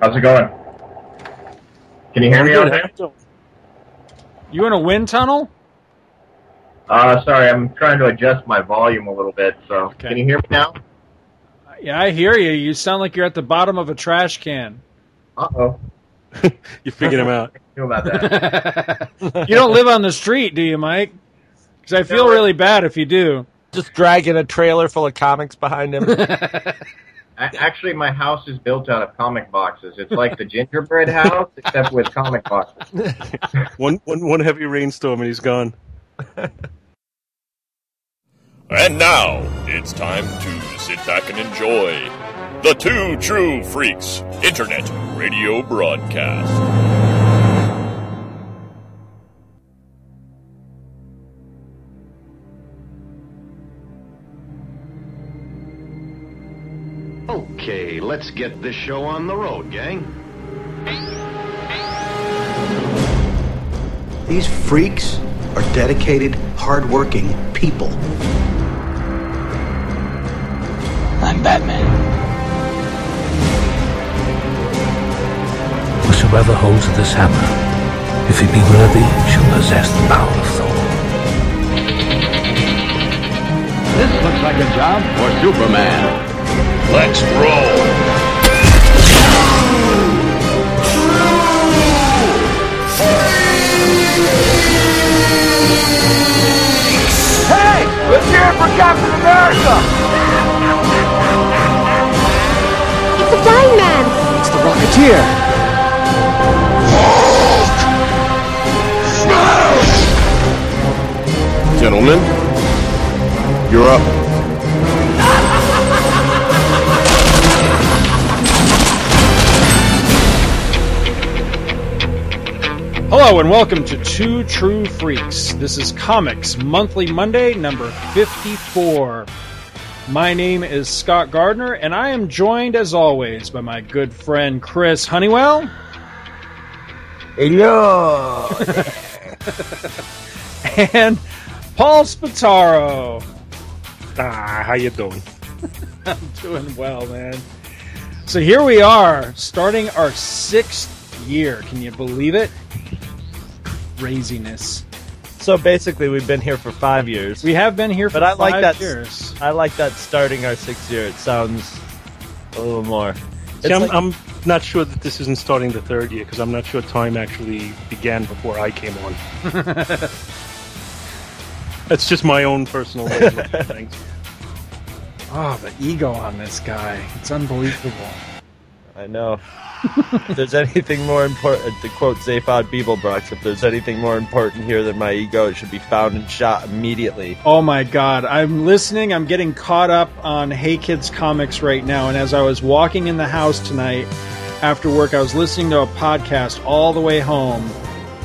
How's it going? Can you hear me out there? You in a wind tunnel? Uh, sorry, I'm trying to adjust my volume a little bit. So, Okay. can you hear me now? Yeah, I hear you. You sound like you're at the bottom of a trash can. Uh oh. You figured him out. Knew about that. you don't live on the street, do you, Mike? Because I feel No, really bad if you do. Just dragging a trailer full of comics behind him. A- Actually, my house is built out of comic boxes. It's like the gingerbread house, except with comic boxes. One, one, one heavy rainstorm and he's gone. And now it's time to sit back and enjoy the Two True Freaks Internet Radio Broadcast. Okay, let's get this show on the road, gang. These freaks are dedicated, hardworking people. I'm Batman. Whosoever holds this hammer, if he be worthy, shall possess the power of Thor. This looks like a job for Superman. Let's roll. hey! Let's hear it for Captain America! It's a blind man. It's the Rocketeer. Gentlemen, you're up. Hello and welcome to Two True Freaks. This is Comics Monthly Monday, number 54. My name is Scott Gardner, and I am joined, as always, by my good friend Chris Honeywell Hello! and Paul Spataro. Ah, how you doing? I'm doing well, man. So here we are, starting our sixth year. Can you believe it? Craziness. So basically, we've been here for five years. We have been here for But I like that- years. I like that starting our sixth year. It sounds a little more. See, I'm, like- I'm not sure that this isn't starting the third year because I'm not sure time actually began before I came on. That's just my own personal way of looking at things. Oh, the ego on this guy. It's unbelievable. I know. if there's anything more important, uh, to quote Zaphod Beeblebrox, if there's anything more important here than my ego, it should be found and shot immediately. Oh my god. I'm listening. I'm getting caught up on Hey Kids Comics right now. And as I was walking in the house tonight after work, I was listening to a podcast all the way home.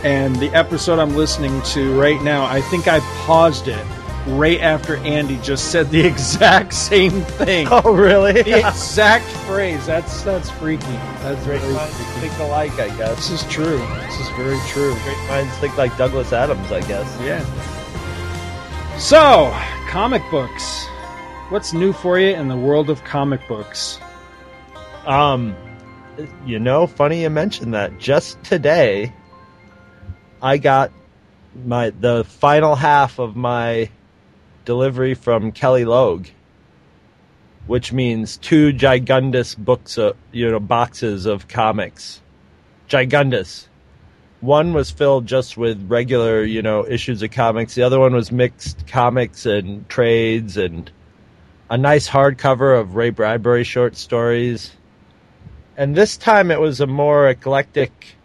And the episode I'm listening to right now, I think I paused it right after Andy just said the exact same thing. Oh, really? The exact phrase. That's that's freaky. That's Great very minds freaky. think alike, I guess. This is true. This is very true. Great minds think like Douglas Adams, I guess. Yeah. So, comic books. What's new for you in the world of comic books? Um, you know, funny you mentioned that. Just today, I got my the final half of my delivery from Kelly Logue, which means two gigundous books, of, you know, boxes of comics. Gigundous. One was filled just with regular, you know, issues of comics. The other one was mixed comics and trades and a nice hardcover of Ray Bradbury short stories and this time it was a more eclectic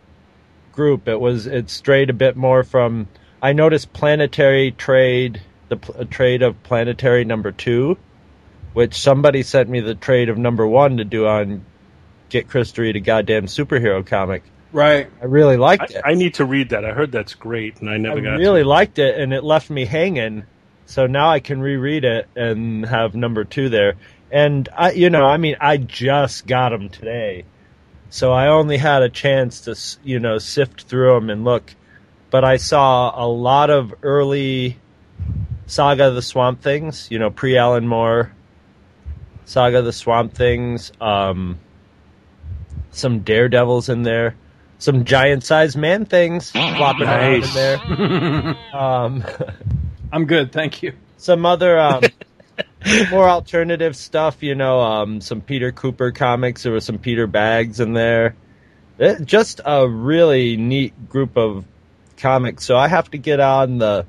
group. It was it strayed a bit more from. I noticed planetary trade, the pl- trade of planetary number two, which somebody sent me the trade of number one to do on Get Chris to read a goddamn superhero comic. Right. I really liked it. I, I need to read that. I heard that's great, and I I never got. I really to. liked it, and it left me hanging. So now I can reread it and have number two there. And I, you know, I mean, I just got them today, so I only had a chance to, you know, sift through them and look. But I saw a lot of early Saga of the Swamp Things, you know, pre Alan Moore, Saga of the Swamp Things, um, some daredevils in there, some giant-sized man things flopping around in there. Um, I'm good, thank you. some other um, more alternative stuff, you know, um, some Peter Kuper comics. There was some Peter Bags in there. It, just a really neat group of comics. So I have to get on the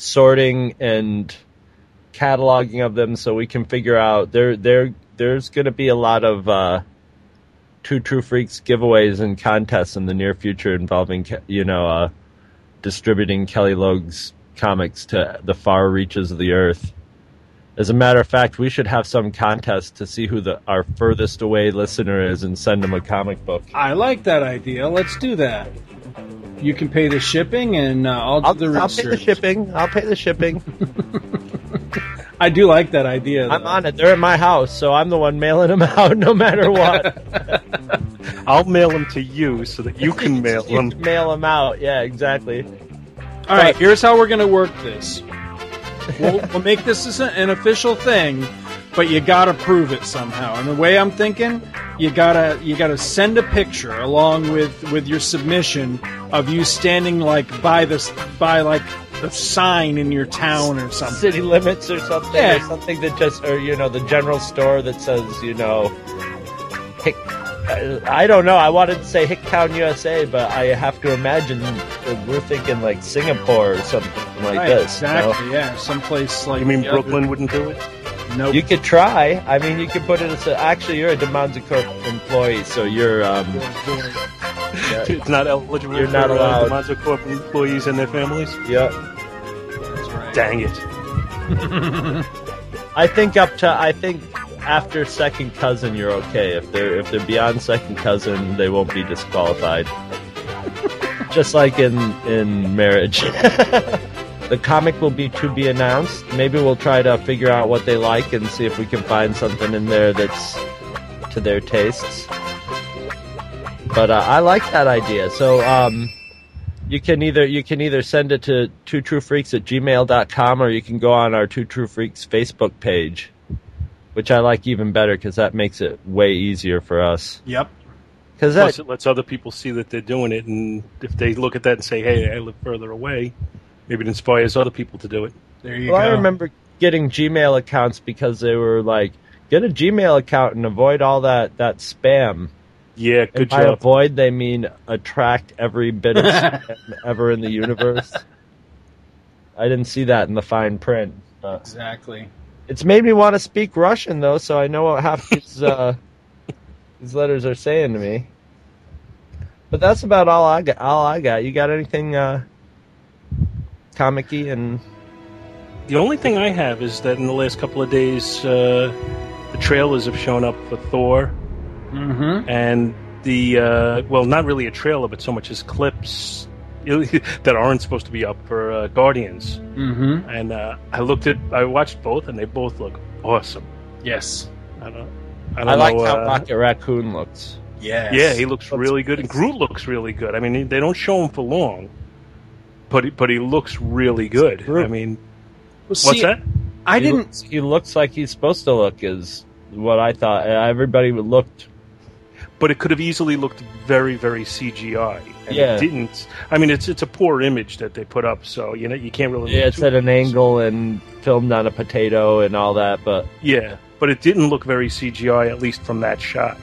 sorting and cataloging of them so we can figure out there there there's going to be a lot of uh, two true freaks giveaways and contests in the near future involving you know uh, distributing Kelly Logue's comics to the far reaches of the earth. As a matter of fact, we should have some contest to see who the our furthest away listener is and send them a comic book. I like that idea. Let's do that. You can pay the shipping, and uh, I'll do I'll, the I'll pay the shipping. I'll pay the shipping. I do like that idea. I'm on it. They're at my house, so I'm the one mailing them out no matter what. I'll mail them to you so that you can mail You them. can mail them out. Yeah, exactly. All right, here's how we're going to work this. We'll, we'll make this as an- an official thing, but you got to prove it somehow. And the way I'm thinking, you gotta you gotta send a picture along with with your submission of you standing like by this by like the sign in your town or something. City limits or something, Yeah. or something that just, or you know, the general store that says, you know, Hick. I I don't know. I wanted to say Hicktown, USA, but I have to imagine that we're thinking like Singapore or something like Right, this. you know? exactly. Yeah, someplace like You mean the other- Brooklyn wouldn't do it? Nope. You could try. I mean, you could put it as a, actually you're a Demanza Corp employee, so you're um, yeah, It's not eligible You're for not allowed. uh, Demonzo Corp employees and their families? yeah. That's right. Dang it. I think up to I think after second cousin you're okay. If they're if they're beyond second cousin, they won't be disqualified. Just like in in marriage. The comic will be to be announced. Maybe we'll try to figure out what they like and see if we can find something in there that's to their tastes. But uh, I like that idea. So um, you can either you can either send it to two true freaks at gmail.com or you can go on our two true freaks Facebook page, which I like even better because that makes it way easier for us. Yep. Because Plus, that it lets other people see that they're doing it, and if they look at that and say, "Hey, I live further away," maybe it inspires other people to do it. There you well, go. I remember getting Gmail accounts because they were like, get a Gmail account and avoid all that that spam. Yeah, good and by job. avoid, they mean attract every bit of spam ever in the universe. I didn't see that in the fine print. But Exactly. it's made me want to speak Russian though, so I know what half these uh, these letters are saying to me. But that's about all I got. All I got. You got anything uh, comic-y and The only thing I have is that in the last couple of days, uh, the trailers have shown up for Thor, Mm-hmm. and the uh, well, not really a trailer, but so much as clips that aren't supposed to be up for uh, Guardians. Mm-hmm. And uh, I looked at, I watched both, and they both look awesome. Yes. I don't, I don't I, like know, how uh, Rocket Raccoon looks. Yeah, Yeah, he looks Looks- really good, and Groot looks really good. I mean, they don't show him for long, but he, but he looks really good. I mean, Well, what's see, that? I He didn't. looks- he looks like he's supposed to look. Is what I thought. Uh, everybody looked. But it could have easily looked very, very CGI. And Yeah. it didn't. I mean, it's it's a poor image that they put up, so you know you can't really. Yeah, it's at an angle and filmed on a potato and all that. But Yeah, but it didn't look very CGI, at least from that shot.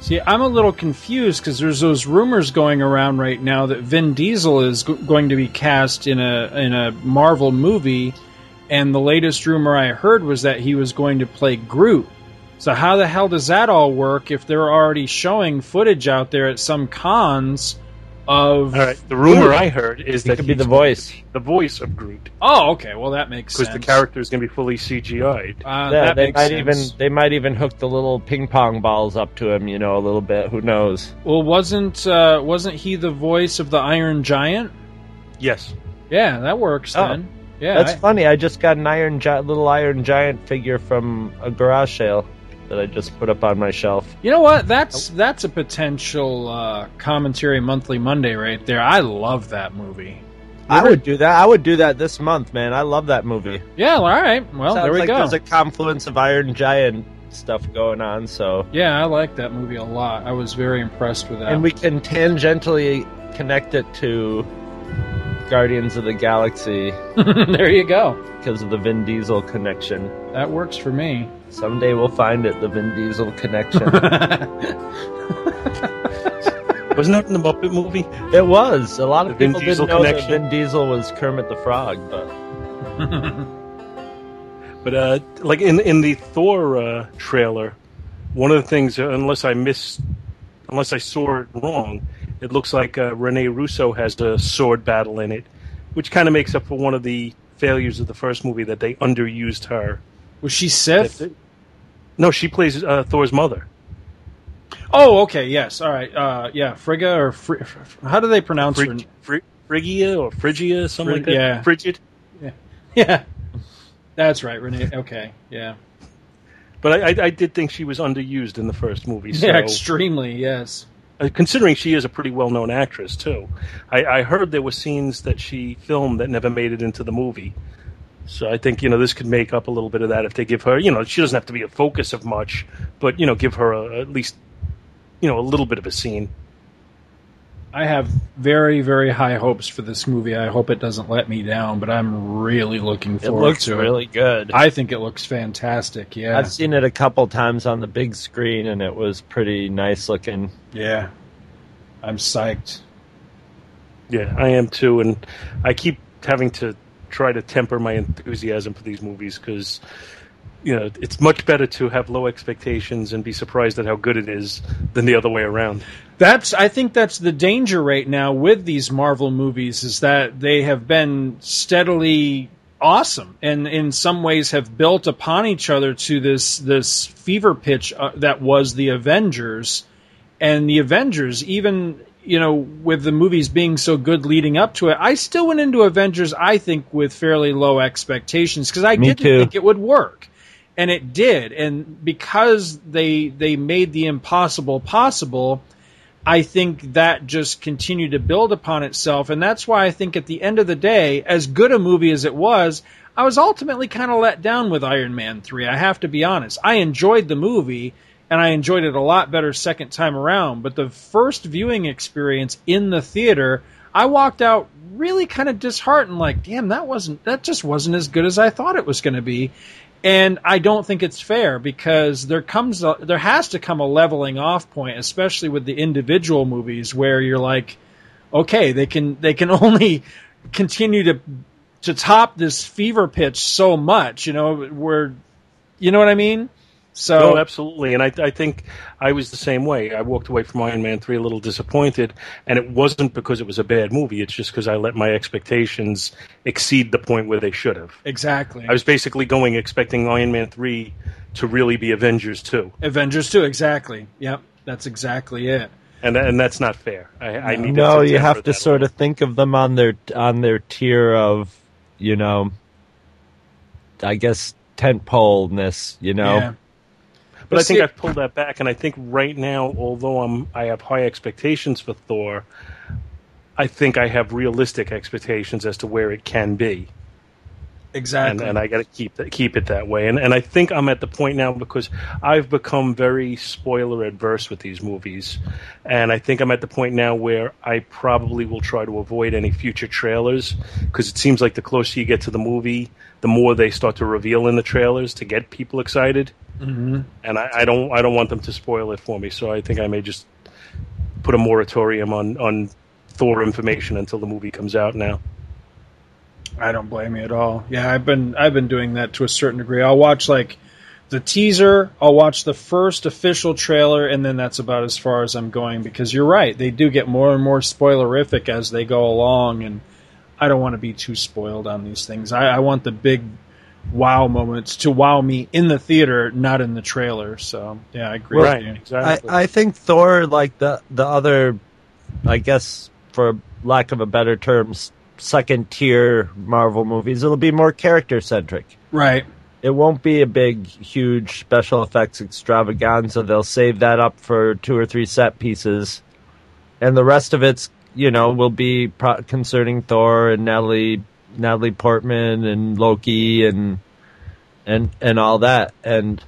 See, I'm a little confused because there's those rumors going around right now that Vin Diesel is g- going to be cast in a in a Marvel movie, and the latest rumor I heard was that he was going to play Groot. So how the hell does that all work if they're already showing footage out there at some cons of? All right, the rumor Groot? I heard is he that could be he's the going to voice. be the voice of Groot, Oh, okay. Well, that makes sense. because the character is going to be fully CGI'd. Uh, yeah, that they makes might sense. even they might even hook the little ping pong balls up to him. You know, a little bit. Who knows? Well, wasn't uh, wasn't he the voice of the Iron Giant? Yes, Yeah, that works Oh. then. Yeah, That's I- funny. I just got an iron gi- little iron giant figure from a garage sale that I just put up on my shelf. You know what? That's that's a potential uh, commentary monthly Monday right there. I love that movie. I would do that. I would do that this month, man. I love that movie. Yeah, all right. Well, Sounds there we like go. There's a confluence of Iron Giant stuff going on. So Yeah, I like that movie a lot. I was very impressed with that. and we can tangentially connect it to Guardians of the Galaxy there you go. because of the Vin Diesel connection. That works for me. Someday we'll find it, the Vin Diesel connection. Wasn't that in the Muppet movie? it was. A lot of The Vin people Diesel didn't know connection. that Vin Diesel was Kermit the Frog, but But uh, like in in the Thor uh, trailer, one of the things, uh, unless I miss, unless I saw it wrong, it looks like uh, Rene Russo has a sword battle in it, which kind of makes up for one of the failures of the first movie that they underused her. Was she Sif? No, she plays uh, Thor's mother. Oh, okay. Yes. All right. Uh, yeah, Frigga or Fri- how do they pronounce her? Frig- Fri- Phrygia or Phrygia, something Phryg- like that. yeah. Frigid. Yeah, that's right, Renee. Okay. Yeah. But I, I, I did think she was underused in the first movie. So, Yeah. Extremely. Yes. uh, considering she is a pretty well-known actress too. I, I heard there were scenes that she filmed that never made it into the movie. So I think you know this could make up a little bit of that if they give her. You know, she doesn't have to be a focus of much, but you know, give her a, at least you know a little bit of a scene. I have very, very high hopes for this movie. I hope it doesn't let me down, but I'm really looking forward to it looks to really good. I think it looks fantastic. Yeah. I've seen it a couple times on the big screen, and it was pretty nice looking. yeah. I'm psyched. Yeah, I am too, and I keep having to try to temper my enthusiasm for these movies because you know it's much better to have low expectations and be surprised at how good it is than the other way around. That's I think that's the danger right now with these Marvel movies is that they have been steadily awesome and in some ways have built upon each other to this this fever pitch uh, that was the Avengers and the Avengers even you know with the movies being so good leading up to it I still went into Avengers I think with fairly low expectations because I Me didn't too. think it would work and it did and because they they made the impossible possible I think that just continued to build upon itself. And that's why I think at the end of the day, as good a movie as it was, I was ultimately kind of let down with Iron Man 3. I have to be honest. I enjoyed the movie and I enjoyed it a lot better second time around. But the first viewing experience in the theater, I walked out really kind of disheartened, like, damn, that wasn't, that just wasn't as good as I thought it was going to be. And I don't think it's fair because there comes a, there has to come a leveling off point, especially with the individual movies where you're like, okay, they can they can only continue to to top this fever pitch so much, you know, where you know what I mean? So No, absolutely, and I, I think I was the same way. I walked away from Iron Man three a little disappointed, and it wasn't because it was a bad movie. It's just because I let my expectations exceed the point where they should have. exactly. I was basically going expecting Iron Man three to really be Avengers two, Avengers 2, exactly. Yep, that's exactly it. and and that's not fair. I, I need No, to you have to that sort of think of them on their on their tier of, you know, I guess tentpoleness. You know, Yeah. But I think I've pulled that back, and I think right now, although I'm I have high expectations for Thor, I think I have realistic expectations as to where it can be, Exactly. and, and I got to keep that, keep it that way. And and I think I'm at the point now because I've become very spoiler adverse with these movies, and I think I'm at the point now where I probably will try to avoid any future trailers because it seems like the closer you get to the movie, the more they start to reveal in the trailers to get people excited hmm and I, I don't I don't want them to spoil it for me. So I think I may just put a moratorium on on Thor information until the movie comes out. Now, I don't blame you at all. Yeah, I've been I've been doing that to a certain degree. I'll watch like the teaser, I'll watch the first official trailer, and then that's about as far as I'm going because you're right. They do get more and more spoilerific as they go along, and I don't want to be too spoiled on these things. I, I want the big wow moments to wow me in the theater, not in the trailer. So yeah, I agree right? with you. Exactly. I, I think Thor, like the the other, I guess for lack of a better term, s- second tier Marvel movies, it'll be more character centric. Right. It won't be a big, huge special effects extravaganza. They'll save that up for two or three set pieces, and the rest of it's you know will be pro- concerning Thor and Natalie Natalie Portman and Loki and and and all that. And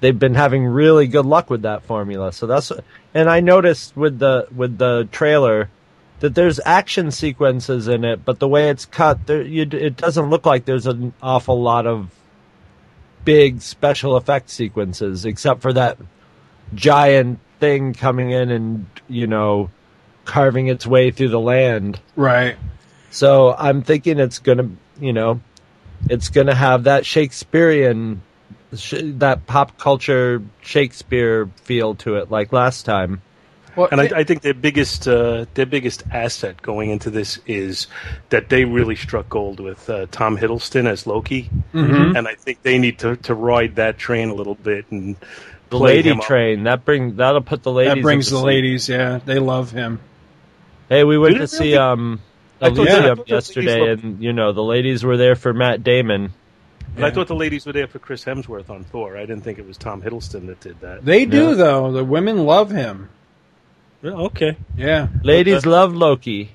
they've been having really good luck with that formula. So that's and I noticed with the with the trailer that there's action sequences in it, but the way it's cut, there, you, it doesn't look like there's an awful lot of big special effect sequences, except for that giant thing coming in and you know carving its way through the land. Right. So I'm thinking it's gonna, you know, it's gonna have that Shakespearean, sh- that pop culture Shakespeare feel to it, like last time. Well, And I, I think their biggest uh, their biggest asset going into this is that they really struck gold with uh, Tom Hiddleston as Loki, Mhm. and I think they need to, to ride that train a little bit and The play lady him up. train that bring that'll put the ladies. that brings in the seat. ladies. Yeah, they love him. Hey, we went Did to see really? um I thought- yeah, I Elysium thought the ladies yesterday, and you know the ladies were there for Matt Damon. But I thought the ladies were there for Chris Hemsworth on Thor. I didn't think it was Tom Hiddleston that did that. They do Yeah. though. The women love him. Yeah, okay. Yeah. Ladies love Loki.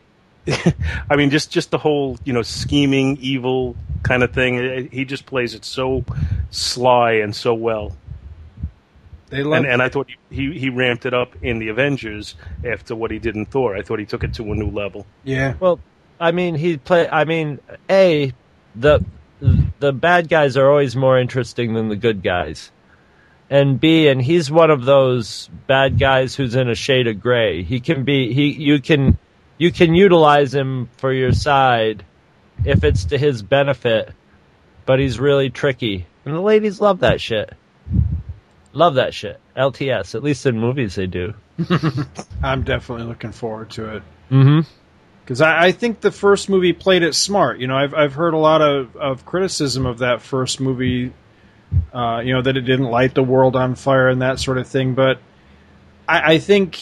I mean, just just the whole you know scheming, evil kind of thing. He just plays it so sly and so well. They love And, and I thought he, he he ramped it up in the Avengers after what he did in Thor. I thought he took it to a new level. Yeah. Well, I mean, he play. I mean, a the the bad guys are always more interesting than the good guys, and b and he's one of those bad guys who's in a shade of gray. He can be he you can you can utilize him for your side if it's to his benefit, but he's really tricky, and the ladies love that shit. Love that shit. LTS, at least in movies they do. I'm definitely looking forward to it. Mm-hmm. because I, I think the first movie played it smart. You know, I've I've heard a lot of, of criticism of that first movie. Uh, you know that it didn't light the world on fire and that sort of thing, but I, I think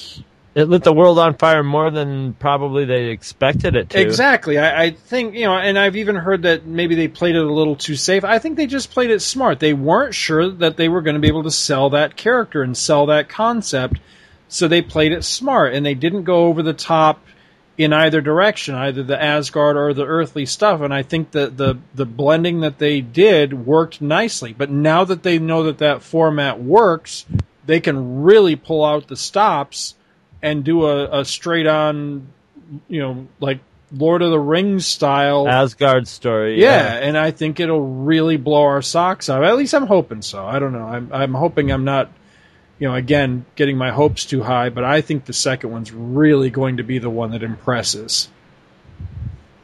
It lit the world on fire more than probably they expected it to. exactly. I, I think you know, and I've even heard that maybe they played it a little too safe. I think they just played it smart. They weren't sure that they were going to be able to sell that character and sell that concept, so they played it smart and they didn't go over the top in either direction, either the Asgard or the earthly stuff. And I think that the the blending that they did worked nicely. But now that they know that that format works, they can really pull out the stops and do a, a straight on, you know, like Lord of the Rings style. Asgard story. yeah, and I think it'll really blow our socks off. At least I'm hoping so. I don't know. I'm I'm hoping I'm not, you know, again getting my hopes too high. But I think the second one's really going to be the one that impresses.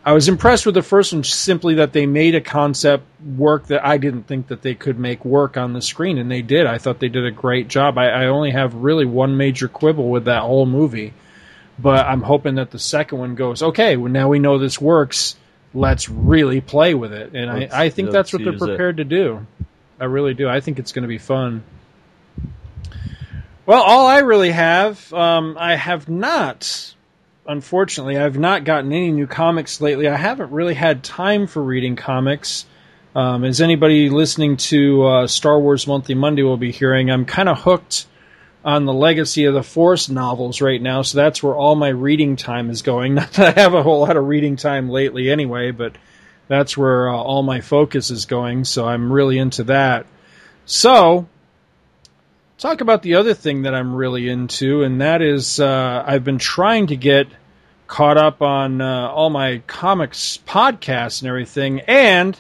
I was impressed with the first one simply that they made a concept work that I didn't think that they could make work on the screen, and they did. I thought they did a great job. I, I only have really one major quibble with that whole movie, but I'm hoping that the second one goes okay. Well, now we know this works. Let's really play with it, and I, I think that's what they're use it. prepared to do. I really do. I think it's going to be fun. Well, all I really have, um, I have not unfortunately, I've not gotten any new comics lately. I haven't really had time for reading comics. Um, as anybody listening to uh, Star Wars Monthly Monday will be hearing, I'm kind of hooked on the Legacy of the Force novels right now, so that's where all my reading time is going. Not that I have a whole lot of reading time lately anyway, but that's where uh, all my focus is going, so I'm really into that. So, talk about the other thing that I'm really into, and that is uh, I've been trying to get caught up on uh, all my comics podcasts and everything, and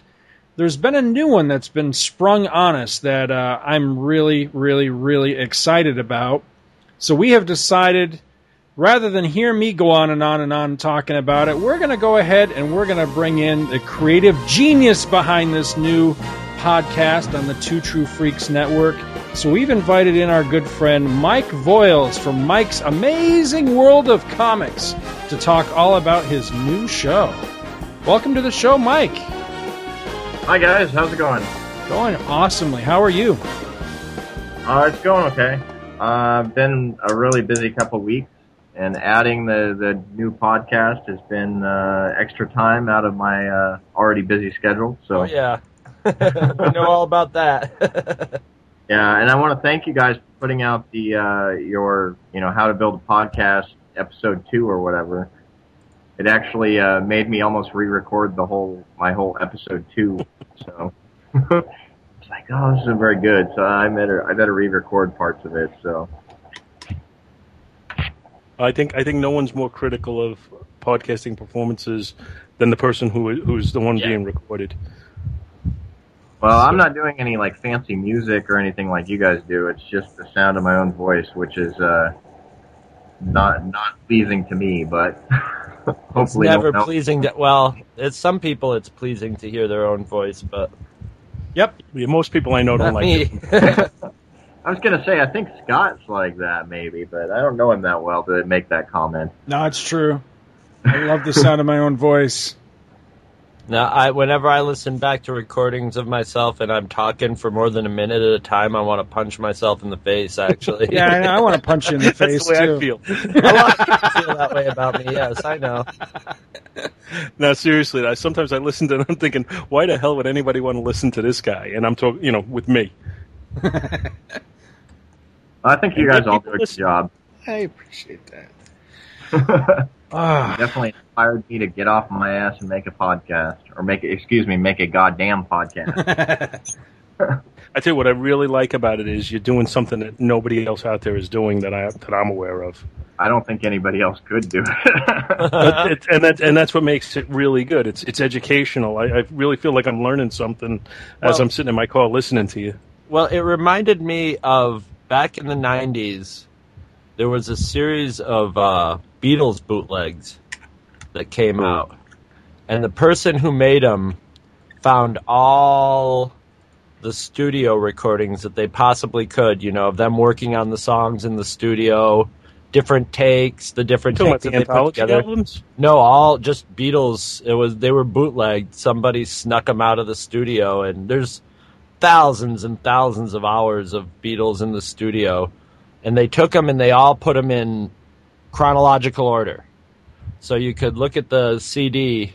there's been a new one that's been sprung on us that uh, I'm really, really, really excited about. So we have decided, rather than hear me go on and on and on talking about it, we're going to go ahead and we're going to bring in the creative genius behind this new podcast on the Two True Freaks Network. So we've invited in our good friend Mike Voiles from Mike's Amazing World of Comics to talk all about his new show. Welcome to the show, Mike. Hi guys, how's it going? Going awesomely. How are you? Uh, it's going okay. Uh, I've been a really busy couple weeks, and adding the the new podcast has been uh, extra time out of my uh, already busy schedule. So Oh yeah, we know all about that. Yeah, and I want to thank you guys for putting out the uh, your you know how to build a podcast episode two or whatever. It actually uh, made me almost re-record the whole my whole episode two. So it's like, oh, this isn't very good. So I better I better re-record parts of it. So I think I think no one's more critical of podcasting performances than the person who who's the one Yeah. being recorded. Well, I'm not doing any like fancy music or anything like you guys do. It's just the sound of my own voice, which is uh, not not pleasing to me. But It's hopefully, never no one pleasing to. Well, it's some people. It's pleasing to hear their own voice, but Yep, most people I know don't not like me. it. I was gonna say I think Scott's like that maybe, but I don't know him that well to make that comment. No, it's true. I love the sound of my own voice. Now, I whenever I listen back to recordings of myself and I'm talking for more than a minute at a time, I want to punch myself in the face. Actually, Yeah, I, know, I want to punch you in the face That's the way too. I feel. a lot of people feel that way about me. Yes, I know. No, seriously, I, sometimes I listen to and I'm thinking, why the hell would anybody want to listen to this guy? And I'm talking, you know, with me. I think you And guys all do a good listen. job. I appreciate that. Ah, Definitely inspired me to get off my ass and make a podcast, or make it, excuse me, make a goddamn podcast. I tell you what I really like about it is you're doing something that nobody else out there is doing that I that I'm aware of. I don't think anybody else could do it. It, and that and that's what makes it really good. It's it's educational. I, I really feel like I'm learning something as I'm sitting in my car listening to you. Well, it reminded me of back in the '90s. There was a series of uh, Beatles bootlegs that came out, and the person who made them found all the studio recordings that they possibly could. You know, of them working on the songs in the studio, different takes, the different about takes the that they put together. albums. No, all just Beatles. It was they were bootlegged. Somebody snuck them out of the studio, and there's thousands and thousands of hours of Beatles in the studio, and they took them and they all put them in chronological order. So you could look at the CD,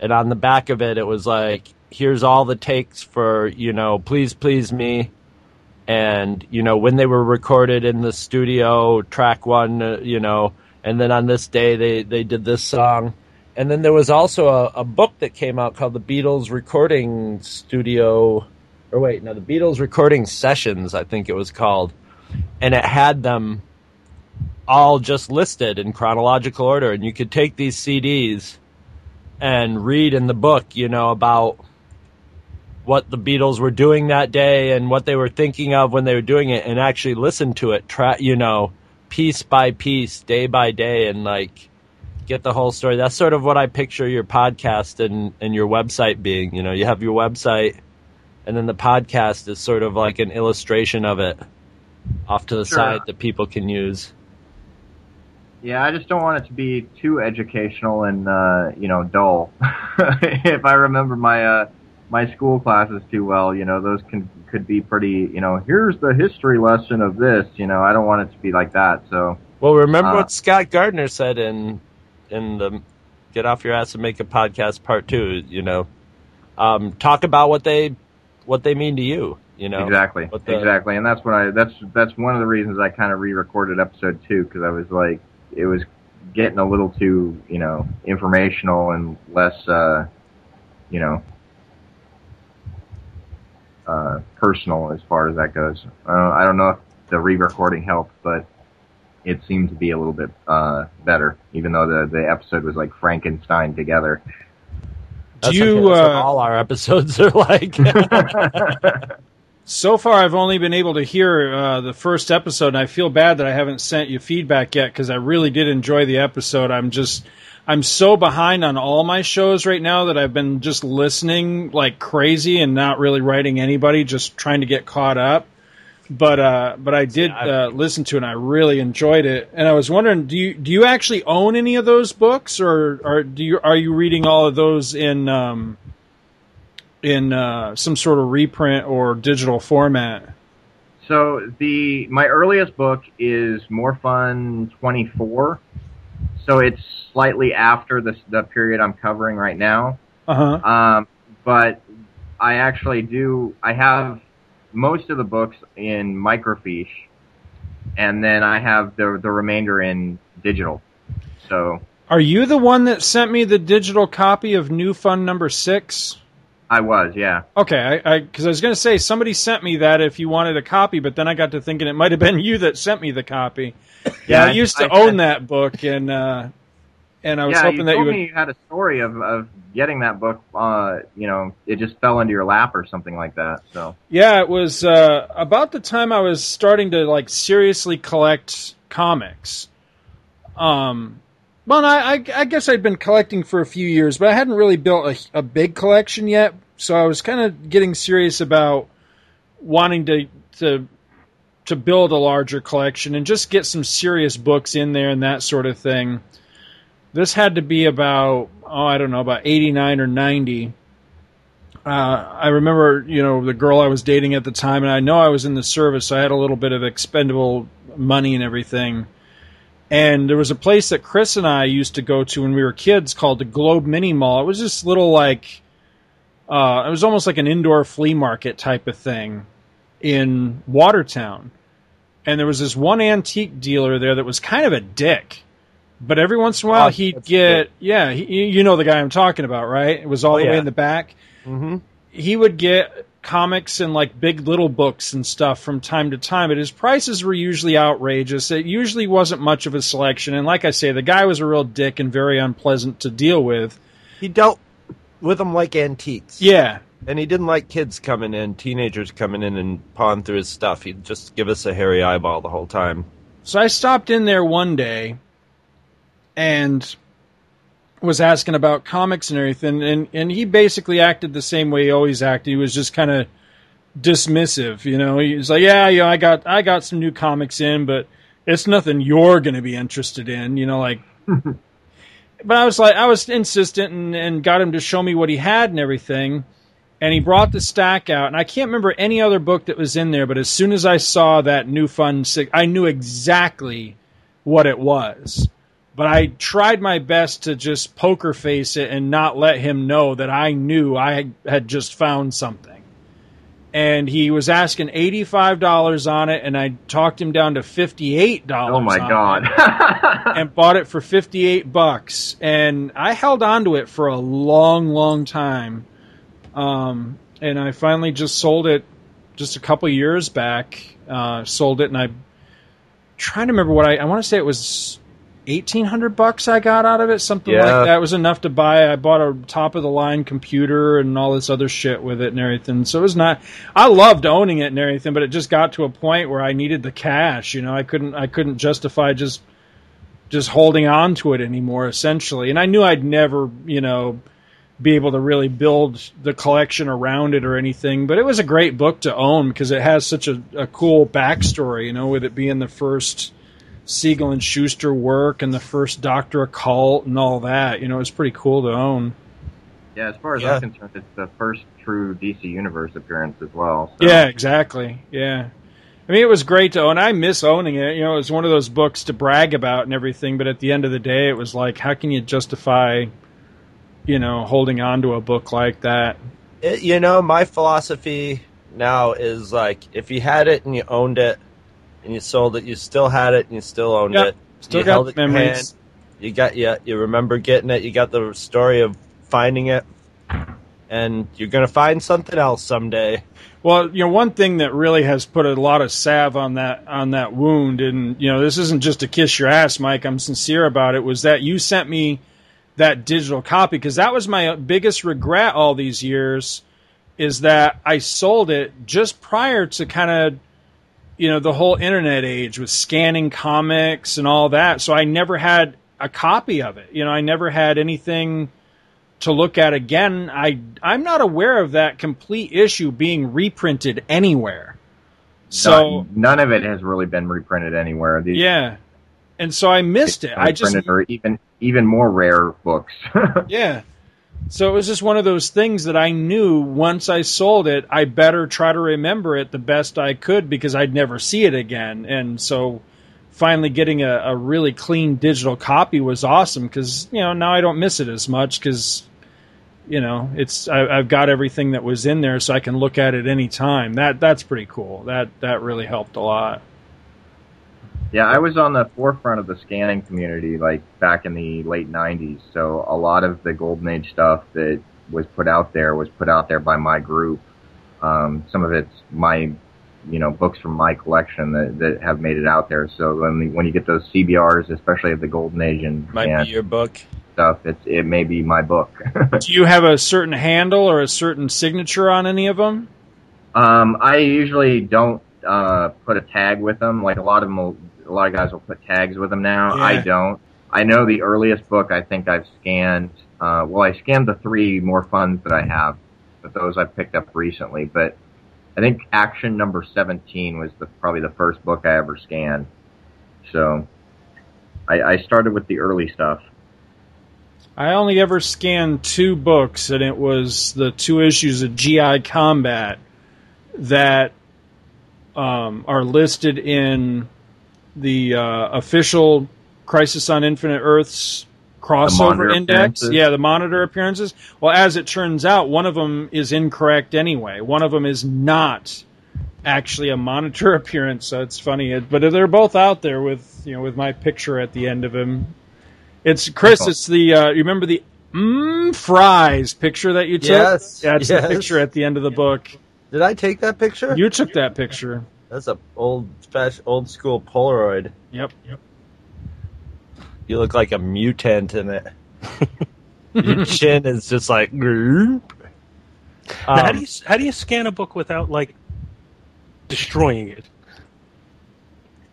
and on the back of it, it was like, "Here's all the takes for you know, please please me." And you know when they were recorded in the studio, track one, uh, you know, and then on this day they they did this song, and then there was also a, a book that came out called the Beatles Recording Studio, or wait, no, the Beatles Recording Sessions, I think it was called, and it had them all just listed in chronological order, and you could take these CDs and read in the book, you know, about what the Beatles were doing that day and what they were thinking of when they were doing it, and actually listen to it, tra- you know, piece by piece, day by day, and like get the whole story. That's sort of what I picture your podcast and, and your website being. You know, you have your website, and then the podcast is sort of like an illustration of it off to the Sure. side that people can use. Yeah, I just don't want it to be too educational and uh, you know dull. if I remember my uh, my school classes too well, you know those can could be pretty. You know, here's the history lesson of this. You know, I don't want it to be like that. So Well, remember Uh, what Scott Gardner said in in the "Get Off Your Ass and Make a Podcast" part two. You know, um, talk about what they what they mean to you. You know, exactly, the- exactly, and that's what I. That's that's one of the reasons I kind of re-recorded episode two because I was like, it was getting a little too you know informational and less uh, you know uh, personal as far as that goes. Uh, I don't know if the re-recording helped, but it seemed to be a little bit uh, better, even though the the episode was like Frankenstein together. That's Do you, okay, that's what uh, all our episodes are like. So far, I've only been able to hear uh, the first episode, and I feel bad that I haven't sent you feedback yet because I really did enjoy the episode. I'm just, I'm so behind on all my shows right now that I've been just listening like crazy and not really writing anybody, just trying to get caught up. But uh, but I did uh, listen to it, and I really enjoyed it. And I was wondering, do you do you actually own any of those books, or or do you are you reading all of those in um, in uh, some sort of reprint or digital format? So the my earliest book is More Fun 24. So it's slightly after the the period I'm covering right now. Uh huh. Um, but I actually do. I have most of the books in microfiche, and then I have the the remainder in digital. So Are you the one that sent me the digital copy of New Fun number six? I was, yeah. Okay, I because I, was going to say somebody sent me that if you wanted a copy, but then I got to thinking it might have been you that sent me the copy. Yeah, I used to I- own that book, and uh, and I was yeah, hoping you that you would. you had a story of, of getting that book. Uh, you know, it just fell into your lap or something like that. So Yeah, it was uh, about the time I was starting to like seriously collect comics. Um, well, I, I, I guess I'd been collecting for a few years, but I hadn't really built a, a big collection yet. So I was kind of getting serious about wanting to to to build a larger collection and just get some serious books in there and that sort of thing. This had to be about oh I don't know about eighty nine or ninety uh, I remember, you know, the girl I was dating at the time, and I know I was in the service, so I had a little bit of expendable money and everything. And there was a place that Chris and I used to go to when we were kids called the Globe Mini Mall. It was this little like, uh, it was almost like an indoor flea market type of thing in Watertown. And there was this one antique dealer there that was kind of a dick. But every once in a while, Oh, he'd get, yeah, he, you know the guy I'm talking about, right? It was all Oh, the way in the back Mm-hmm. he would get comics and like big little books and stuff from time to time, but his prices were usually outrageous. It usually wasn't much of a selection, and like I say, the guy was a real dick and very unpleasant to deal with. He dealt with them like antiques. Yeah, And he didn't like kids coming in, teenagers coming in and pawing through his stuff. He'd just give us a hairy eyeball the whole time. So I stopped in there one day and was asking about comics and everything, and, and he basically acted the same way he always acted. He was just kind of dismissive, you know. He was like, "Yeah, yeah, I got I got some new comics in, but it's nothing you're going to be interested in," you know, like. but I was like, I was insistent and, and got him to show me what he had and everything. And he brought the stack out, and I can't remember any other book that was in there. But as soon as I saw that new fun, six, I knew exactly what it was. But I tried my best to just poker face it and not let him know that I knew I had just found something. And he was asking eighty five dollars on it, and I talked him down to fifty eight dollars. oh my god. and bought it for 58 bucks and I held on to it for a long long time um, and I finally just sold it just a couple years back uh, sold it and I. am trying to remember what I I want to say it was 1800 bucks I got out of it something Yeah. like that was enough to buy I bought a top of the line computer and all this other shit with it and everything. So it was not I loved owning it and everything but it just got to a point where I needed the cash you know? I couldn't I couldn't justify just just holding on to it anymore essentially. And i knew i'd never you know be able to really build the collection around it or anything but it was a great book to own because it has such a, a cool backstory you know with it being the first siegel and Shuster work and the first dr occult and all that you know it's pretty cool to own yeah, as far as Yeah. I'm concerned, it's the first true DC Universe appearance as well. So. Yeah, exactly. Yeah. I mean, it was great to own. I miss owning it. You know, it was one of those books to brag about and everything, but at the end of the day, it was like, how can you justify, you know, holding on to a book like that? It, you know, my philosophy now is like if you had it and you owned it and you sold it, you still had it and you still owned Yep. it. Still you got held it memories. hand. You got you, you remember getting it. You got the story of finding it, and you're gonna find something else someday. Well, you know, one thing that really has put a lot of salve on that on that wound, and you know, this isn't just to kiss your ass, Mike. I'm sincere about it. Was that you sent me that digital copy because that was my biggest regret all these years, is that I sold it just prior to kind of, you know, the whole internet age with scanning comics and all that. So I never had a copy of it. You know, I never had anything to look at again. I I'm not aware of that complete issue being reprinted anywhere. So none, none of it has really been reprinted anywhere. These yeah, and so I missed it. I just or even even more rare books. yeah. So it was just one of those things that I knew once I sold it, I better try to remember it the best I could because I'd never see it again. And so finally getting a, a really clean digital copy was awesome because, you know, now I don't miss it as much because, you know, it's, I, I've got everything that was in there so I can look at it any time. That, that's pretty cool. That, that really helped a lot. Yeah, I was on the forefront of the scanning community like back in the late '90s. So a lot of the golden age stuff that was put out there was put out there by my group. Um, some of it's my, you know, books from my collection that, that have made it out there. So when when you get those CBRs, especially of the Golden Age and, Might and be your book. stuff, it's it may be my book. Do you have a certain handle or a certain signature on any of them? Um, I usually don't uh, put a tag with them. Like a lot of them, will, a lot of guys will put tags with them now. Yeah. I don't. I know the earliest book I think I've scanned. Uh, well, I scanned the three More Funs that I have, but those I picked up recently. But I think Action Number Seventeen was the probably the first book I ever scanned. So I, I started with the early stuff. I only ever scanned two books, and it was the two issues of GI Combat that um, are listed in the uh, official Crisis on Infinite Earths crossover index. Yeah, the monitor appearances. Well, as it turns out, one of them is incorrect anyway. One of them is not actually a monitor appearance. So it's funny, It- but they're both out there with you know with my picture at the end of him. It's Chris. It's the uh, you remember the mm, fries picture that you took. Yes, yeah, it's yes. the picture at the end of the book. Did I take that picture? You took that picture. That's a old, special, old school Polaroid. Yep. Yep. You look like a mutant in it. Your chin is just like. Now, how Um, do you how do you scan a book without like destroying it?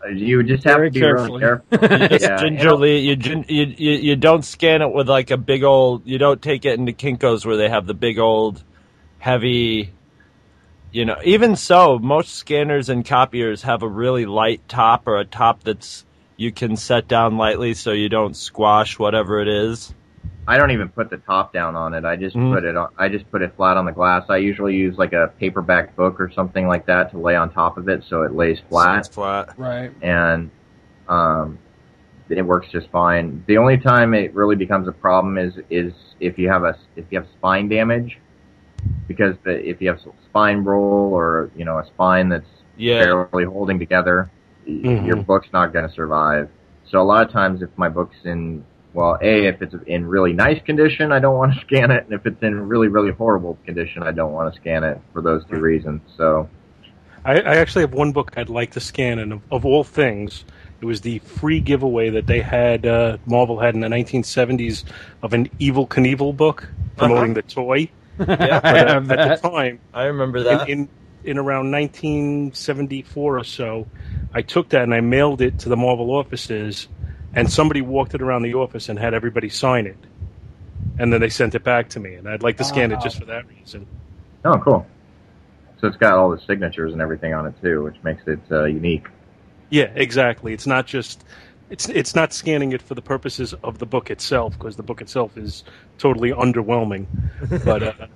Uh, You just have Very to be carefully. really careful. just yeah, gingerly, you, gin- you you you don't scan it with like a big old. You don't take it into Kinkos where they have the big old, heavy. You know, even so, most scanners and copiers have a really light top or a top that's you can set down lightly so you don't squash whatever it is. I don't even put the top down on it. I just Mhm. put it on, I just put it flat on the glass. I usually use like a paperback book or something like that to lay on top of it so it lays flat it's flat. Right. and um it works just fine. The only time it really becomes a problem is is if you have a if you have spine damage because the, if you have spine roll or you know a spine that's Yeah. barely holding together, y Mhm. your book's not going to survive. So a lot of times, if my book's in well, a if it's in really nice condition, I don't want to scan it, and if it's in really really horrible condition, I don't want to scan it for those two reasons. So I, I actually have one book I'd like to scan, and of, of all things, it was the free giveaway that they had. Uh, Marvel had in the 1970s of an Evel Knievel book promoting the toy. Yeah, I But, uh, have at that. the time, I remember that. in in around 1974 or so, I took that and I mailed it to the Marvel offices, and somebody walked it around the office and had everybody sign it, and then they sent it back to me, and I'd like to scan it just for that reason. oh, cool. So it's got all the signatures and everything on it too, which makes it uh, unique. Yeah, exactly. It's not just it's it's not scanning it for the purposes of the book itself because the book itself is totally underwhelming. But uh,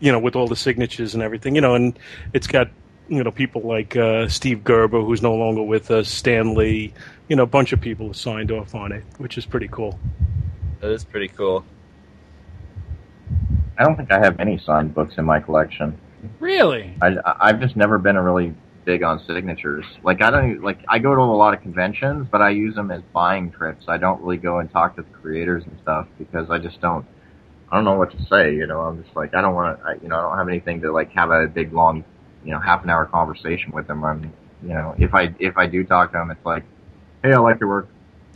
you know, with all the signatures and everything, you know, and it's got you know people like uh, Steve Gerber who's no longer with us, Stan Lee, you know, a bunch of people have signed off on it, which is pretty cool. That is pretty cool. I don't think I have any signed books in my collection. Really? I, I've just never been a really big on signatures. Like I don't like I go to a lot of conventions, but I use them as buying trips. I don't really go and talk to the creators and stuff because I just don't. I don't know what to say. You know, I'm just like I don't want to. You know, I don't have anything to like have a big long, you know, half an hour conversation with them. I'm, you know, if I if I do talk to them, it's like, hey, I like your work.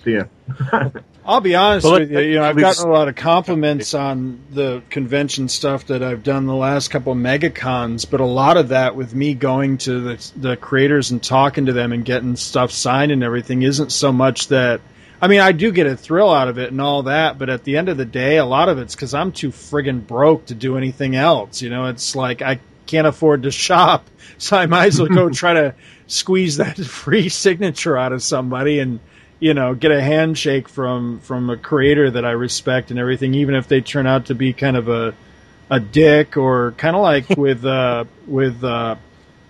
See ya. I'll be honest with you. You know, I've gotten a lot of compliments on the convention stuff that I've done the last couple of megacons, but a lot of that with me going to the the creators and talking to them and getting stuff signed and everything isn't so much that. I mean, I do get a thrill out of it and all that, but at the end of the day, a lot of it's because I'm too friggin' broke to do anything else. You know, it's like I can't afford to shop, so I might as well go try to squeeze that free signature out of somebody and you know get a handshake from from a creator that I respect and everything, even if they turn out to be kind of a a dick or kind of like with uh, with uh,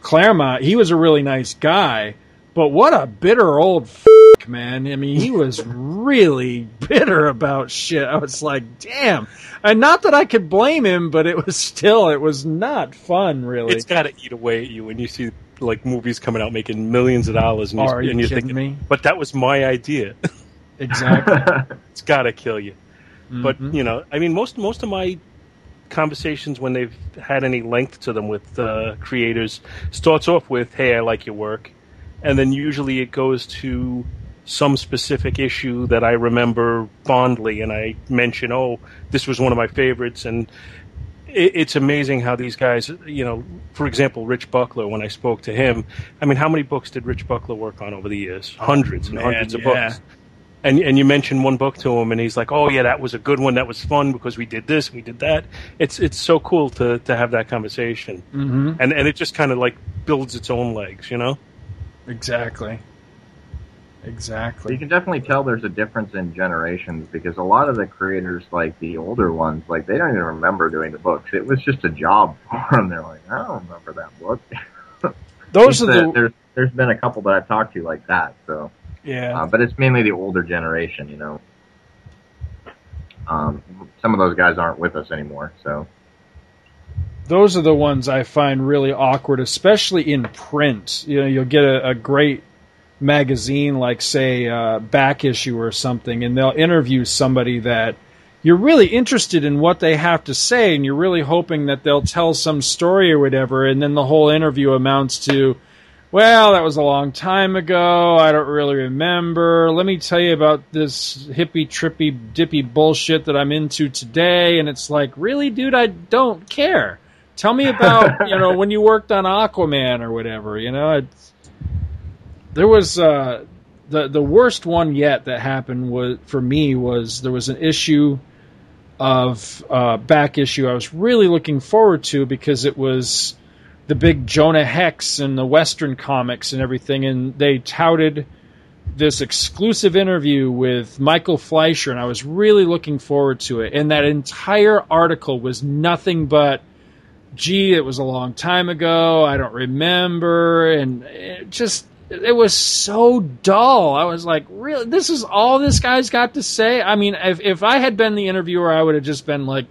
Claremont. He was a really nice guy, but what a bitter old f- man. I mean, he was really bitter about shit. I was like, damn. And not that I could blame him, but it was still it was not fun, really. It's got to eat away at you when you see like movies coming out making millions of dollars, and, are you and you're kidding thinking, me? but that was my idea. exactly. it's got to kill you. But Mhm. you know, I mean, most most of my conversations when they've had any length to them with uh, creators starts off with, "Hey, I like your work," and then usually it goes to some specific issue that I remember fondly, and I mention, "Oh, this was one of my favorites," and it, it's amazing how these guys, you know, for example, Rich Buckler. When I spoke to him, I mean, how many books did Rich Buckler work on over the years? Hundreds and man, hundreds of yeah. books. And and you mentioned one book to him, and he's like, "Oh yeah, that was a good one. That was fun because we did this, we did that." It's it's so cool to to have that conversation, Mm-hmm. and and it just kind of like builds its own legs, you know. Exactly. You can definitely tell there's a difference in generations because a lot of the creators, like the older ones, like they don't even remember doing the books. It was just a job for them. They're like, I don't remember that book. Those are There's- the there's there's been a couple that I've talked to like that. So, yeah. uh, but it's mainly the older generation, you know. Um, some of those guys aren't with us anymore, so those are the ones I find really awkward, especially in print. You know, you'll get a, a great magazine like, say, uh, Back Issue or something, and they'll interview somebody that you're really interested in what they have to say, and you're really hoping that they'll tell some story or whatever, and then the whole interview amounts to, well, that was a long time ago. I don't really remember. Let me tell you about this hippie, trippy, dippy bullshit that I'm into today. And it's like, really, dude, I don't care. Tell me about, you know, when you worked on Aquaman or whatever, you know, it's, there was, uh, the, the worst one yet that happened was, for me was there was an issue of, uh, back issue I was really looking forward to because it was, the big Jonah Hex and the Western comics and everything, and they touted this exclusive interview with Michael Fleischer, and I was really looking forward to it. And that entire article was nothing but, gee, it was a long time ago, I don't remember, and it just it was so dull. I was like, really, this is all this guy's got to say. I mean, if if I had been the interviewer, I would have just been like,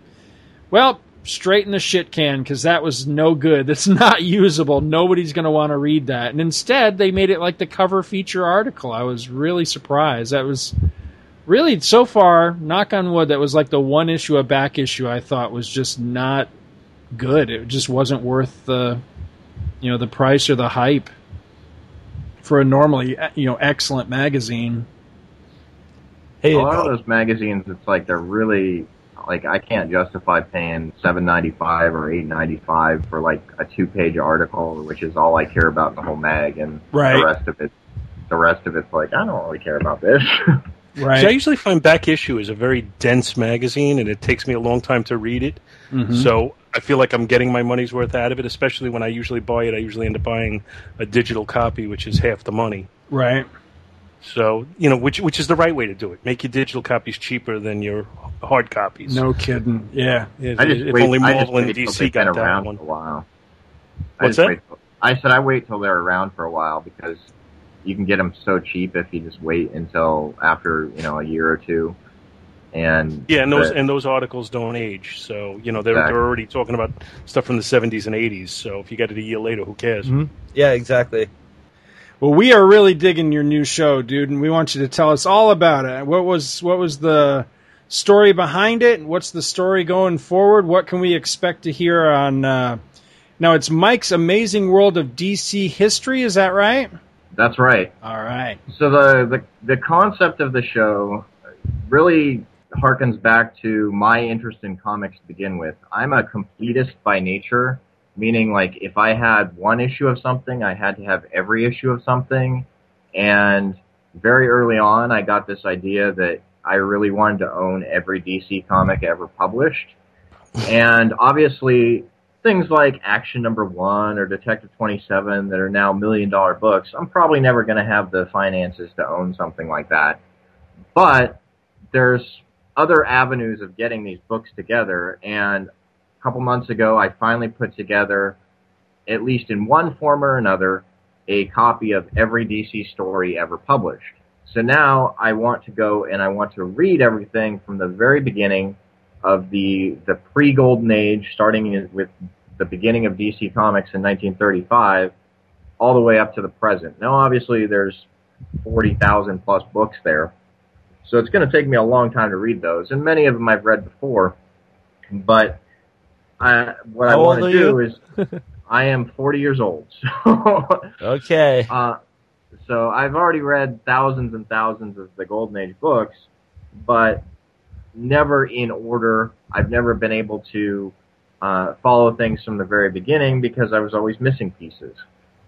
well straighten the shit can because that was no good. That's not usable. Nobody's going to want to read that. And instead, they made it like the cover feature article. I was really surprised. That was really so far, knock on wood, that was like the one issue, a back issue I thought was just not good. It just wasn't worth the, you know, the price or the hype for a normally, you know, excellent magazine. Hey, a lot of those magazines, it's like they're really like I can't justify paying seven ninety five or eight ninety five for like a two page article, which is all I care about in the whole mag, and Right. the rest of it, the rest of it's like I don't really care about this. Right. See, I usually find Back Issue is a very dense magazine, and it takes me a long time to read it. Mhm. So I feel like I'm getting my money's worth out of it. Especially when I usually buy it, I usually end up buying a digital copy, which is half the money. Right. So you know, which which is the right way to do it. Make your digital copies cheaper than your hard copies. No kidding. Yeah. If, I just if wait. only I just Marvel and wait till DC they've got that around one. for a while. I What's that? wait till- I said I wait till they're around for a while because you can get them so cheap if you just wait until after you know a year or two. And Yeah, and those the- and those articles don't age. So you know they're Exactly. they're already talking about stuff from the 70s and 80s. So if you get it a year later, who cares? Mhm. yeah, exactly. Well, we are really digging your new show, dude, and we want you to tell us all about it. What was what was the story behind it? What's the story going forward? What can we expect to hear on? Uh, now it's Mike's Amazing World of DC History. Is that right? that's right. All right. So the, the the concept of the show really harkens back to my interest in comics to begin with. I'm a completist by nature, meaning like if I had one issue of something, I had to have every issue of something. And very early on, I got this idea that I really wanted to own every DC comic ever published. And obviously, things like Action Number One or Detective 27 that are now million dollar books, I'm probably never going to have the finances to own something like that. But there's other avenues of getting these books together, and a couple months ago, I finally put together, at least in one form or another, a copy of every DC story ever published. So now I want to go and I want to read everything from the very beginning of the the pre Golden Age, starting with the beginning of DC Comics in 1935, all the way up to the present. Now, obviously, there's 40,000 plus books there, so it's going to take me a long time to read those, and many of them I've read before. But I, what I want to do you? is, I am 40 years old. So, Okay. uh, so I've already read thousands and thousands of the Golden Age books, but never in order. I've never been able to uh, follow things from the very beginning because I was always missing pieces.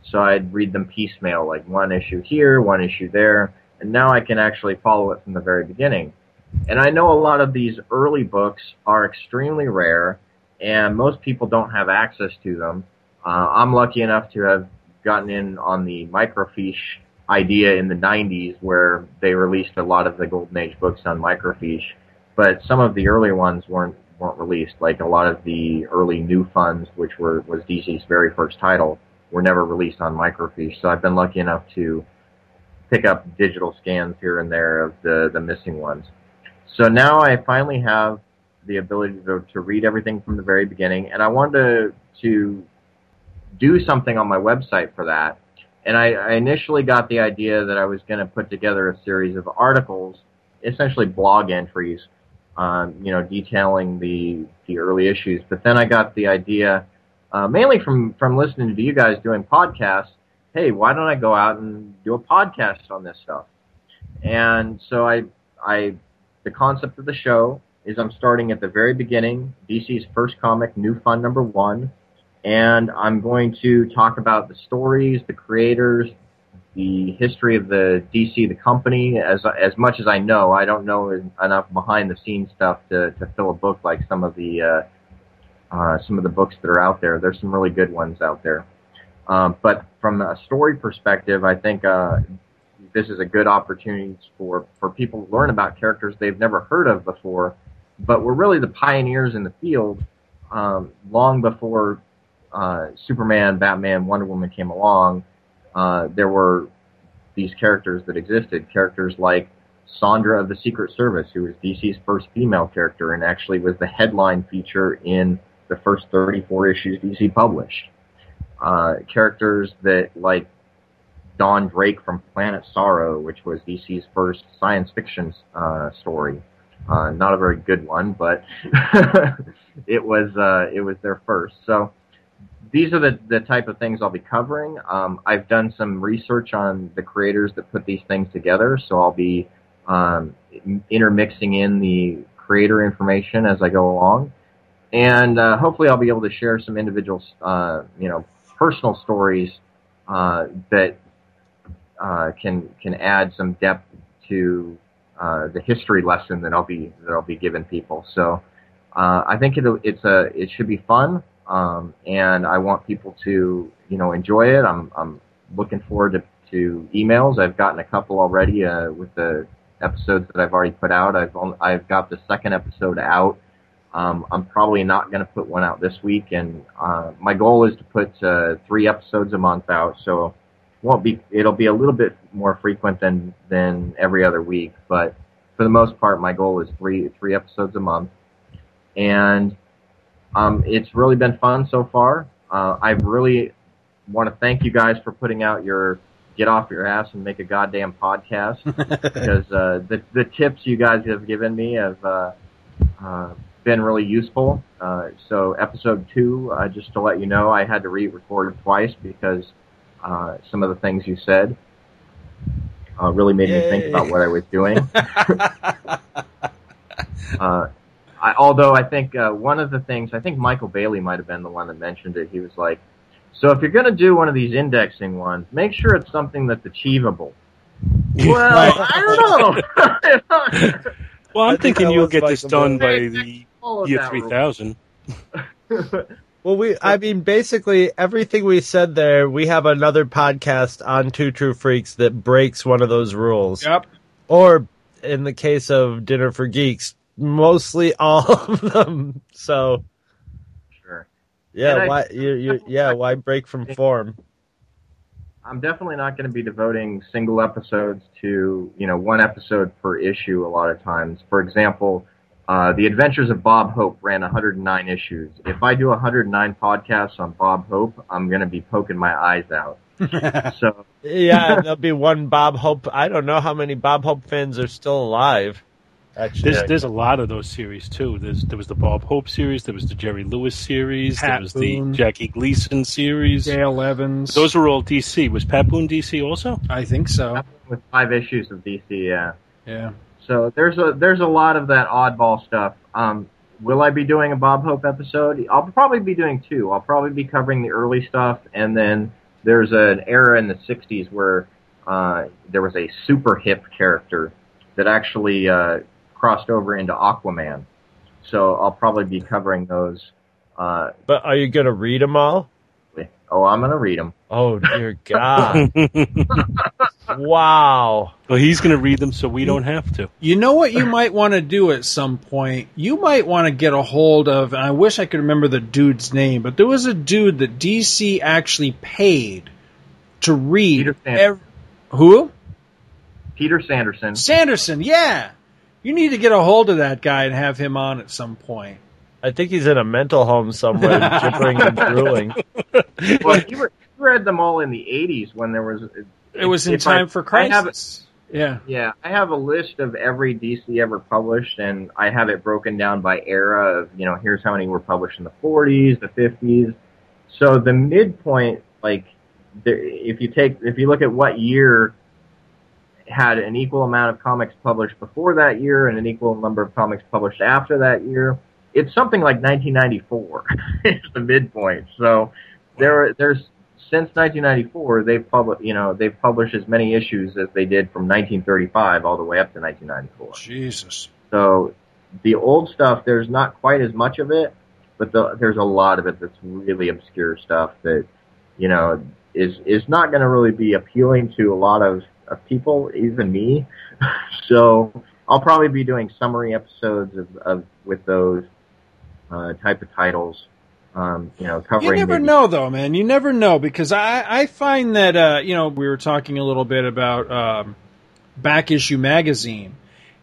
So I'd read them piecemeal, like one issue here, one issue there, and now I can actually follow it from the very beginning. And I know a lot of these early books are extremely rare, and most people don't have access to them. Uh, I'm lucky enough to have gotten in on the microfiche idea in the 90s where they released a lot of the Golden Age books on microfiche, but some of the earlier ones weren't weren't released. Like a lot of the early New Funs, which were was DC's very first title, were never released on microfiche. So I've been lucky enough to pick up digital scans here and there of the the missing ones. So now I finally have the ability to, to read everything from the very beginning, and I wanted to, to do something on my website for that. And I, I initially got the idea that I was going to put together a series of articles, essentially blog entries, um, you know, detailing the the early issues. But then I got the idea, uh, mainly from from listening to you guys doing podcasts. Hey, why don't I go out and do a podcast on this stuff? And so I I the concept of the show is I'm starting at the very beginning, DC's first comic, New Fun number one, and I'm going to talk about the stories, the creators, the history of the DC, the company, as as much as I know. I don't know enough behind the scenes stuff to to fill a book like some of the uh, uh, some of the books that are out there. There's some really good ones out there. Um, but from a story perspective, I think uh, this is a good opportunity for for people to learn about characters they've never heard of before. But we're really the pioneers in the field um, long before uh, Superman, Batman, Wonder Woman came along, uh, there were these characters that existed. Characters like Sandra of the Secret Service, who was DC's first female character and actually was the headline feature in the first 34 issues DC published. Uh, characters that like Don Drake from Planet Saro, which was DC's first science fiction uh, story. Uh, not a very good one, but it was uh, it was their first. So these are the, the type of things I'll be covering. Um, I've done some research on the creators that put these things together, so I'll be um, intermixing in the creator information as I go along, and uh, hopefully I'll be able to share some individual, uh, you know, personal stories uh, that uh, can can add some depth to uh, the history lesson that I'll be that I'll be giving people. So uh, I think it it's a it should be fun um, and I want people to you know enjoy it. I'm I'm looking forward to, to emails. I've gotten a couple already uh, with the episodes that I've already put out. I've only, I've got the second episode out. Um, I'm probably not going to put one out this week, and uh, my goal is to put uh, three episodes a month out. So won't be it'll be a little bit more frequent than than every other week, but for the most part, my goal is three three episodes a month, and um, it's really been fun so far. Uh, I really want to thank you guys for putting out your get off your ass and make a goddamn podcast because uh, the the tips you guys have given me have uh, uh, been really useful. Uh, so episode two, uh, just to let you know, I had to re-record it twice because uh, some of the things you said uh, really made me think about what I was doing. uh, I, although I think uh, one of the things, I think Michael Bailey might have been the one that mentioned it. He was like, "So if you're going to do one of these indexing ones, make sure it's something that's achievable." Well, I don't know. Well, I'm I think thinking that you'll was get this done by the Followed year 3000. Well, we, I mean, basically everything we said there, we have another podcast on Two True Freaks that breaks one of those rules. Yep. Or in the case of Dinner for Geeks, mostly all of them. So, Sure. yeah, And I- why, you, you, yeah, why break from form? I'm definitely not going to be devoting single episodes to, you know, one episode per issue a lot of times. For example, uh, The Adventures of Bob Hope ran 109 issues. If I do 109 podcasts on Bob Hope, I'm going to be poking my eyes out. so, Yeah, there'll be one Bob Hope. I don't know how many Bob Hope fans are still alive. Actually, There's there's a lot of those series too. There's there was the Bob Hope series, there was the Jerry Lewis series, Pat there was Boone. the Jackie Gleason series. Dale Evans. Those were all DC. Was Pat Boone DC also? I think so. with five issues of DC. Yeah. Yeah. So there's a there's a lot of that oddball stuff. Um, will I be doing a Bob Hope episode? I'll probably be doing two. I'll probably be covering the early stuff, and then there's an era in the '60s where uh, there was a super hip character that actually uh, crossed over into Aquaman. So I'll probably be covering those. Uh, But are you going to read them all? Oh, I'm gonna read them. Oh dear God! wow. Well, he's going to read them, so we don't have to. You know what you might want to do at some point? You might want to get a hold of, and I wish I could remember the dude's name, but there was a dude that DC actually paid to read. Peter Sanderson. ev- who? Peter Sanderson. Sanderson, yeah. You need to get a hold of that guy and have him on at some point. I think he's in a mental home somewhere, gibbering and drooling. well, you, were, you read them all in the '80s when there was. It was in if I- time for I have- crisis. Yeah. Yeah, I have a list of every DC ever published, and I have it broken down by era of, you know, here's how many were published in the 40s, the 50s. So the midpoint, like, if you take, if you look at what year had an equal amount of comics published before that year and an equal number of comics published after that year, it's something like 1994 is the midpoint. So there, there's since 1994, they've published, you know, they've published as many issues as they did from 1935 all the way up to 1994. Jesus. So the old stuff, there's not quite as much of it, but the, there's a lot of it that's really obscure stuff that, you know, is is not going to really be appealing to a lot of, of people, even me. so I'll probably be doing summary episodes of, of with those uh, type of titles. Um, you know, covering. You never maybe- know, though, man. You never know because I, I find that uh, you know we were talking a little bit about um, back issue magazine,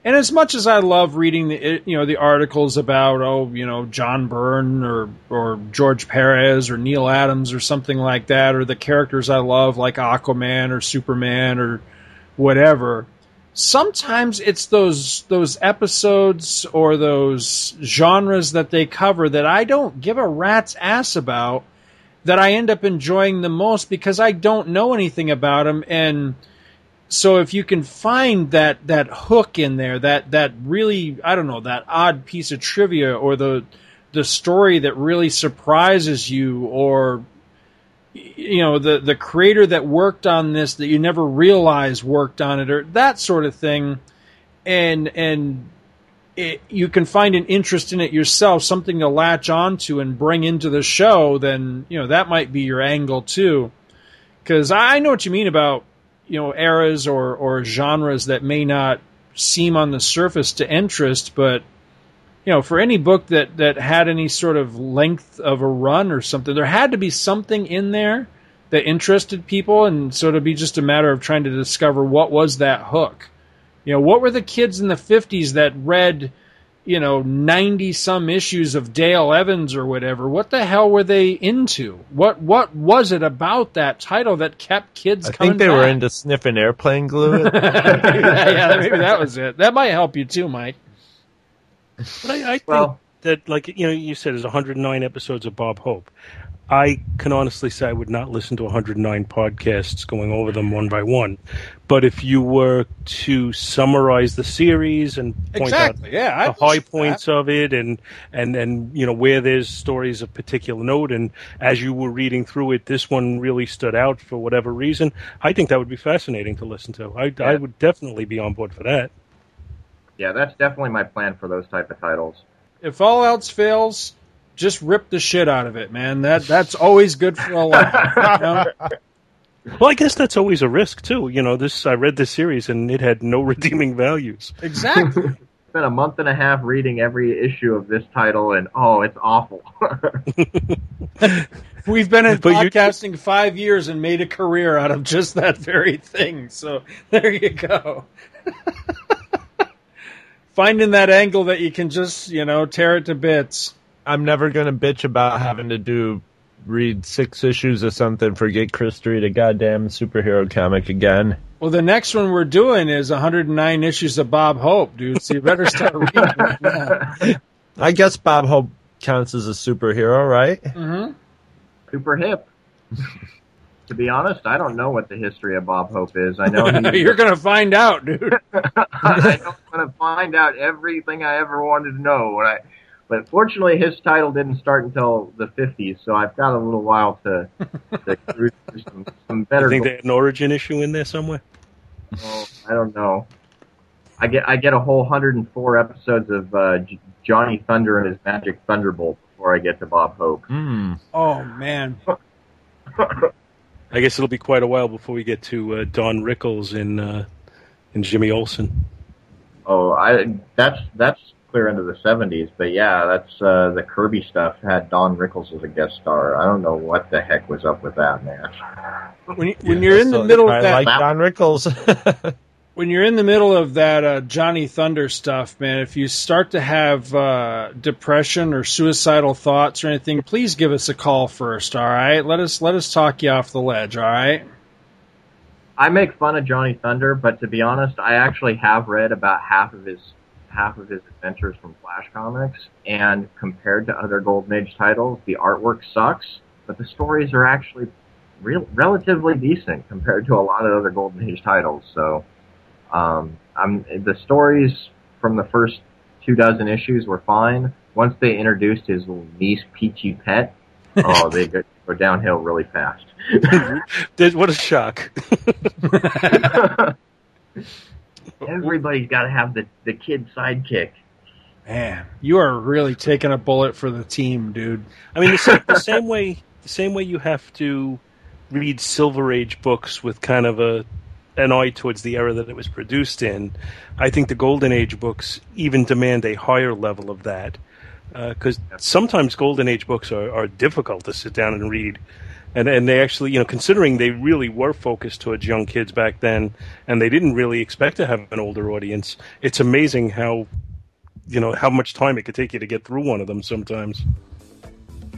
and as much as I love reading the you know the articles about oh you know John Byrne or or George Perez or Neal Adams or something like that, or the characters I love like Aquaman or Superman or whatever. Sometimes it's those those episodes or those genres that they cover that I don't give a rat's ass about that I end up enjoying the most because I don't know anything about them and so if you can find that that hook in there that that really I don't know that odd piece of trivia or the the story that really surprises you or you know the the creator that worked on this that you never realized worked on it or that sort of thing. And and it, you can find an interest in it yourself something to latch onto and bring into the show then you know that might be your angle too. Because I know what you mean about you know eras or or genres that may not seem on the surface to interest but you know, for any book that that had any sort of length of a run or something, there had to be something in there that interested people, and so it'd be just a matter of trying to discover what was that hook. You know, what were the kids in the '50s that read, you know, ninety some issues of Dale Evans or whatever? What the hell were they into? What what was it about that title that kept kids I coming think they were into sniffing airplane glue. that, yeah, maybe that was it. That might help you too, Mike. But I, I think Well- that, like you know, you said there's 109 episodes of Bob Hope. I can honestly say I would not listen to 109 podcasts going over them one by one. But if you were to summarize the series and point Exactly. Yeah, out I'd the high listen to that. points of it and, and, and, you know, where there's stories of particular note and as you were reading through it, this one really stood out for whatever reason, I think that would be fascinating to listen to. I, I would definitely be on board for that. Yeah, that's definitely my plan for those type of titles. if all else fails, just rip the shit out of it, man. That that's always good for a laugh. you know? Well, I guess that's always a risk too. You know, this I read this series and it had no redeeming values. Exactly. Spent a month and a half reading every issue of this title, and oh, it's awful. We've been in But you- podcasting five years and made a career out of just that very thing. So there you go. Finding that angle that you can just, you know, tear it to bits. I'm never gonna bitch about having to do read six issues of something. Forget Chris to read a goddamn superhero comic again. Well, the next one we're doing is 109 issues of Bob Hope, dude. So you better start reading right now. I guess Bob Hope counts as a superhero, right? Mm-hmm. Super hip. to be honest, I don't know what the history of Bob Hope is. I know he, You're gonna find out, dude. I know I'm going to find out everything I ever wanted to know. When I, but fortunately, his title didn't start until the 50s, so I've got a little while to, to through some, some I better. think they had an origin issue in there somewhere. Oh, I don't know. I get I get a whole 104 episodes of uh, J- Johnny Thunder and his Magic Thunderbolt before I get to Bob Hope. Hmm. Oh man. I guess it'll be quite a while before we get to uh, Don Rickles in uh, in Jimmy Olsen. Oh, I that's that's clear into the 70s, but yeah, that's uh, the Kirby stuff had Don Rickles as a guest star. I don't know what the heck was up with that, man. When, you, when you're in the middle of I that, like Don Rickles. when you're in the middle of that uh, Johnny Thunder stuff, man, if you start to have uh, depression or suicidal thoughts or anything, please give us a call first. All right, let us let us talk you off the ledge. All right. I make fun of Johnny Thunder, but to be honest, I actually have read about half of his half of his adventures from Flash Comics, and compared to other Golden Age titles, the artwork sucks, but the stories are actually real relatively decent compared to a lot of other Golden Age titles. So, um, I'm the stories from the first two dozen issues were fine. Once they introduced his little niece Peachy Pet, oh, they go, go downhill really fast. Did- what a shock! Everybody's got to have the the kid sidekick. Man, you are really taking a bullet for the team, dude. I mean, the same, the same way the same way you have to read Silver Age books with kind of a an eye towards the era that it was produced in. I think the Golden Age books even demand a higher level of that uh, because sometimes Golden Age books are, are difficult to sit down and read. And, and they actually, you know, considering they really were focused towards young kids back then, and they didn't really expect to have an older audience. It's amazing how, you know, how much time it could take you to get through one of them sometimes.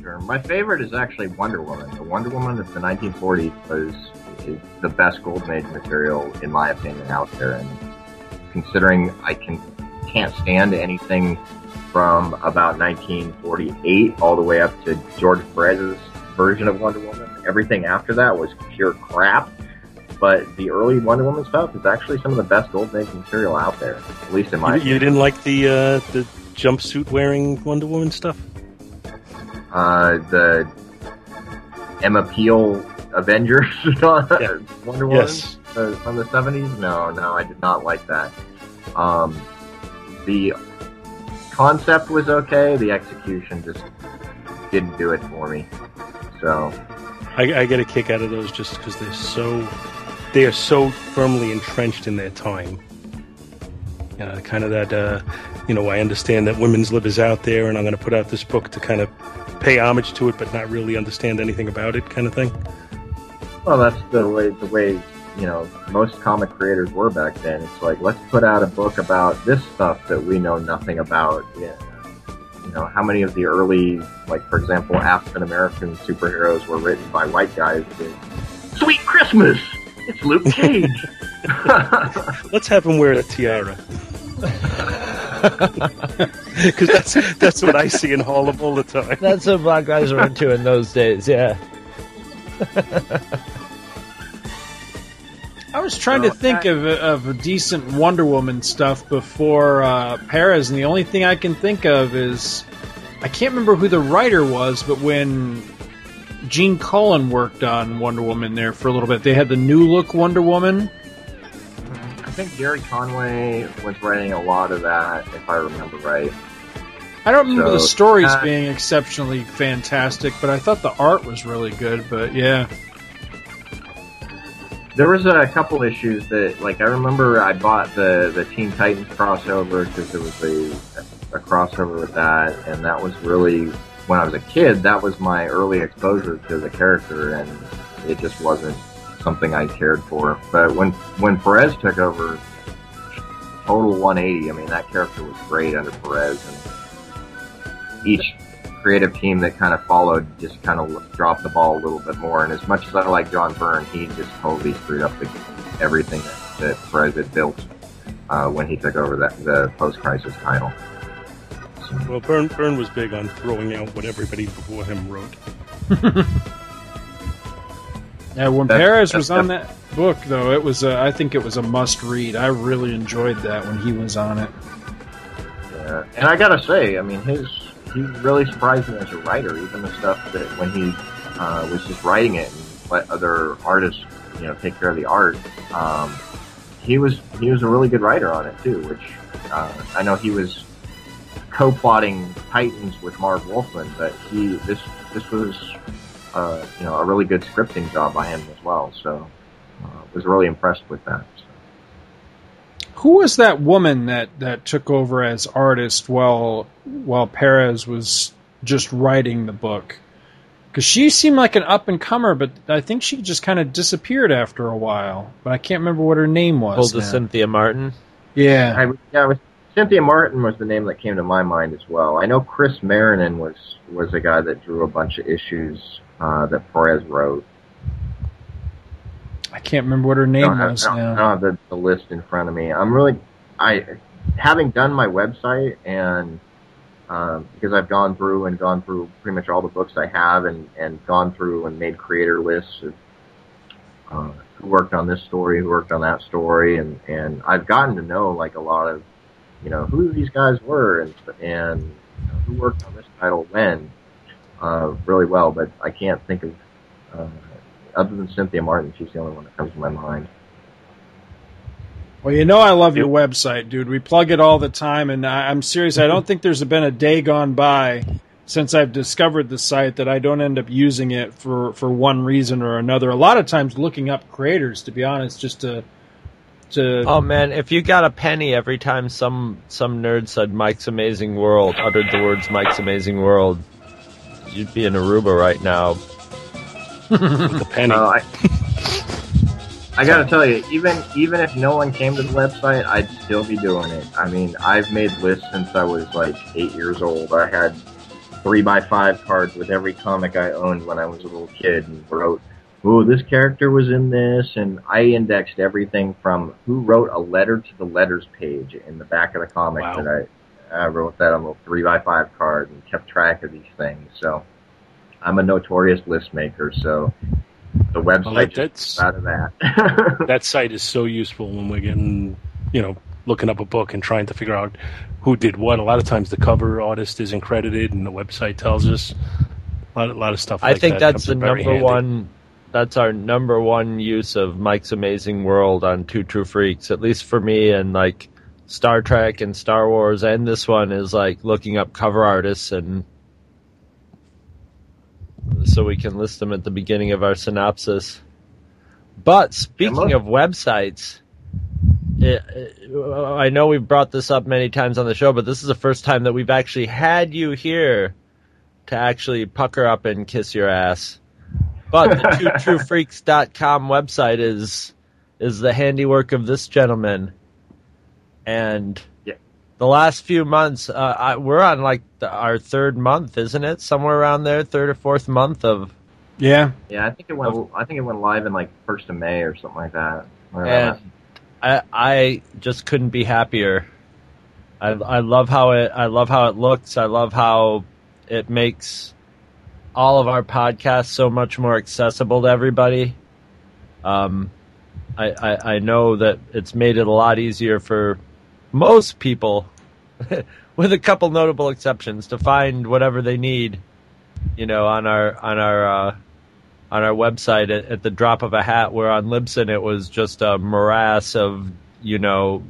Sure. My favorite is actually Wonder Woman. The Wonder Woman of the 1940s was is the best Golden Age material, in my opinion, out there. And considering I can can't stand anything from about 1948 all the way up to George Perez's version of Wonder Woman, everything after that was pure crap. But the early Wonder Woman stuff is actually some of the best Golden Age material out there, at least in my You, you didn't like the uh, the jumpsuit wearing Wonder Woman stuff? uh, the Emma Peel Avengers Yeah. Wonder Woman Yes. uh, from the seventies. No, no, I did not like that. Um, the concept was okay. The execution just didn't do it for me. So I, I get a kick out of those just because they're so they are so firmly entrenched in their time. Uh, kind of that, uh, you know, I understand that women's lib is out there, and I'm going to put out this book to kind of pay homage to it, but not really understand anything about it, kind of thing. Well, that's the way the way you know most comic creators were back then. It's like let's put out a book about this stuff that we know nothing about. Yeah. You know, how many of the early, like for example, African American superheroes were written by white guys? With, Sweet Christmas! It's Luke Cage. Let's have him wear a tiara. Because that's that's what I see in Harlem all the time. That's what black guys were into in those days, yeah. I was trying to think I- of of a decent Wonder Woman stuff before uh, Perez, and the only thing I can think of is I can't remember who the writer was, but when Gene Colan worked on Wonder Woman there for a little bit, they had the new look Wonder Woman. I think Gerry Conway was writing a lot of that, if I remember right. I don't remember the stories uh, being exceptionally fantastic, but I thought the art was really good. But yeah, There was a couple issues that, like, I remember I bought the the Teen Titans crossover because there was a a crossover with that, and that was really when I was a kid. That was my early exposure to the character, and it just wasn't something I cared for. But when when Perez took over, total 180. I mean, that character was great under Perez, and each creative team that kind of followed just kind of dropped the ball a little bit more. And as much as I like John Byrne, he just totally screwed up the, everything that, that Perez had built uh, when he took over that the post-crisis title. So, Well, Byrne, Byrne was big on throwing out what everybody before him wrote. Yeah, when That's- Perez that's was on that book, though, it was a, I think it was a must read. I really enjoyed that when he was on it. yeah. And I gotta say, I mean, his he really surprised me as a writer. Even the stuff that when he uh, was just writing it and let other artists, you know, take care of the art. Um, he was he was a really good writer on it too. Which uh, I know he was co-plotting Titans with Marv Wolfman, but he this this was uh, you know a really good scripting job by him as well. So uh, was really impressed with that. Who was that woman that, that took over as artist while while Perez was just writing the book? Because she seemed like an up and comer, but I think she just kind of disappeared after a while. But I can't remember what her name was. Pulled to. Cynthia Martin. Yeah, I, yeah, it was, Cynthia Martin was the name that came to my mind as well. I know Chris Marrinan was was a guy that drew a bunch of issues uh, that Perez wrote. I can't remember what her name don't was I don't, I don't have the, the list in front of me. I'm really, I, having done my website and um, because I've gone through and gone through pretty much all the books I have and and gone through and made creator lists of uh, who worked on this story, who worked on that story, and and I've gotten to know like a lot of you know who these guys were and and you know, who worked on this title when uh, really well, but I can't think of uh, other than Cynthia Martin. She's the only one that comes to my mind. Well, you know I love your website, dude. We plug it all the time, and I, I'm serious. I don't think there's been a day gone by since I've discovered the site that I don't end up using it for for one reason or another. A lot of times, looking up creators, to be honest, just to to. Oh man, if you got a penny every time some some nerd said Mike's Amazing World, uttered the words Mike's Amazing World, you'd be in Aruba right now. With the penny. Uh, I, I gotta tell you, even even if no one came to the website, I'd still be doing it. I mean, I've made lists since I was like eight years old. I had three by five cards with every comic I owned when I was a little kid, and wrote, "Oh, this character was in this," and I indexed everything from who wrote a letter to the letters page in the back of the comic Wow. that I I wrote that on a little three by five card and kept track of these things. So I'm a notorious list maker. So the website that- just that's- out of that. that site is so useful when we're getting, you know, looking up a book and trying to figure out who did what. A lot of times the cover artist isn't credited and the website tells us a lot, a lot of stuff. I like think that that's the number handy. one. That's our number one use of Mike's Amazing World on Two True Freaks, at least for me. And like Star Trek and Star Wars, and this one is like looking up cover artists and so we can list them at the beginning of our synopsis. But speaking of websites, it, it- I know we've brought this up many times on the show, but this is the first time that we've actually had you here to actually pucker up and kiss your ass. But the two twotruefreaks.com website is is the handiwork of this gentleman. And. The last few months, uh, I, we're on like the, our third month, isn't it? Somewhere around there, third or fourth month of yeah, yeah, I think it went. I think it went live in like first of May or something like that. Whatever and I I just couldn't be happier. I I love how it I love how it looks. I love how it makes all of our podcasts so much more accessible to everybody. Um, I, I I know that it's made it a lot easier for most people, with a couple notable exceptions, to find whatever they need. You know, on our on our uh, on our website at, at the drop of a hat. Where on Libsyn it was just a morass of you know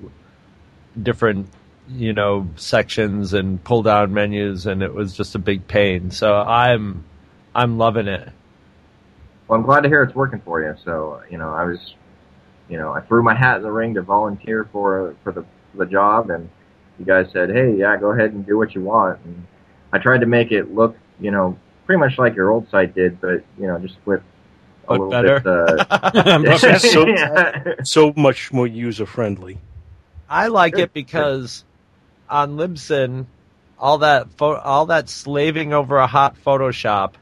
different you know sections and pull down menus, and it was just a big pain. So I'm I'm loving it. Well, I'm glad to hear it's working for you. So, you know, I was, you know, I threw my hat in the ring to volunteer for for the the job, and you guys said, "Hey, yeah, go ahead and do what you want." And I tried to make it look, you know, pretty much like your old site did, but you know, just with a little better. bit. Uh, so- yeah. so much more user friendly. I like Sure, it because on Libsyn, all that pho- all that slaving over a hot Photoshop,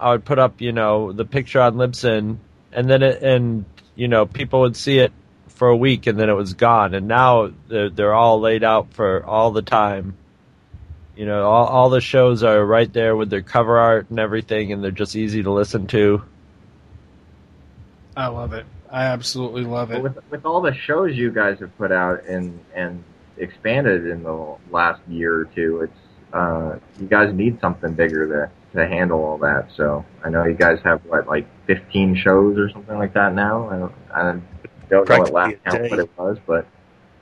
I would put up, you know, the picture on Libsyn, and then it, and you know, people would see it for a week and then it was gone. And now they're, they're all laid out for all the time. You know, all, all the shows are right there with their cover art and everything, and they're just easy to listen to. I love it. I absolutely love it. With with all the shows you guys have put out and and expanded in the last year or two, it's uh, you guys need something bigger to to handle all that. So I know you guys have what like 15 shows or something like that now. I I don't know what last count what it was, but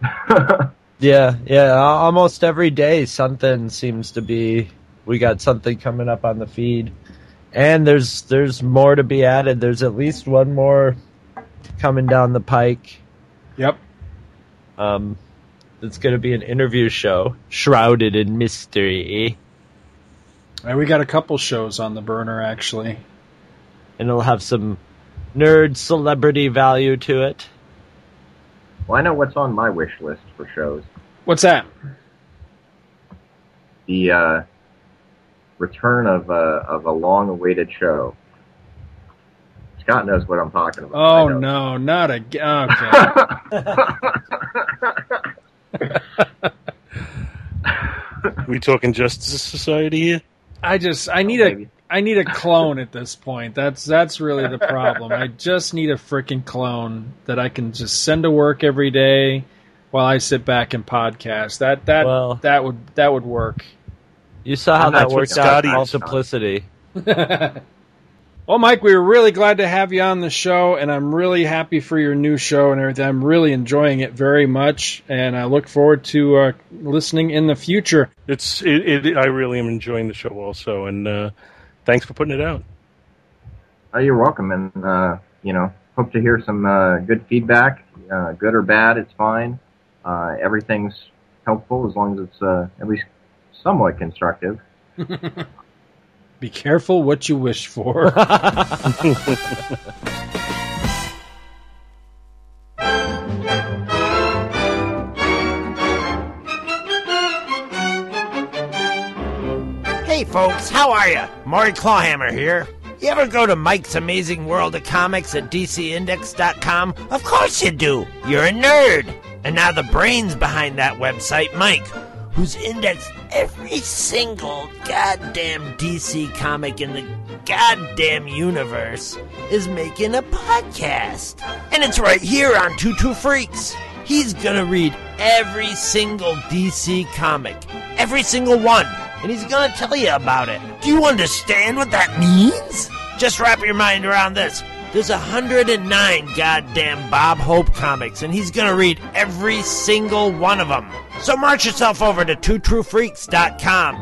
Yeah, yeah. Almost every day, something seems to be. We got something coming up on the feed, and there's there's more to be added. There's at least one more coming down the pike. Yep. Um, it's going to be an interview show shrouded in mystery, And we got a couple shows on the burner actually. and it'll have some nerd celebrity value to it. Well, I know what's on my wish list for shows. What's that? The uh, return of a of a long awaited show. Scott knows what I'm talking about. Oh no, not again. Okay. we talking Justice Society here? I just I need Oh, a maybe. I need a clone at this point. That's that's really the problem. I just need a freaking clone that I can just send to work every day while I sit back and podcast. That that Well- that would that would work. You saw how I'm that worked out Scotty- in Multiplicity. Well, Mike, we were really glad to have you on the show, and I'm really happy for your new show and everything. I'm really enjoying it very much, and I look forward to uh, listening in the future. It's it, it. I really am enjoying the show also, and uh, thanks for putting it out. Oh, you're welcome, and uh, you know, hope to hear some uh, good feedback, uh, good or bad. It's fine. Uh, everything's helpful as long as it's uh, at least somewhat constructive. Be careful what you wish for. folks, how are ya? Maury Clawhammer here. You ever go to Mike's Amazing World of Comics at DCIndex.com? Of course you do. You're a nerd. And now the brains behind that website, Mike, who's indexed every single goddamn DC comic in the goddamn universe, is making a podcast. And it's right here on Two Freaks. He's gonna read every single DC comic, every single one, and he's gonna tell you about it. Do you understand what that means? Just wrap your mind around this. There's 109 goddamn Bob Hope comics, and he's gonna read every single one of them. So march yourself over to twotruefreaks.com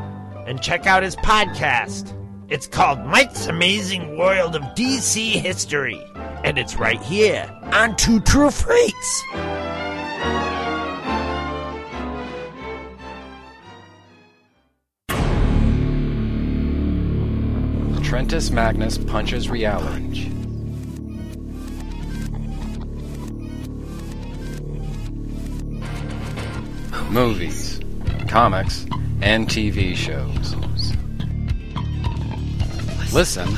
and check out his podcast. It's called Mike's Amazing World of DC History, and it's right here on Two True Freaks. Trentus Magnus punches reality. Movies, comics, and TV shows. Listen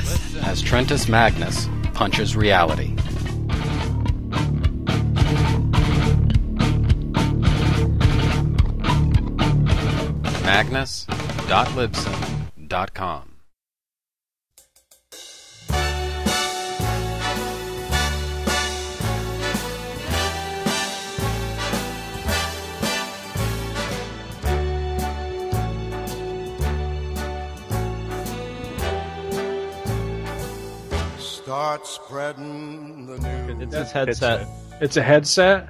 as Trentus Magnus punches reality. Magnus.libsyn.com Start spreading the news. It's his headset. it's a headset.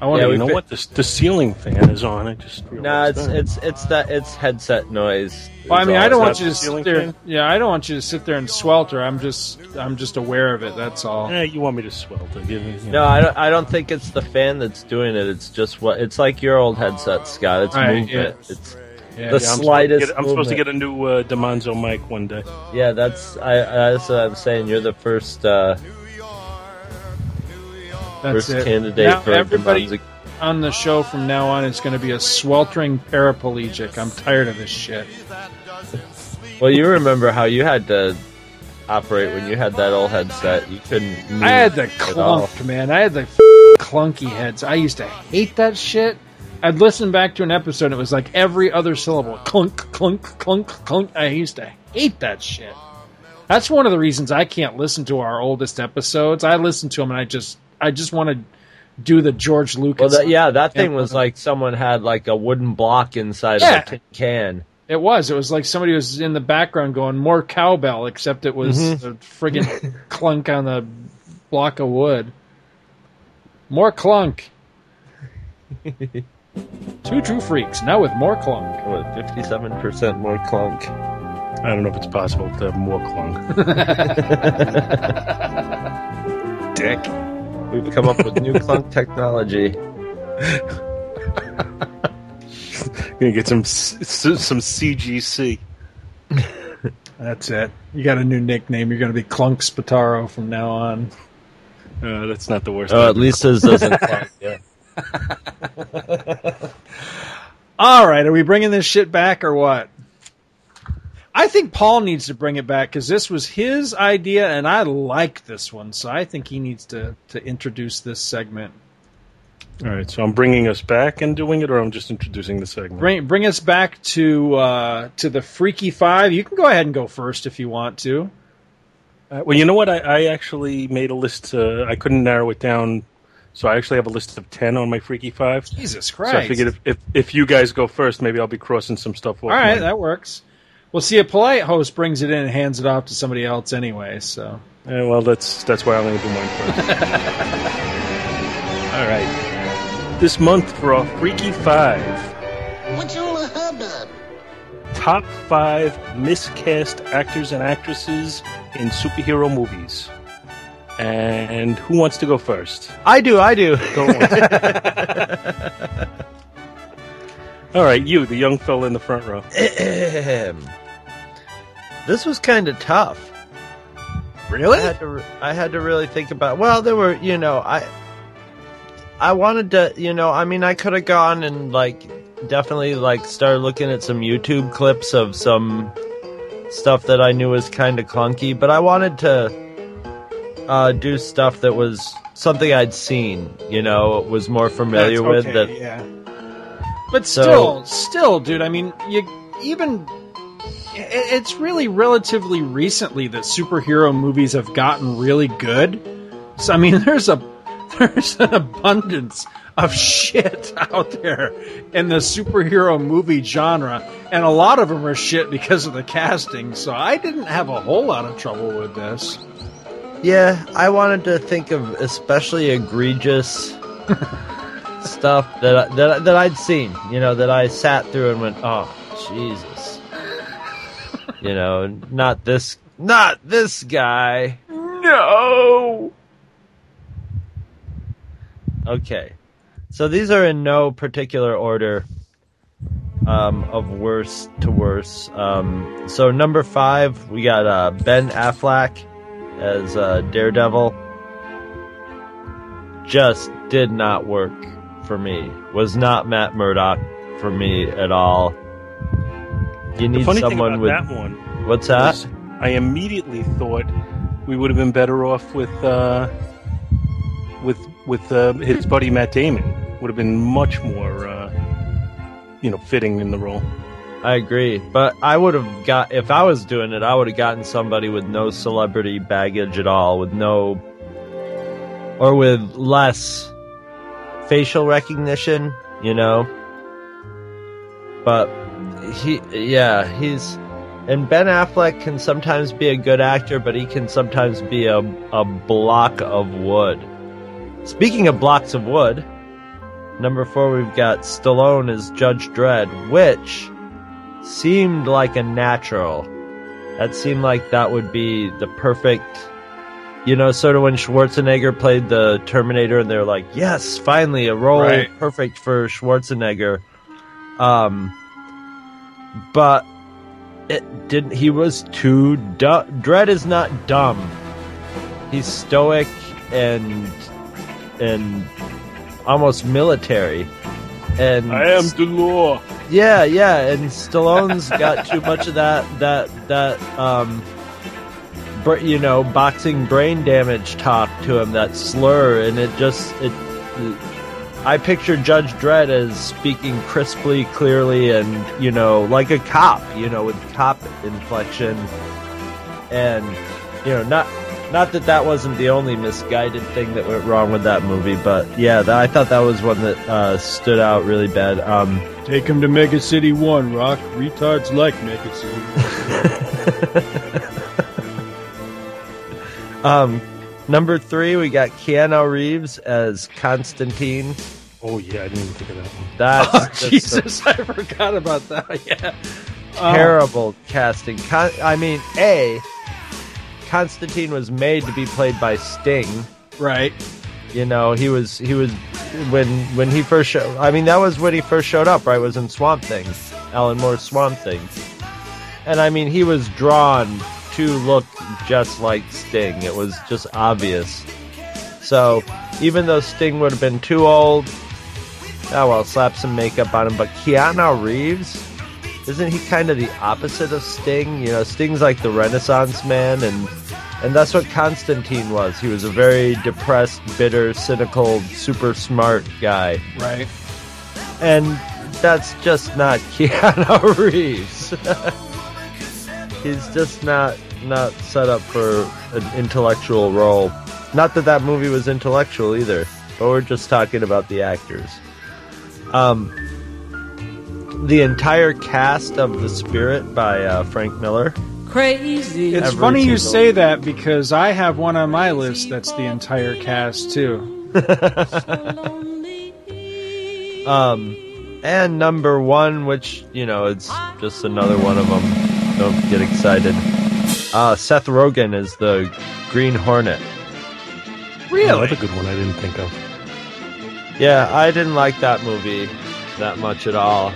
I want Yeah, to you know fi- what? The, the ceiling fan is on. I just No, realized it's that. it's it's that it's headset noise. Well, I mean, I don't want you to sit there. fan? Yeah, I don't want you to sit there and swelter. I'm just, I'm just aware of it. That's all. Eh, you want me to swelter? Give me. you No, know. I don't. I don't think it's the fan that's doing it. It's just what. It's like your old headset, Scott. It's Right, movement. yeah. It's Yeah, the Yeah, I'm slightest. Supposed to get, I'm supposed to get a new uh, Demonzo mic one day. Yeah, that's. I. I that's what I'm saying. You're the first. Uh, That's first it. candidate Now for everybody Demonzo- on the show from now on is going to be a sweltering paraplegic. I'm tired of this shit. Well, you remember how you had to operate when you had that old headset. You couldn't. Move I had the clunk, man. I had the clunky heads. I used to hate that shit. I'd listen back to an episode and it was like every other syllable clunk, clunk, clunk, clunk. I used to hate that shit. That's one of the reasons I can't listen to our oldest episodes. I listen to them and I just, I just want to do the George Lucas. Well, that, yeah, that thing was like someone had like a wooden block inside Yeah. of a tin can. It was. It was like somebody was in the background going more cowbell, except it was Mhm. a friggin' clunk on the block of wood. More clunk. Two true freaks now with more clunk. What, fifty-seven percent more clunk. I don't know if it's possible to have more clunk. Dick. We've come up with new clunk technology. Gonna get some s- s- some CGC. That's it. You got a new nickname. You're going to be Clunk Spataro from now on. Uh, that's not the worst. Oh, at least his doesn't clunk. Yeah. All right, are we bringing this shit back or what? I think Paul needs to bring it back because this was his idea, and I like this one, so I think he needs to to introduce this segment. All right, so I'm bringing us back and doing it, or I'm just introducing the segment. Bring bring us back to uh, to the Freaky Five. You can go ahead and go first if you want to. Uh, well, you know what? I, I actually made a list. Uh, I couldn't narrow it down, so I actually have a list of ten on my Freaky Five. Jesus Christ! So I Christ! figured if, if if you guys go first, maybe I'll be crossing some stuff off. All right, mine. that works. Well, see, a polite host brings it in and hands it off to somebody else anyway. So Yeah, well, that's that's why I'm going to do mine first. All right. This month for our Freaky Five, What's all the hubbub? top five miscast actors and actresses in superhero movies. And who wants to go first? I do. I do. Go on. All right, you, the young fella in the front row. this was kind of tough. Really? I had, to, I had to really think about. Well, there were, you know, I, I wanted to, you know, I mean, I could have gone and like definitely like started looking at some YouTube clips of some stuff that I knew was kind of clunky, but I wanted to uh, do stuff that was something I'd seen, you know, was more familiar That's with. That yeah. But So- still, still, dude. I mean, you even it's really relatively recently that superhero movies have gotten really good. So I mean, there's a there's an abundance of shit out there in the superhero movie genre, and a lot of them are shit because of the casting. So I didn't have a whole lot of trouble with this. Yeah, I wanted to think of especially egregious stuff that I, that that I'd seen. You know, that I sat through and went, "Oh, Jesus!" you know, not this, not this guy. No. Okay, so these are in no particular order um, of worst to worst. Um, so number five, we got uh, Ben Affleck as uh, Daredevil. Just did not work for me. Was not Matt Murdock for me at all. You need someone with that one what's that? I immediately thought we would have been better off with uh, with with uh, his buddy Matt Damon. Would have been much more, uh, you know, fitting in the role. I agree, but I would have got if I was doing it, I would have gotten somebody with no celebrity baggage at all, with no or with less facial recognition, you know. But he, yeah, he's and Ben Affleck can sometimes be a good actor, but he can sometimes be a a block of wood. Speaking of blocks of wood, number four we've got Stallone as Judge Dredd, which seemed like a natural. That seemed like that would be the perfect, you know, sort of when Schwarzenegger played the Terminator, and they're like, "Yes, finally a role Right. perfect for Schwarzenegger." Um, but it didn't. He was too dumb. Dredd is not dumb. He's stoic and and almost military. And I am the law. Yeah, yeah, and Stallone's got too much of that that that um you know, boxing brain damage talk to him, that slur, and it just it. I picture Judge Dredd as speaking crisply, clearly, and you know, like a cop, you know, with cop inflection, and you know, not not that that wasn't the only misguided thing that went wrong with that movie, but yeah, that, I thought that was one that uh, stood out really bad. Um, Take him to Mega City 1, Rock. Retards like Mega City. um, number three, we got Keanu Reeves as Constantine. Oh yeah, I didn't even think of that one. That's, oh, that's Jesus, I forgot about that. Yeah. Oh. terrible casting. Con- I mean, A, Constantine was made to be played by Sting. Right. You know, he was he was when when he first showed. I mean, that was when he first showed up. Right, was in Swamp Thing, Alan Moore's Swamp Thing, and I mean, he was drawn to look just like Sting. It was just obvious. So, even though Sting would have been too old, oh well, slap some makeup on him. But Keanu Reeves, isn't he kind of the opposite of Sting? You know, Sting's like the Renaissance man, and and that's what Constantine was. He was a very depressed, bitter, cynical, super smart guy. Right. And that's just not Keanu Reeves. He's just not not set up for an intellectual role. Not that that movie was intellectual either, but we're just talking about the actors. Um, the entire cast of The Spirit by uh, Frank Miller. Crazy. It's Every funny you single- say that because I have one on my list that's the entire cast, too. Um, and number one, which you know, it's just another one of them. Don't get excited. Uh, Seth Rogen is the Green Hornet. Really? Another good one I didn't think of. Yeah, I didn't like that movie that much at all.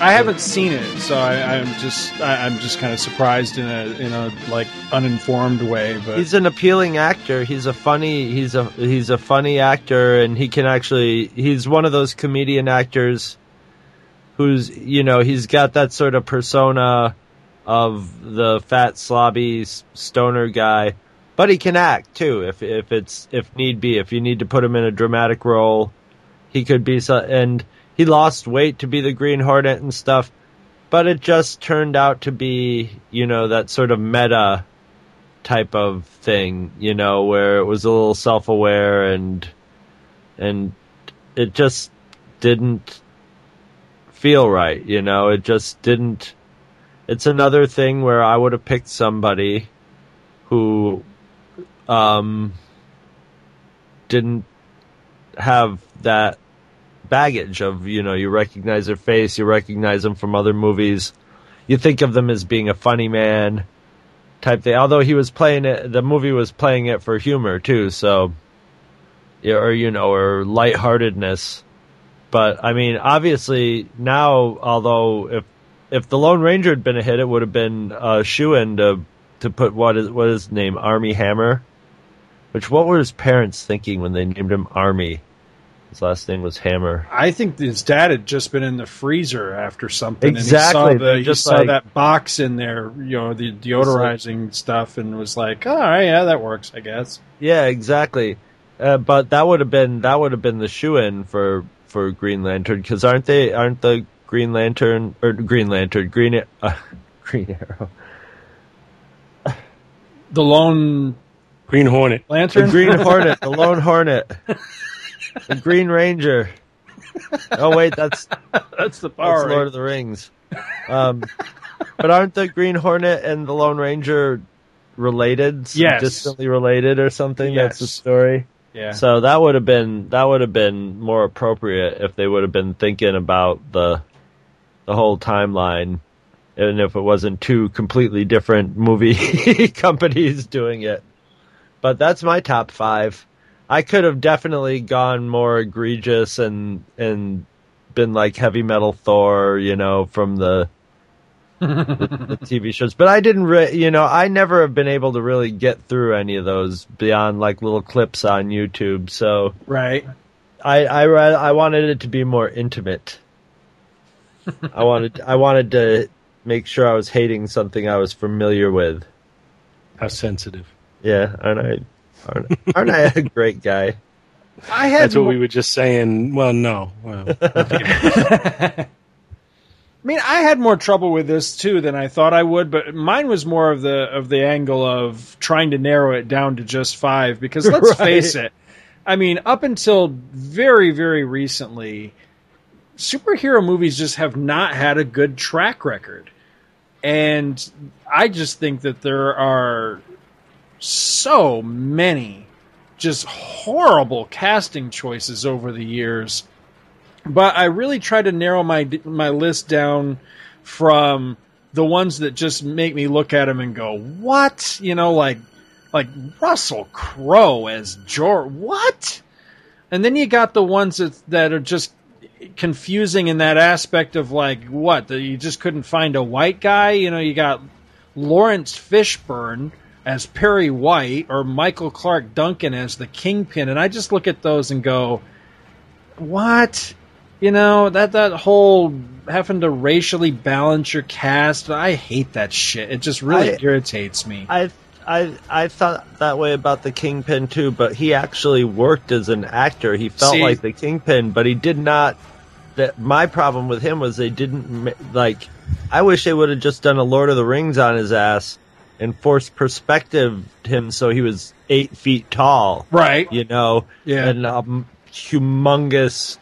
I haven't seen it, so I, I'm just I, I'm just kind of surprised in a in a like uninformed way. But He's an appealing actor. He's a funny. He's a he's a funny actor, and he can actually. He's one of those comedian actors who's you know he's got that sort of persona of the fat slobby stoner guy, but he can act too if if it's if need be. If you need to put him in a dramatic role, he could be. So, and he lost weight to be the Green Hornet and stuff, but it just turned out to be you know that sort of meta type of thing, you know, where it was a little self-aware and and it just didn't feel right, you know, it just didn't it's another thing where I would have picked somebody who um didn't have that baggage of, you know, you recognize their face, you recognize them from other movies. You think of them as being a funny man, type thing. Although he was playing it, the movie was playing it for humor too. So, or you know, or lightheartedness. But I mean, obviously now, although if if the Lone Ranger had been a hit, it would have been a shoe in to to put what is what is his name, Armie Hammer. Which what were his parents thinking when they named him Armie? His last name was Hammer. I think his dad had just been in the freezer after something. Exactly, And he saw, they're the, he just saw like- that box in there, you know, the deodorizing stuff, and was like, "All right, yeah, that works, I guess." Yeah, exactly. Uh, but that would have been that would have been the shoe in for for Green Lantern because aren't they aren't the Green Lantern or Green Lantern Green uh, Green Arrow The lone Green Hornet. lantern, the Green Hornet the Lone Hornet the Green Ranger. Oh wait, that's That's the that's power. Lord of the Rings. Um, but aren't the Green Hornet and the Lone Ranger related? Yes. distantly related or something. That's the story. yeah, So that would have been that would have been more appropriate if they would have been thinking about the the whole timeline, and if it wasn't two completely different movie companies doing it. But that's my top five. I could have definitely gone more egregious and and been like heavy metal Thor, you know, from the the, the TV shows. But I didn't, re- you know, I never have been able to really get through any of those beyond like little clips on YouTube. So right. I I I wanted it to be more intimate. I wanted I wanted to make sure I was hating something I was familiar with. How sensitive. Yeah, aren't I? Aren't, aren't I a great guy? I had That's what mo- we were just saying. Well, no. Well, I mean, I had more trouble with this too than I thought I would, but mine was more of the of the angle of trying to narrow it down to just five. Because let's Right. face it, I mean, up until very very recently, superhero movies just have not had a good track record, and I just think that there are so many just horrible casting choices over the years but I really try to narrow my my list down from the ones that just make me look at him and go, "What?" You know, like like Russell Crowe as Jor-El. What? And then you got the ones that that are just confusing in that aspect of like what that you just couldn't find a white guy. You know, you got Laurence Fishburne as Perry White or Michael Clarke Duncan as the Kingpin, and I just look at those and go, "What?" You know that that whole having to racially balance your cast. I hate that shit. It just really I- irritates me. I I I thought that way about the Kingpin too, but he actually worked as an actor. He felt See- like the Kingpin, but he did not. That my problem with him was they didn't like. I wish they would have just done a Lord of the Rings on his ass and forced perspective him so he was eight feet tall, right? You know, Yeah. and um, humongous,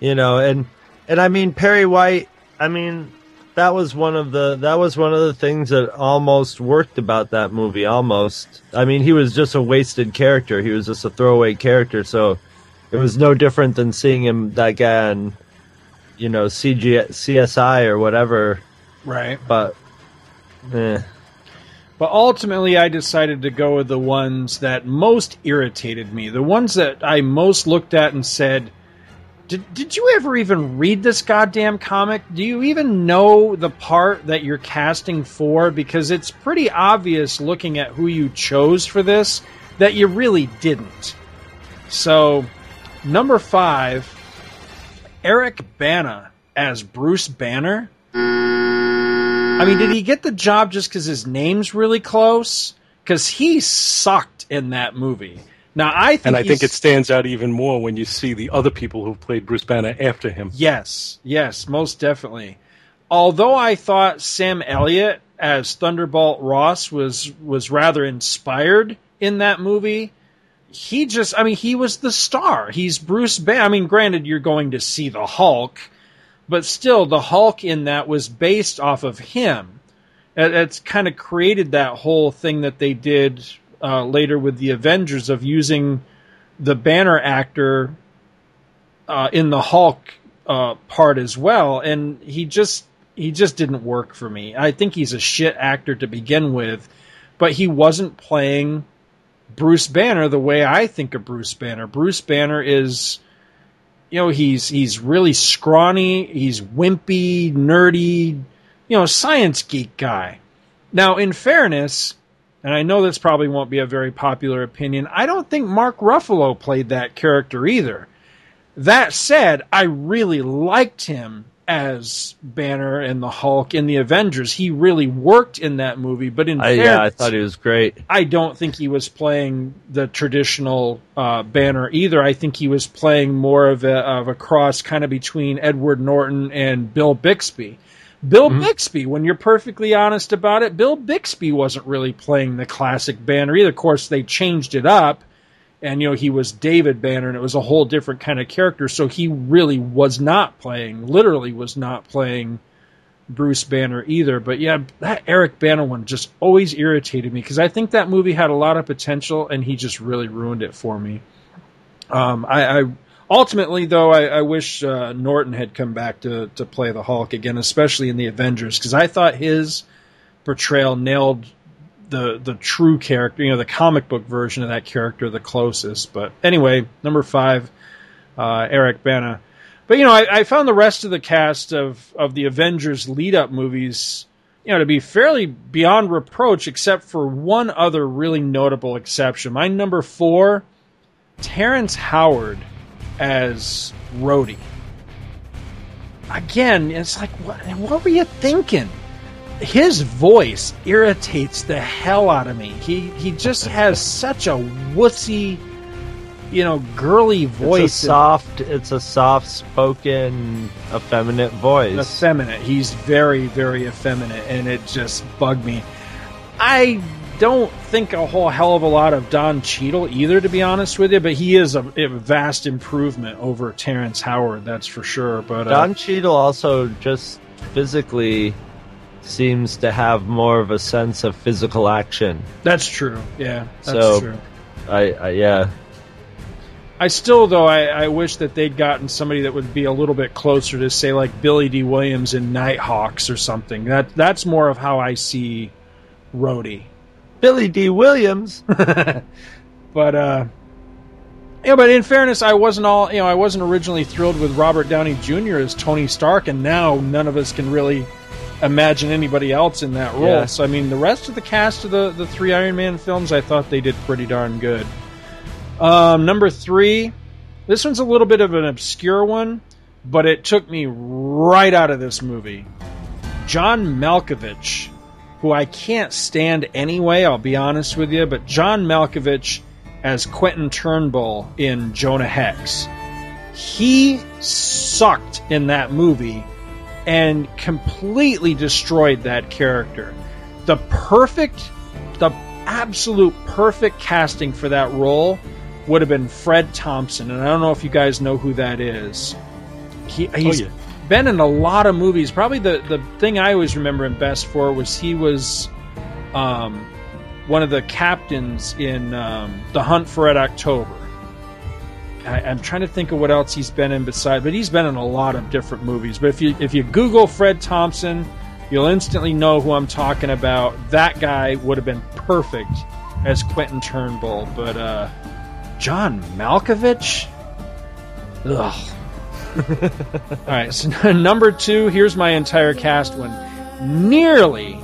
you know, and and I mean Perry White. I mean that was one of the that was one of the things that almost worked about that movie. Almost, I mean, he was just a wasted character. He was just a throwaway character. So it was no different than seeing him that guy on, you know, CG, CSI or whatever. Right. But, eh. But ultimately, I decided to go with the ones that most irritated me, the ones that I most looked at and said, did, did you ever even read this goddamn comic? Do you even know the part that you're casting for? Because it's pretty obvious looking at who you chose for this that you really didn't. So, number five, Eric Bana as Bruce Banner. I mean, did he get the job just because his name's really close? Because he sucked in that movie. Now I think, and I think it stands out even more when you see the other people who played Bruce Banner after him. Yes, yes, most definitely. Although I thought Sam Elliott as Thunderbolt Ross was was rather inspired in that movie, he just I mean he was the star. He's Bruce Banner. I mean, granted you're going to see the Hulk, but still the Hulk in that was based off of him. It, it's kind of created that whole thing that they did uh, later with the Avengers of using the Banner actor uh, in the Hulk uh, part as well, and he just he just didn't work for me. I think he's a shit actor to begin with, but he wasn't playing Bruce Banner the way I think of Bruce Banner. Bruce Banner is, you know, he's he's really scrawny, he's wimpy, nerdy, you know, science geek guy. Now, in fairness, and I know this probably won't be a very popular opinion, I don't think Mark Ruffalo played that character either. That said, I really liked him as Banner and the Hulk in the Avengers. He really worked in that movie, but in I, fairness, yeah, I thought he was great. I don't think he was playing the traditional uh, Banner either. I think he was playing more of a, of a cross kind of between Edward Norton and Bill Bixby. Bill Bixby, when you're perfectly honest about it, Bill Bixby wasn't really playing the classic Banner either. Of course, they changed it up, and you know he was David Banner, and it was a whole different kind of character. So he really was not playing, literally was not playing Bruce Banner either. But yeah, that Eric Banner one just always irritated me because I think that movie had a lot of potential, and he just really ruined it for me. Um, I, I ultimately though I, I wish uh, Norton had come back to to play the Hulk again, especially in the Avengers, because I thought his portrayal nailed the the true character, you know, the comic book version of that character the closest. But anyway, number five, uh, Eric Bana. But you know, I, I found the rest of the cast of of the Avengers lead up movies, you know, to be fairly beyond reproach, except for one other really notable exception. My number four, Terrence Howard as Rhodey. Again, it's like, what, what were you thinking? His voice irritates the hell out of me. He he just has such a wussy, you know, girly voice. It's a soft. It's a soft spoken, effeminate voice. Effeminate. He's very very effeminate, and it just bugged me. I don't think a whole hell of a lot of Don Cheadle either, to be honest with you. But he is a, a vast improvement over Terrence Howard, that's for sure. But uh, Don Cheadle also just physically seems to have more of a sense of physical action. That's true. Yeah, that's so, true. I, I yeah. I still, though, I, I wish that they'd gotten somebody that would be a little bit closer to, say, like Billy Dee Williams in Nighthawks or something. That that's more of how I see Rhodey. Billy Dee Williams. but uh, yeah, but in fairness, I wasn't all you know. I wasn't originally thrilled with Robert Downey Jr. as Tony Stark, and now none of us can really imagine anybody else in that role. Yeah. So I mean, the rest of the cast of the the three Iron Man films, I thought they did pretty darn good. Um, number three, this one's a little bit of an obscure one, but it took me right out of this movie. John Malkovich, who I can't stand anyway, I'll be honest with you, but John Malkovich as Quentin Turnbull in Jonah Hex. He sucked in that movie and completely destroyed that character. The perfect, the absolute perfect casting for that role would have been Fred Thompson, and I don't know if you guys know who that is. He, he's Oh, yeah. been in a lot of movies. Probably the, the thing I always remember him best for was he was um, one of the captains in um, The Hunt for Red October. I, I'm trying to think of what else he's been in beside, but he's been in a lot of different movies. But if you if you Google Fred Thompson, you'll instantly know who I'm talking about. That guy would have been perfect as Quentin Turnbull, but uh, John Malkovich, ugh. All right, so number two. Here's my entire cast one. Nearly,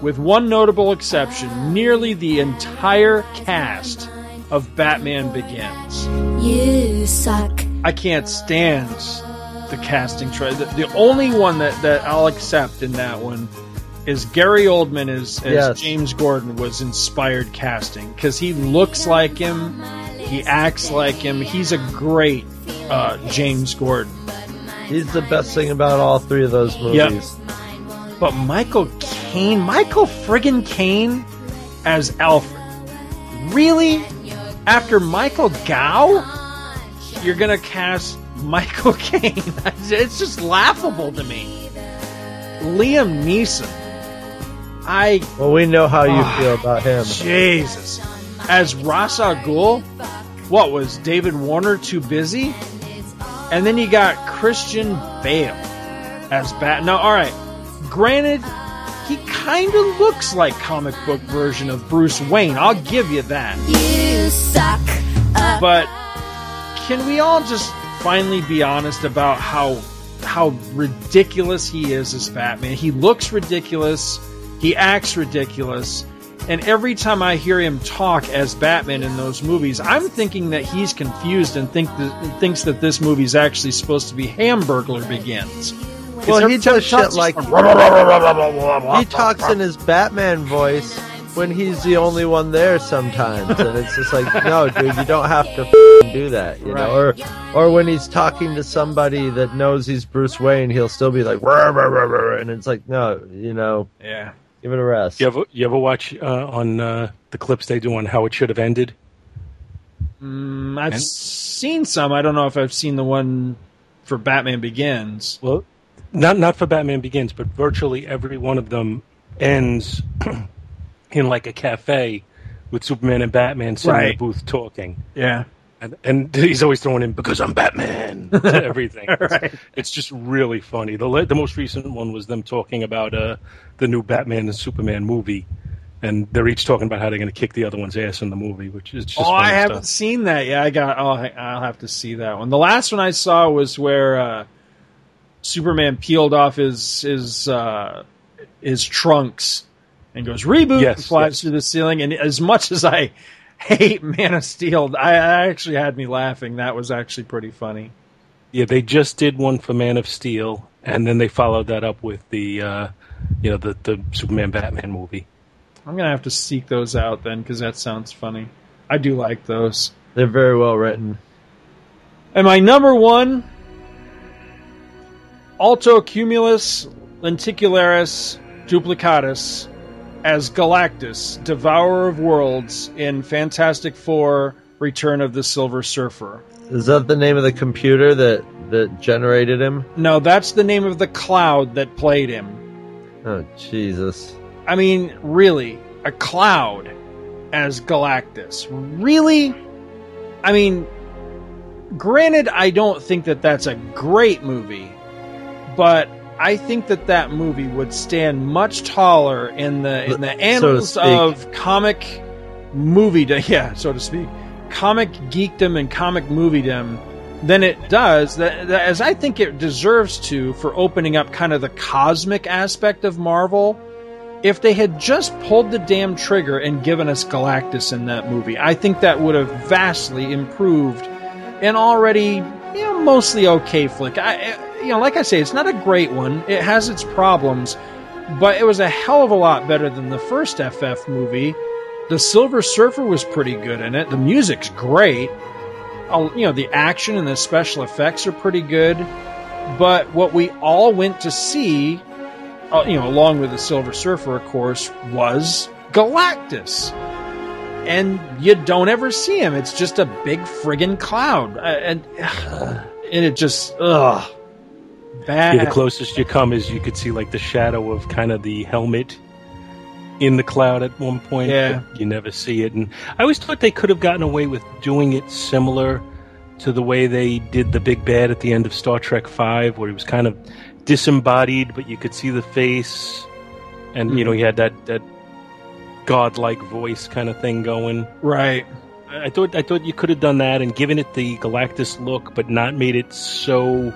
with one notable exception, nearly the entire cast of Batman Begins. You suck. I can't stand the casting try. The, the only one that, that I'll accept in that one is Gary Oldman as, as Yes. James Gordon was inspired casting because he looks like him, he acts like him. He's a great uh, James Gordon. He's the best thing about all three of those Yep. movies. But Michael Caine, Michael friggin' Caine as Alfred. Really? After Michael Gough? You're gonna cast Michael Caine. it's just laughable to me. Liam Neeson. I Well, we know how you Ah, feel about him. Jesus. As Ra's al Ghul, what was David Warner too busy? And then you got Christian Bale as Bat. Now, all right. Granted, he kind of looks like comic book version of Bruce Wayne. I'll give you that. You suck. But can we all just finally be honest about how how ridiculous he is as Batman? He looks ridiculous. He acts ridiculous. And every time I hear him talk as Batman in those movies, I'm thinking that he's confused and think that, thinks that this movie's actually supposed to be Hamburglar Begins. 'Cause Well, he does shit talks, like he talks in his Batman voice when he's the only one there sometimes, and it's just like, no, dude, you don't have to do that, you know. Or, or when he's talking to somebody that knows he's Bruce Wayne, he'll still be like, "Rah, rah, rah, rah, rah," and it's like, no, you know, Yeah. give it a rest. You ever you ever watch uh, on uh, the clips they do on how it should have ended? Mm, I've And- seen some. I don't know if I've seen the one for Batman Begins. Well, not not for Batman Begins, but virtually every one of them ends in like a cafe with Superman and Batman sitting in Right. a booth talking. Yeah. And, and he's always throwing in because I'm Batman to everything. It's, Right. it's just really funny. The the most recent one was them talking about uh, the new Batman and Superman movie, and they're each talking about how they're going to kick the other one's ass in the movie, which is just oh, I haven't stuff. seen that. Yeah, I got. Oh, I'll have to see that one. The last one I saw was where uh, Superman peeled off his his uh, his trunks and goes reboot Yes, and flies yes. through the ceiling. And as much as I hate Man of Steel, I, I actually had me laughing. That was actually pretty funny. Yeah, they just did one for Man of Steel, and then they followed that up with the, uh, you know, the the Superman Batman movie. I'm gonna have to seek those out then because that sounds funny. I do like those. They're very well written. And my number one, Alto Cumulus Lenticularis Duplicatus as Galactus, Devourer of Worlds in Fantastic Four: Return of the Silver Surfer. Is that the name of the computer that that generated him? No, that's the name of the cloud that played him. Oh Jesus! I mean, really, a cloud as Galactus. Really? I mean, granted, I don't think that that's a great movie, but I think that that movie would stand much taller in the in the annals speak. of comic movie, yeah, so to speak, comic geekdom and comic moviedom than it does, that, that, as I think it deserves to, for opening up kind of the cosmic aspect of Marvel. If they had just pulled the damn trigger and given us Galactus in that movie, I think that would have vastly improved an already you know mostly okay flick. I you know like I say, it's not a great one. It has its problems, but it was a hell of a lot better than the first FF movie. The Silver Surfer was pretty good in it. The music's great. You know, the action and the special effects are pretty good. But what we all went to see, uh, you know, along with the Silver Surfer, of course, was Galactus. And you don't ever see him. It's just a big friggin' cloud. Uh, and, and it just, ugh. Bad. Yeah, the closest you come is you could see like the shadow of kind of the helmet in the cloud at one point. Yeah. you never see it. And I always thought they could have gotten away with doing it similar to the way they did the big bad at the end of Star Trek Five, where he was kind of disembodied, but you could see the face, and you know he mm-hmm. had that that godlike voice kind of thing going. Right. I thought I thought you could have done that and given it the Galactus look, but not made it so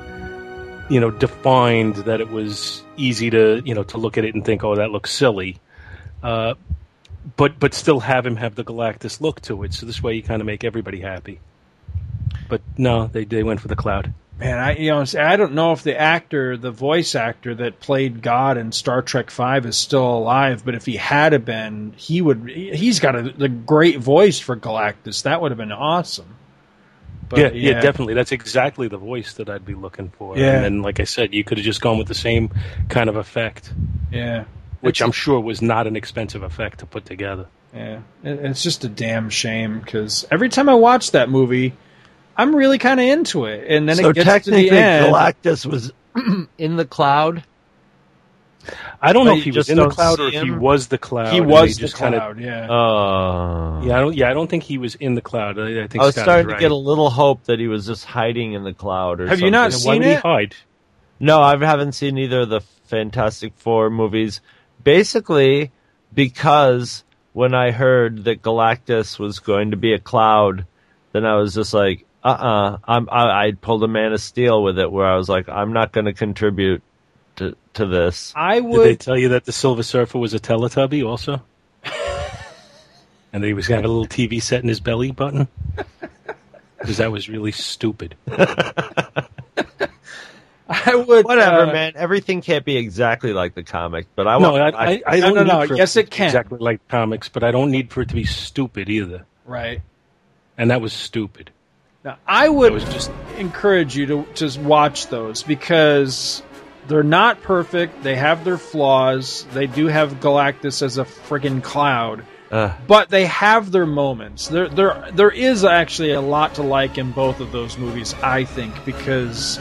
you know defined that it was easy to you know to look at it and think, oh, that looks silly. Uh, but but still have him have the Galactus look to it, so this way you kind of make everybody happy. But no, they they went for the cloud. Man, I you know I don't know if the actor, the voice actor that played God in Star Trek Five is still alive, but if he had been, he would. He's got a, the great voice for Galactus. That would have been awesome. But, yeah, yeah, definitely. That's exactly the voice that I'd be looking for. Yeah. And then, like I said, you could have just gone with the same kind of effect, Yeah, which I'm sure was not an expensive effect to put together. yeah. It's just a damn shame because every time I watch that movie, I'm really kind of into it, and then so it gets to the end. Galactus was in the cloud. I don't know if he was in the cloud or if he was the cloud. He was the just kinda- cloud. yeah. Uh, yeah, I don't. Yeah, I don't think he was in the cloud. I, I think I was Scott is starting right. to get a little hope that he was just hiding in the cloud. Or Have you not something. Why seen he it? hide? No, I haven't seen either of the Fantastic Four movies. Basically, because when I heard that Galactus was going to be a cloud, then I was just like, uh uh I'm, I, I pulled a Man of Steel with it where I was like, I'm not going to contribute to, to this. I Did they would. tell you that the Silver Surfer was a Teletubby also? and that he was going to have a little TV set in his belly button? Because that was really stupid. I would. Whatever, uh, man. Everything can't be exactly like the comic, but I no, want. I, I, I No, don't no, need no. Yes, to it can. exactly like comics, but I don't need for it to be stupid either. Right. And that was stupid. Now, I would was just- encourage you to just watch those because they're not perfect. They have their flaws. They do have Galactus as a friggin' cloud, Uh, but they have their moments. There, there, there is actually a lot to like in both of those movies. I think because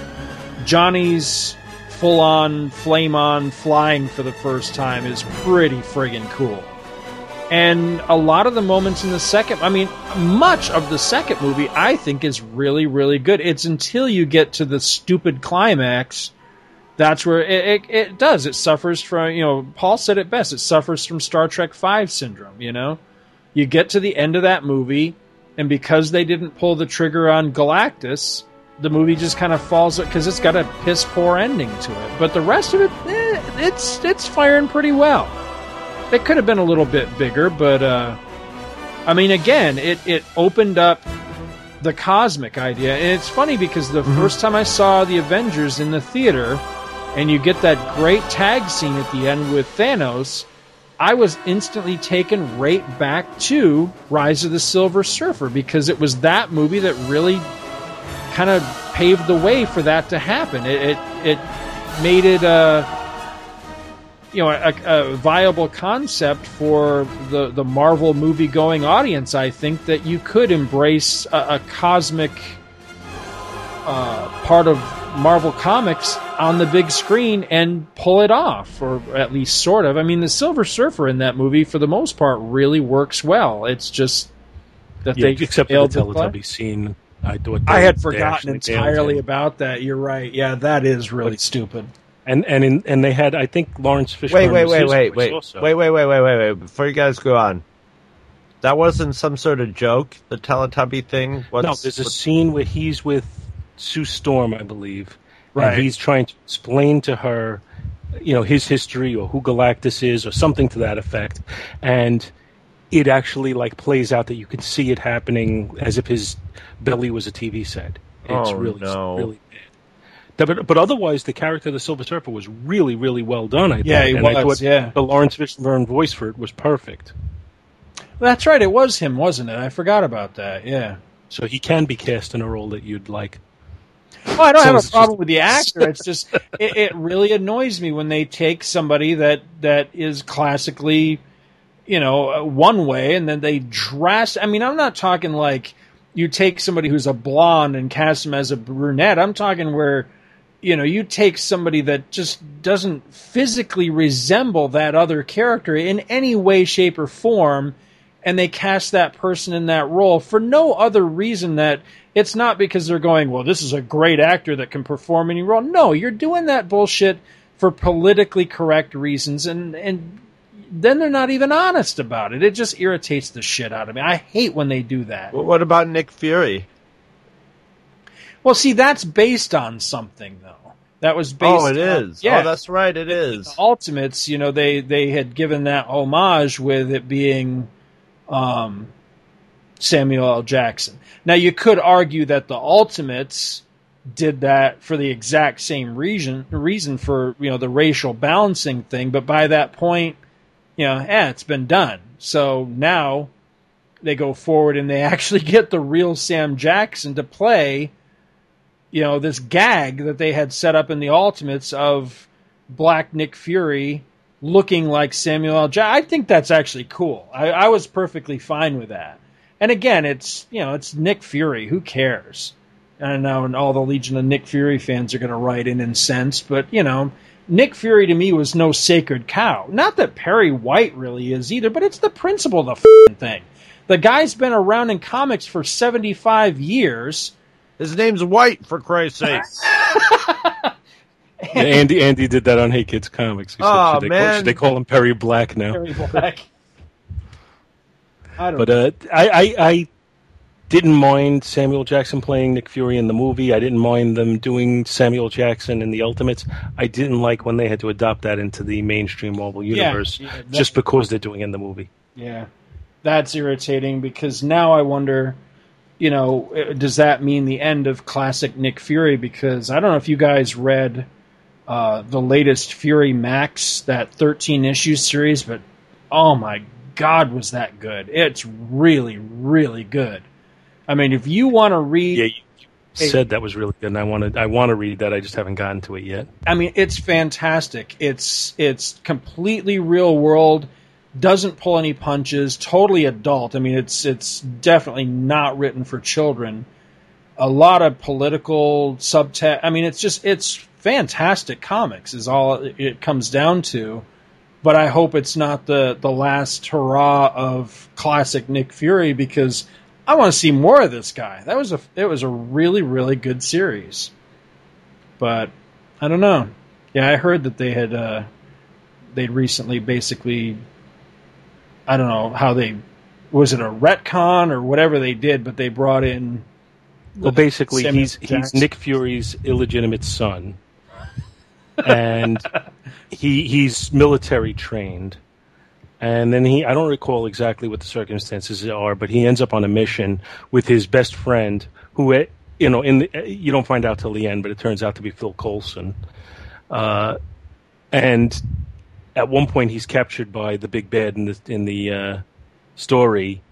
Johnny's full-on flame-on flying for the first time is pretty friggin' cool. And a lot of the moments in the second, I mean, much of the second movie, I think is really, really good. It's until you get to the stupid climax, that's where it, it, it does. It suffers from, you know, Paul said it best. It suffers from Star Trek Five syndrome. You know, you get to the end of that movie, and because they didn't pull the trigger on Galactus, the movie just kind of falls because it's got a piss poor ending to it. But the rest of it, eh, it's it's firing pretty well. It could have been a little bit bigger, but uh, I mean, again, it it opened up the cosmic idea. And it's funny because the Mm-hmm. first time I saw the Avengers in the theater, and you get that great tag scene at the end with Thanos, I was instantly taken right back to Rise of the Silver Surfer because it was that movie that really kind of paved the way for that to happen. It it, it made it a you know a, a viable concept for the the Marvel movie going audience. I think that you could embrace a, a cosmic uh, part of Marvel Comics on the big screen and pull it off, or at least sort of. I mean, the Silver Surfer in that movie, for the most part, really works well. It's just that Yeah, they except for the. Teletubby scene. I thought I had forgotten entirely about that. You're right. Yeah, that is really stupid. And and in, and they had I think Laurence Fishburne. Wait, wait, wait, wait, wait, also. wait, wait, wait, wait, wait, wait. Before you guys go on, that wasn't some sort of joke. The Teletubby thing. What's, no, there's a what- scene where he's with Sue Storm, I believe, Right. and he's trying to explain to her, you know, his history or who Galactus is or something to that effect, and it actually like plays out that you can see it happening as if his belly was a TV set. It's Oh, really no. really bad. But, but otherwise, the character of the Silver Surfer was really, really well done. I Yeah, thought. he and I was, thought yeah. the Laurence Fishburne voice for it was perfect. That's right. It was him, wasn't it? I forgot about that. Yeah. So he can be cast in a role that you'd like. Well, I don't So have a just- problem with the actor. It's just it, it really annoys me when they take somebody that that is classically, you know, uh, one way, and then they dress. I mean, I'm not talking like you take somebody who's a blonde and cast them as a brunette. I'm talking where, you know, you take somebody that just doesn't physically resemble that other character in any way, shape, or form and they cast that person in that role for no other reason that it's not because they're going, well, this is a great actor that can perform any role. No, you're doing that bullshit for politically correct reasons, and and then they're not even honest about it. It just irritates the shit out of me. I hate when they do that. Well, what about Nick Fury? Well, see, that's based on something though. That was based. Oh, it on- is. yeah, Oh, that's right. It is. Ultimates, you know, they they had given that homage with it being um, Samuel L. Jackson. Now you could argue that the Ultimates did that for the exact same reason reason for you know the racial balancing thing, but by that point, you know, eh, it's been done. So now they go forward and they actually get the real Sam Jackson to play you know, this gag that they had set up in the Ultimates of Black Nick Fury looking like Samuel L. Jackson. I think that's actually cool. I, I was perfectly fine with that. And again, it's you know, it's Nick Fury. Who cares? I know, and all the Legion of Nick Fury fans are going to write in incensed, but you know, Nick Fury to me was no sacred cow. Not that Perry White really is either, but it's the principle of the f***ing thing. The guy's been around in comics for seventy-five years. His name's White, for Christ's sake. Yeah, Andy Andy did that on Hey Kids Comics. He said, should, they call, man. should they call him Perry Black now? Perry Black. I don't But uh, I, I I didn't mind Samuel Jackson playing Nick Fury in the movie. I didn't mind them doing Samuel Jackson in the Ultimates. I didn't like when they had to adopt that into the mainstream Marvel universe yeah, that- just because they're doing it in the movie. Yeah, that's irritating because now I wonder, you know, uh, does that mean the end of classic Nick Fury? Because I don't know if you guys read uh, the latest Fury Max, that 13 issue series, but oh my god, was that good! It's really, really good. I mean, if you want to read, Yeah, you said that was really good, and I wanted I want to read that. I just haven't gotten to it yet. I mean, it's fantastic. It's it's completely real world. Doesn't pull any punches. Totally adult. I mean, it's it's definitely not written for children. A lot of political subtext. I mean, it's just it's fantastic comics. Is all it comes down to. But I hope it's not the the last hurrah of classic Nick Fury because I want to see more of this guy. That was a it was a really really good series. But I don't know. Yeah, I heard that they had uh, they'd recently basically I don't know how they was it a retcon or whatever they did, but they brought in Well, basically, he's he's Nick Fury's illegitimate son, and he he's military trained, and then he I don't recall exactly what the circumstances are, but he ends up on a mission with his best friend, who eh, you know in the, eh, you don't find out till the end, but it turns out to be Phil Coulson, uh, and at one point he's captured by the big bad in the in the uh, story,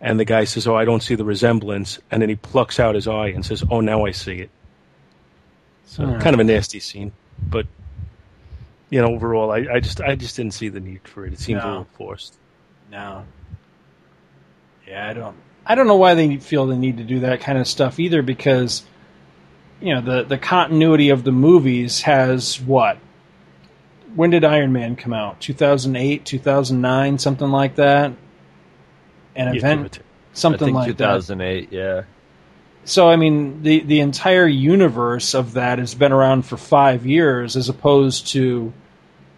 and the guy says, "Oh, I don't see the resemblance," and then he plucks out his eye and says, "Oh, now I see it." So Hmm. kind of a nasty scene, but you know, overall, I, I just I just didn't see the need for it. It seemed a little forced. No. Yeah, I don't. I don't know why they feel the need to do that kind of stuff either, because you know the the continuity of the movies has what? When did Iron Man come out? Two thousand eight, two thousand nine, something like that. An Yeah, event, give it to- something I think like that. 2008. Yeah. So I mean, the the entire universe of that has been around for five years, as opposed to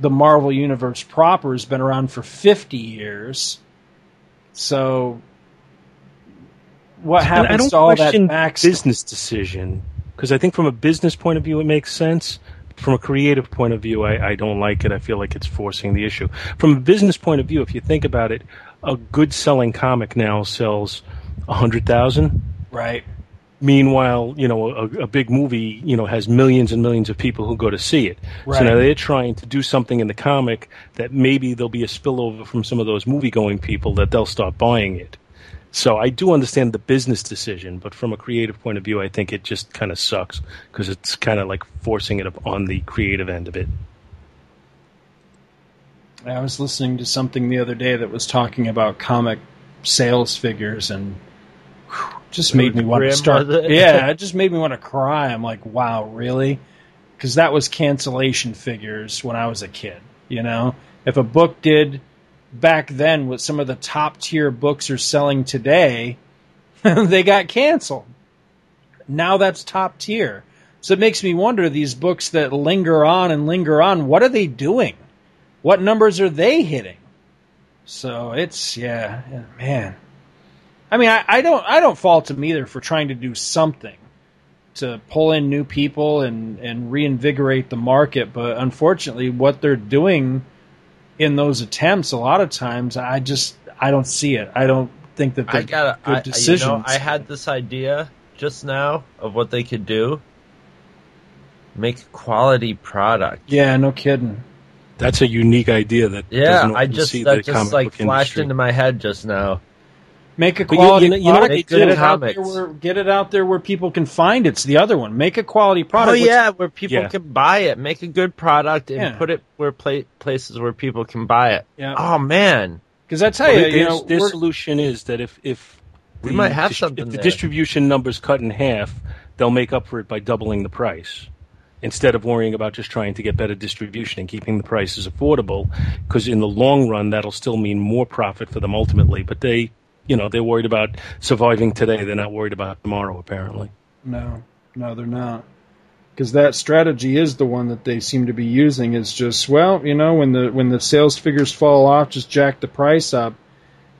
the Marvel universe proper has been around for fifty years. So, what And happens to all that back business decision because I think from a business point of view it makes sense. From a creative point of view, I, I don't like it. I feel like it's forcing the issue. From a business point of view, if you think about it, a good selling comic now sells a hundred thousand. Right. Meanwhile, you know, a, a big movie, you know, has millions and millions of people who go to see it. Right. So now they're trying to do something in the comic that maybe there'll be a spillover from some of those movie going people that they'll start buying it. So I do understand the business decision, but from a creative point of view, I think it just kind of sucks because it's kind of like forcing it up on the creative end of it. I was listening to something the other day that was talking about comic sales figures and just made me want to start. Yeah, it just made me want to cry. I'm like, wow, really? Because that was cancellation figures when I was a kid. You know, if a book did back then what some of the top tier books are selling today, they got canceled. Now that's top tier. So it makes me wonder these books that linger on and linger on, what are they doing? What numbers are they hitting? So it's yeah, man. I mean, I, I don't I don't fault them either for trying to do something to pull in new people and and reinvigorate the market, but unfortunately, what they're doing in those attempts, a lot of times, I just I don't see it. I don't think that they're I got good I, decisions. You know, I had this idea just now of what they could do. Make a quality product. yeah, no kidding. That's a unique idea that Yeah, I just see that just like flashed industry. into my head just now. Make a But you- quality you know- you product. they get it out there where get it out there where people can find it. It's the other one. Make a quality Oh product. which- yeah, where people Yeah. can buy it. Make a good product and Yeah. put it where pla- places where people can buy it. Yeah. Oh man, Because I tell Well, you, you know, their solution is that if if We the might have dist- something if the there. distribution numbers cut in half, they'll make up for it by doubling the price instead of worrying about just trying to get better distribution and keeping the prices affordable. Because in the long run, that'll still mean more profit for them ultimately. But they, you know, they're worried about surviving today. They're not worried about tomorrow. Apparently. No, no, they're not. Because that strategy is the one that they seem to be using. Is just well, you know, when the when the sales figures fall off, just jack the price up.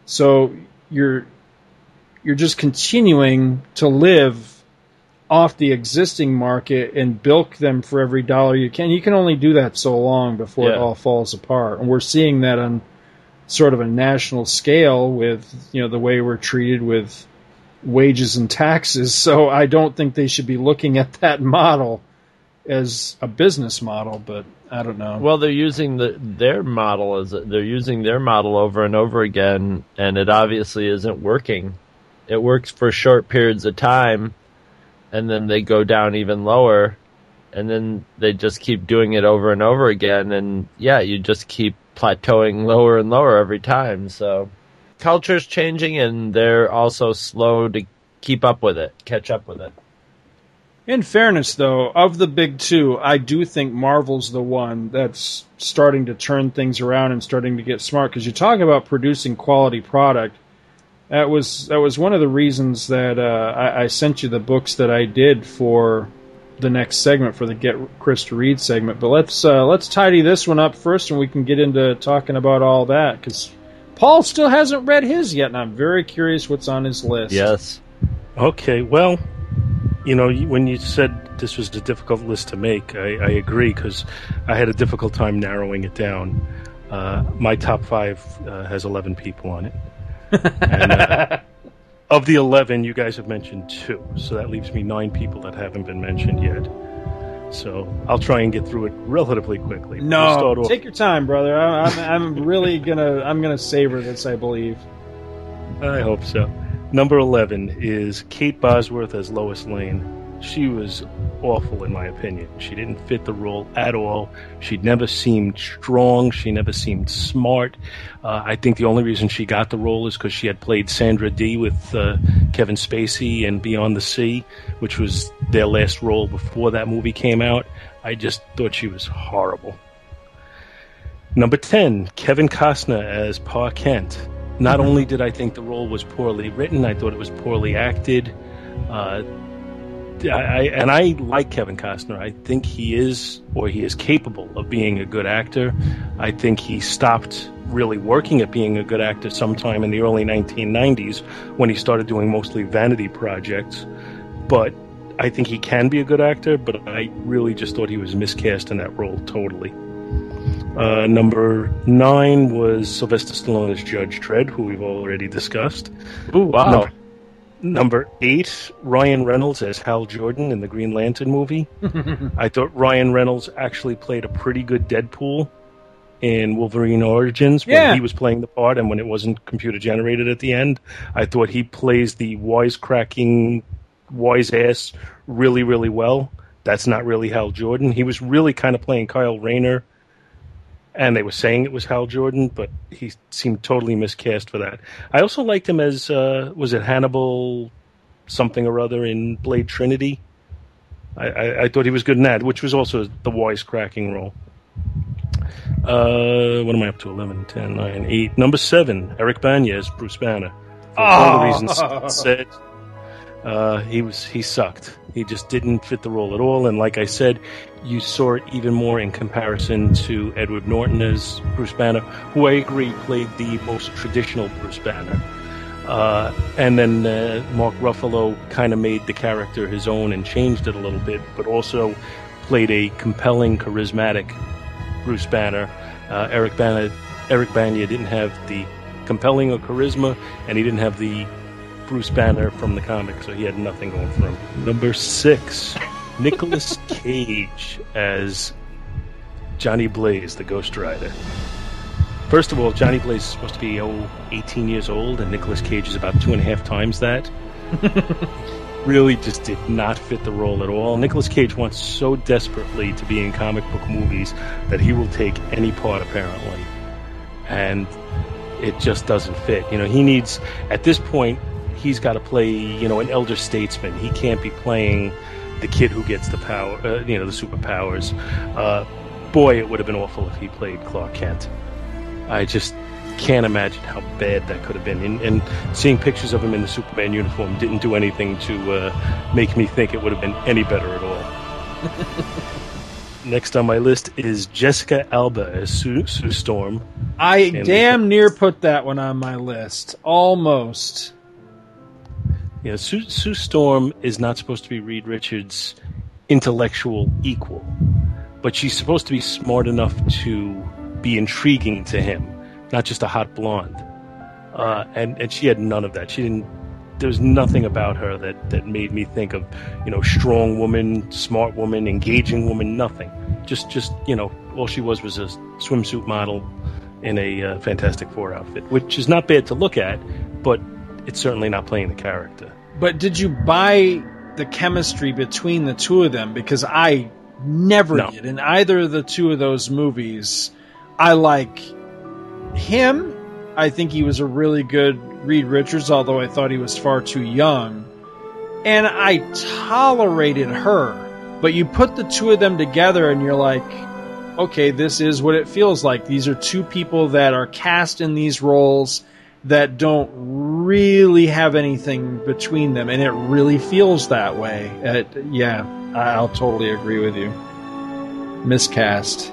So you're you're just continuing to live off the existing market and bilk them for every dollar you can. You can only do that so long before it all falls apart. And we're seeing that on sort of a national scale with you know the way we're treated with wages and taxes. So I don't think they should be looking at that model as a business model, but I don't know. Well, they're using the their model as they're using their model over and over again, and it obviously isn't working. It works for short periods of time, and then they go down even lower, and then they just keep doing it over and over again, and yeah, you just keep plateauing lower and lower every time. So, culture's changing, and they're also slow to keep up with it, catch up with it. In fairness, though, of the big two, I do think Marvel's the one that's starting to turn things around and starting to get smart. Because you talk about producing quality product. That was that was one of the reasons that uh, I, I sent you the books that I did for the next segment for the Get Chris to Read segment. But let's uh, let's tidy this one up first, and we can get into talking about all that because Paul still hasn't read his yet, and I'm very curious what's on his list. Yes. Okay, well, you know, when you said this was a difficult list to make, I, I agree because I had a difficult time narrowing it down. Uh, my top five uh, has 11 people on it. and, uh, of the 11, you guys have mentioned two. So that leaves me nine people that haven't been mentioned yet. So I'll try and get through it relatively quickly. We'll No, off- take your time, brother. I, I'm, I'm really gonna I'm gonna savor this. I believe. I hope so. Number 11 is Kate Bosworth as Lois Lane. She was awful, in my opinion. She didn't fit the role at all. She never seemed strong. She never seemed smart. Uh, I think the only reason she got the role is because she had played Sandra Dee with uh, Kevin Spacey in Beyond the Sea, which was their last role before that movie came out. I just thought she was horrible. Number 10, Kevin Costner as Pa Kent. Not only did I think the role was poorly written, I thought it was poorly acted. Uh, I, I, and I like Kevin Costner. I think he is, or he is capable of being a good actor. I think he stopped really working at being a good actor sometime in the early 1990s when he started doing mostly vanity projects. But I think he can be a good actor, but I really just thought he was miscast in that role totally. Uh, number nine was Sylvester Stallone as Judge Dredd, who we've already discussed. Ooh, wow. Number, number eight, Ryan Reynolds as Hal Jordan in the Green Lantern movie. I thought Ryan Reynolds actually played a pretty good Deadpool in Wolverine Origins when Yeah. he was playing the part and when it wasn't computer generated at the end. I thought he plays the wisecracking wise ass really, really well. That's not really Hal Jordan. He was really kind of playing Kyle Rayner, and they were saying it was Hal Jordan, but he seemed totally miscast for that. I also liked him as uh, was it Hannibal something or other in Blade Trinity. I, I, I thought he was good in that, which was also the wisecracking role. Uh, what am I up to? 11, 10, 9, 8. Number 7, Eric as Bruce Banner. For all the reasons said, uh, he was he sucked. He just didn't fit the role at all. And like I said, you saw it even more in comparison to Edward Norton as Bruce Banner, who I agree played the most traditional Bruce Banner. Uh, and then uh, Mark Ruffalo kind of made the character his own and changed it a little bit, but also played a compelling, charismatic Bruce Banner. Uh, Eric Bana, Eric Banya didn't have the compelling or charisma, and he didn't have the Bruce Banner from the comic, so he had nothing going for him. Number six, Nicolas Cage as Johnny Blaze, the Ghost Rider. First of all, Johnny Blaze is supposed to be oh, 18 years old, and Nicolas Cage is about two and a half times that. really just did not fit the role at all. Nicolas Cage wants so desperately to be in comic book movies that he will take any part apparently. And it just doesn't fit. You know, he needs at this point he's got to play, you know, an elder statesman. He can't be playing the kid who gets the power, uh, you know, the superpowers. Uh, boy, it would have been awful if he played Clark Kent. I just can't imagine how bad that could have been. And, and seeing pictures of him in the Superman uniform didn't do anything to uh, make me think it would have been any better at all. Next on my list is Jessica Alba as Sue, Sue Storm. I And- damn near put that one on my list. Almost. Yeah, Sue, Sue Storm is not supposed to be Reed Richards' intellectual equal, but she's supposed to be smart enough to be intriguing to him, not just a hot blonde. Uh, and and she had none of that. She didn't. There was nothing about her that that made me think of, you know, strong woman, smart woman, engaging woman. Nothing. Just just you know, all she was was a swimsuit model in a uh, Fantastic Four outfit, which is not bad to look at, but it's certainly not playing the character. But did you buy the chemistry between the two of them? Because I never No. did. In either of the two of those movies, I like him. I think he was a really good Reed Richards, although I thought he was far too young. And I tolerated her. But you put the two of them together and you're like, okay, this is what it feels like. These are two people that are cast in these roles that don't really have anything between them, and it really feels that way. It, yeah, I'll totally agree with you. Miscast.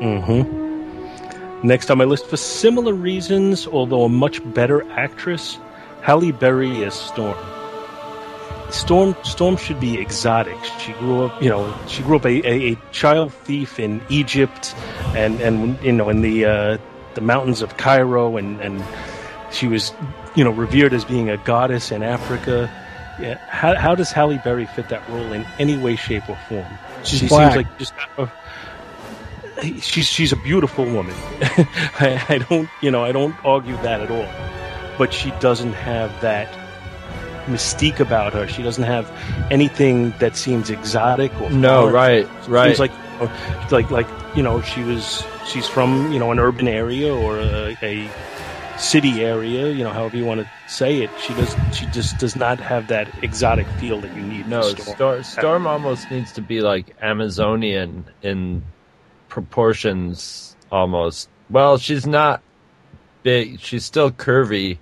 Mm-hmm. Next on my list, for similar reasons, although a much better actress, Halle Berry as Storm. Storm Storm should be exotic. She grew up, you know, she grew up a, a, a child thief in Egypt, and and you know in the uh, the mountains of Cairo, and and she was, you know, revered as being a goddess in Africa. Yeah. How how does Halle Berry fit that role in any way, shape, or form? She's she black. seems like just. Uh, she's she's a beautiful woman. I, I don't you know I don't argue that at all, but she doesn't have that mystique about her. She doesn't have anything that seems exotic or No, foreign. right, right. Seems like like like you know she was she's from you know an urban area or a, a city area. You know however you want to say it. She does she just does not have that exotic feel that you need. No, Storm. Storm, Storm almost needs to be like Amazonian in proportions almost. Well, she's not big. She's still curvy,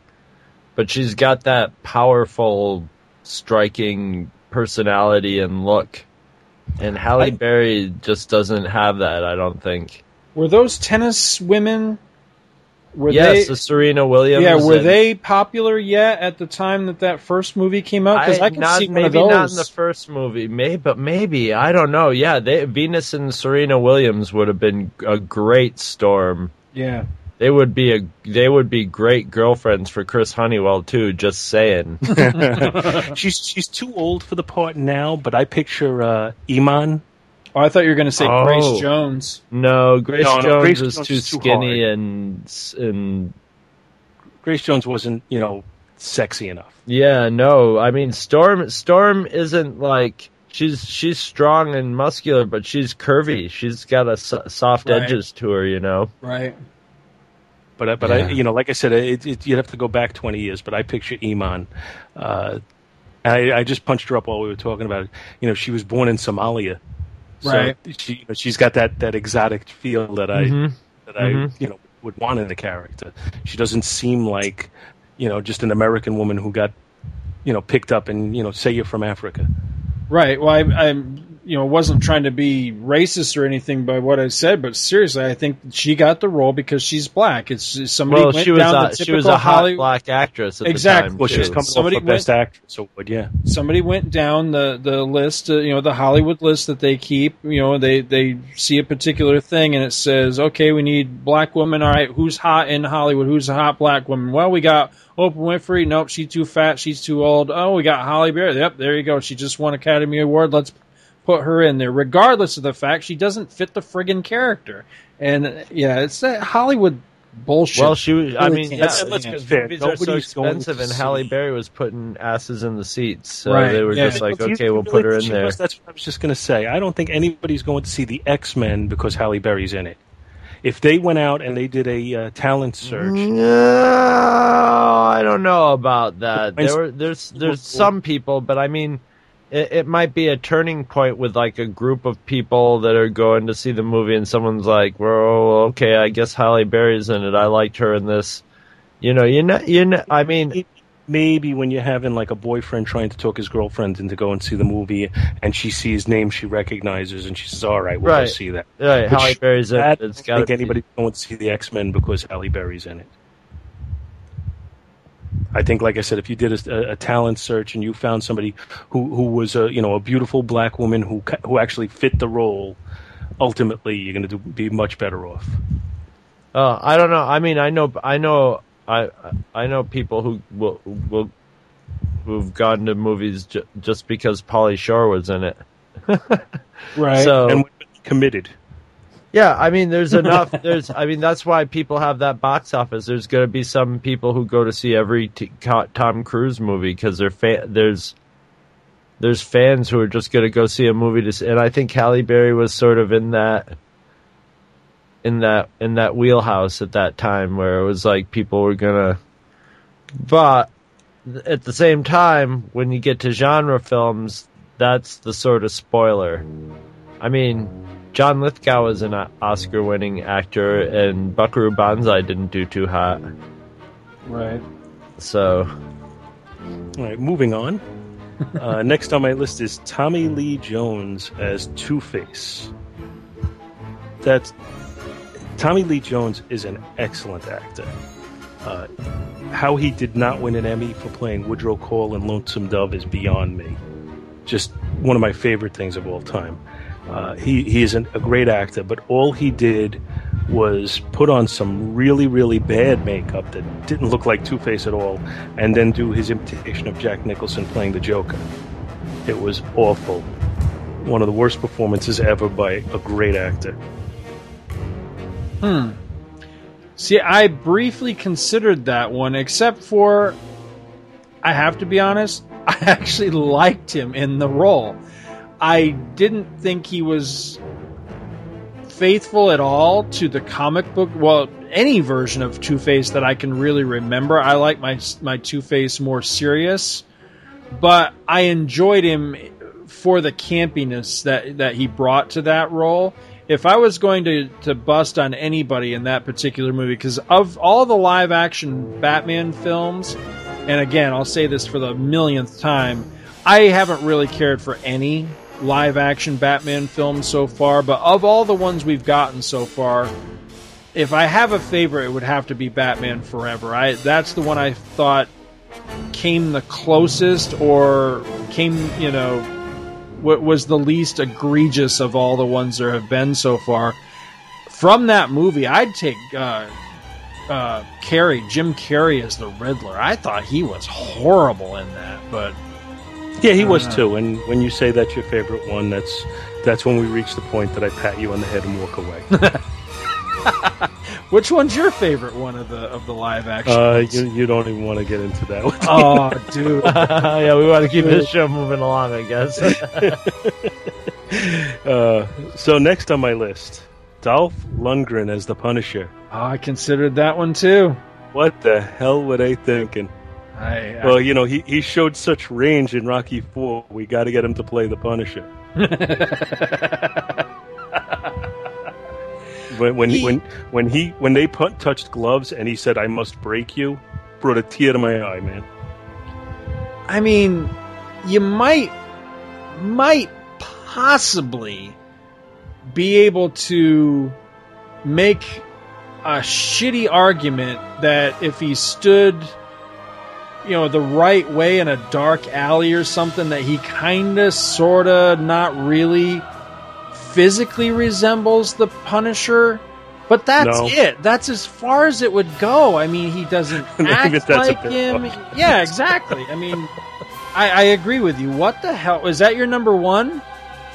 but she's got that powerful, striking personality and look. And Halle I- Berry just doesn't have that, I don't think. Were those tennis women? Were yes, they? the Serena Williams. yeah, were and- they popular yet at the time that that first movie came out? Because I, can not, see one maybe of those. not in the first movie, maybe, but maybe I don't know. Yeah, they, Venus and Serena Williams would have been a great storm. yeah. They would be a they would be great girlfriends for Chris Honeywell too. Just saying. she's she's too old for the part now, but I picture uh, Iman. Oh, I thought you were going to say Oh. Grace Jones. no, Grace No, no, Jones Grace is Jones too too skinny and and Grace Jones wasn't, you know, sexy enough. yeah, no. I mean, Storm Storm isn't like she's she's strong and muscular, but she's curvy. She's got a so- soft Right. edges to her, you know. Right. But I- but Yeah. I, you know, like I said, it, it, you'd have to go back twenty years. But I picture Iman. Uh, I, I just punched her up while we were talking about it. You know, she was born in Somalia, so Right. She, you know, she's got that, that exotic feel that I Mhm. that I Mhm. you know would want in a character. She doesn't seem like you know just an American woman who got you know picked up and you know say you're from Africa. Right. Well, I, I'm, you know, wasn't trying to be racist or anything by what I said, but seriously, I think she got the role because she's black. It's it's somebody Well, went she was down a, the she typical was a hot Hollywood. black actress at Exactly. the time. Well, she's too. coming Somebody off for best actress, so would yeah. somebody went down the the list, uh, you know, the Hollywood list that they keep. You know, they they see a particular thing and it says, okay, we need black women. All right, who's hot in Hollywood? Who's a hot black woman? Well, we got Oprah Winfrey. Nope, she's too fat. She's too old. Oh, we got Halle Berry. Yep, there you go. She just won Academy Award. Let's put her in there, regardless of the fact she doesn't fit the friggin' character. And yeah, it's that Hollywood bullshit. Well, she was. I mean, can't yeah, let's it. because fair. movies are so expensive, and Halle Berry was putting asses in the seats, so Right, they were yeah. just like, If okay, we'll really put her in there. was, that's what I was just going to say. I don't think anybody's going to see the X Men because Halle Berry's in it. If they went out and they did a uh, talent search, No, I don't know about that. There were, there's there's some people, but I mean, it, it might be a turning point with like a group of people that are going to see the movie, and someone's like, "Well, okay, I guess Halle Berry's in it. I liked her in this." You know, you know, you know. I mean, maybe when you're having like a boyfriend trying to talk his girlfriend into go and see the movie, and she sees names she recognizes, and she says, "All right, we'll Right. go see that." right, Halle Berry's in it. It's I don't think anybody's going to see the X Men because Halle Berry's in it. I think, like I said, if you did a, a talent search and you found somebody who, who was a you know a beautiful black woman who who actually fit the role, ultimately you're going to be much better off. Uh, I don't know. I mean, I know, I know, I I know people who will will who've gone to movies ju- just because Pauly Shore was in it. right. So and committed. Yeah, I mean, there's enough. There's, I mean, that's why people have that box office. There's going to be some people who go to see every t- Tom Cruise movie because they're fa- there's there's fans who are just going to go see a movie to. s and I think Halle Berry was sort of in that in that in that wheelhouse at that time where it was like people were gonna but at the same time when you get to genre films that's the sort of spoiler i mean john lithgow is an oscar winning actor and buckaroo banzai didn't do too hot right. so All right, moving on. Uh, next on my list is Tommy Lee Jones as Two Face. That's Tommy Lee Jones is an excellent actor. Uh, how he did not win an Emmy for playing Woodrow Call in Lonesome Dove is beyond me. Just one of my favorite things of all time. Uh, he he is an, a great actor, but all he did was put on some really really bad makeup that didn't look like Two Face at all, and then do his imitation of Jack Nicholson playing the Joker. It was awful. One of the worst performances ever by a great actor. Hmm. See, I briefly considered that one, except for, I have to be honest, I actually liked him in the role. I didn't think he was faithful at all to the comic book. Well, any version of Two Face that I can really remember. I like my my Two Face more serious, but I enjoyed him for the campiness that that he brought to that role. If I was going to to bust on anybody in that particular movie, because of all the live action Batman films, and again, I'll say this for the millionth time, I haven't really cared for any live action Batman films so far, but of all the ones we've gotten so far, if I have a favorite, it would have to be Batman Forever. I that's the one I thought came the closest or came, you know, what was the least egregious of all the ones there have been so far. From that movie, I'd take uh, uh, Carrey, Jim Carrey as the Riddler. I thought he was horrible in that, but Yeah, he was Uh, too. And when you say that's your favorite one, that's that's when we reach the point that I pat you on the head and walk away. which one's your favorite one of the of the live action? uh, ones? you, you don't even want to get into that one. oh, dude. yeah, we want to keep this show moving along, I guess. uh, so next on my list, Dolph Lundgren as the Punisher. Oh, I considered that one too. What the hell were they thinking? I, I Well, you know, he, he showed such range in Rocky Four. We got to get him to play the Punisher. when when He- when when he when they put, touched gloves and he said, "I must break you," brought a tear to my eye, man. I mean, you might might possibly be able to make a shitty argument that if he stood you know the right way in a dark alley or something that he kind of sort of not really physically resembles the punisher but that's No. it that's as far as it would go i mean he doesn't act like him much. yeah exactly i mean I, I agree with you what the hell is that your number one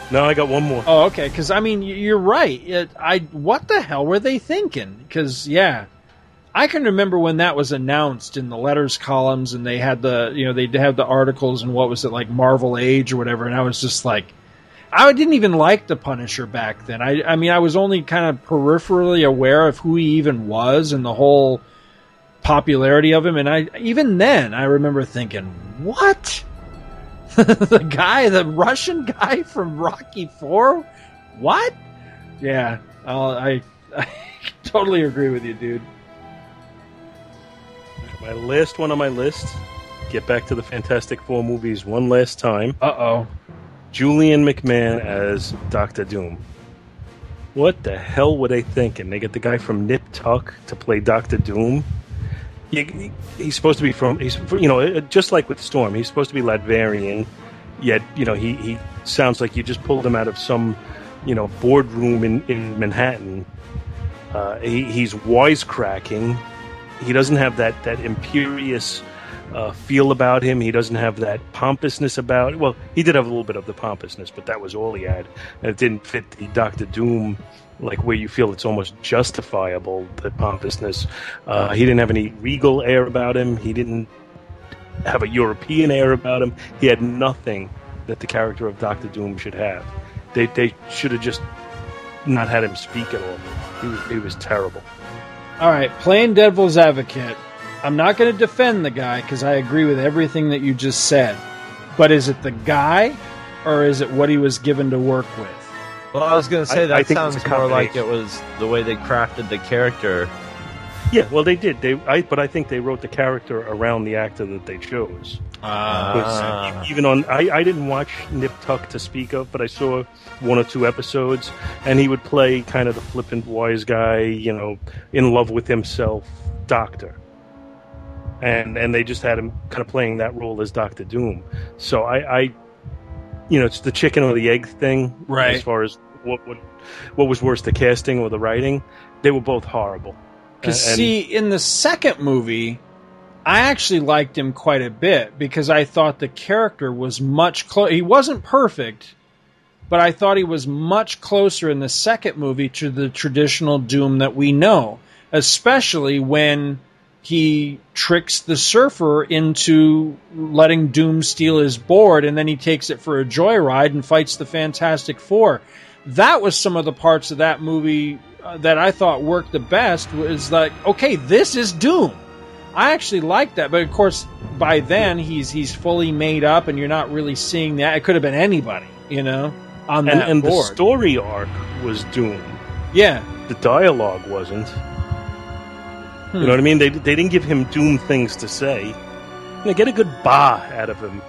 No, I got one more. Oh, okay. Because I mean, you're right. It, I what the hell were they thinking? Because yeah, I can remember when that was announced in the letters columns, and they had the you know they have the articles and what was it like Marvel Age or whatever, and I was just like, I didn't even like the Punisher back then. I I mean, I was only kind of peripherally aware of who he even was and the whole popularity of him, and I even then I remember thinking, what? the guy, the Russian guy from Rocky Four. What? Yeah, I'll, I I totally agree with you, dude. My last one on my list. Get back to the Fantastic Four movies one last time. Uh oh. Julian McMahon as Doctor Doom. What the hell were they thinking? They get the guy from Nip Tuck to play Doctor Doom. You- he's supposed to be from he's you know just like with Storm, he's supposed to be Latvian. Yet you know he he sounds like you just pulled him out of some you know boardroom in in Manhattan. Uh, he, he's wisecracking. He doesn't have that that imperious uh, feel about him. He doesn't have that pompousness about. Well, he did have a little bit of the pompousness, but that was all he had, and it didn't fit the Doctor Doom. Like where you feel it's almost justifiable the pompousness. Uh, he didn't have any regal air about him. He didn't have a European air about him. He had nothing that the character of Doctor Doom should have. They they should have just not had him speak at all. He was, he was terrible. All right, playing devil's advocate. I'm not going to defend the guy because I agree with everything that you just said. But is it the guy, or is it what he was given to work with? Well, I was going to say that I think it's sounds more like it was the way they crafted the character. Yeah, well, they did. They, I, but I think they wrote the character around the actor that they chose. Ah. even on, I, I didn't watch Nip Tuck to speak of, but I saw one or two episodes, and he would play kind of the flippant wise guy, you know, in love with himself, doctor. and and they just had him kind of playing that role as Doctor Doom. So I, I you know, it's the chicken or the egg thing, Right. As far as what what what was worse, the casting or the writing, they were both horrible. Because see, in the second movie, I actually liked him quite a bit because I thought the character was much close. He wasn't perfect, but I thought he was much closer in the second movie to the traditional Doom that we know, especially when he tricks the surfer into letting Doom steal his board and then he takes it for a joyride and fights the Fantastic Four. That was some of the parts of that movie uh, that I thought worked the best was like, okay, this is Doom. I actually liked that, but of course, by then he's he's fully made up, and you're not really seeing that. It could have been anybody, you know, on and, that and the board. story arc was Doom. yeah, The dialogue wasn't. Hmm. You know what I mean? They they didn't give him Doom things to say. You know, get a good bah out of him.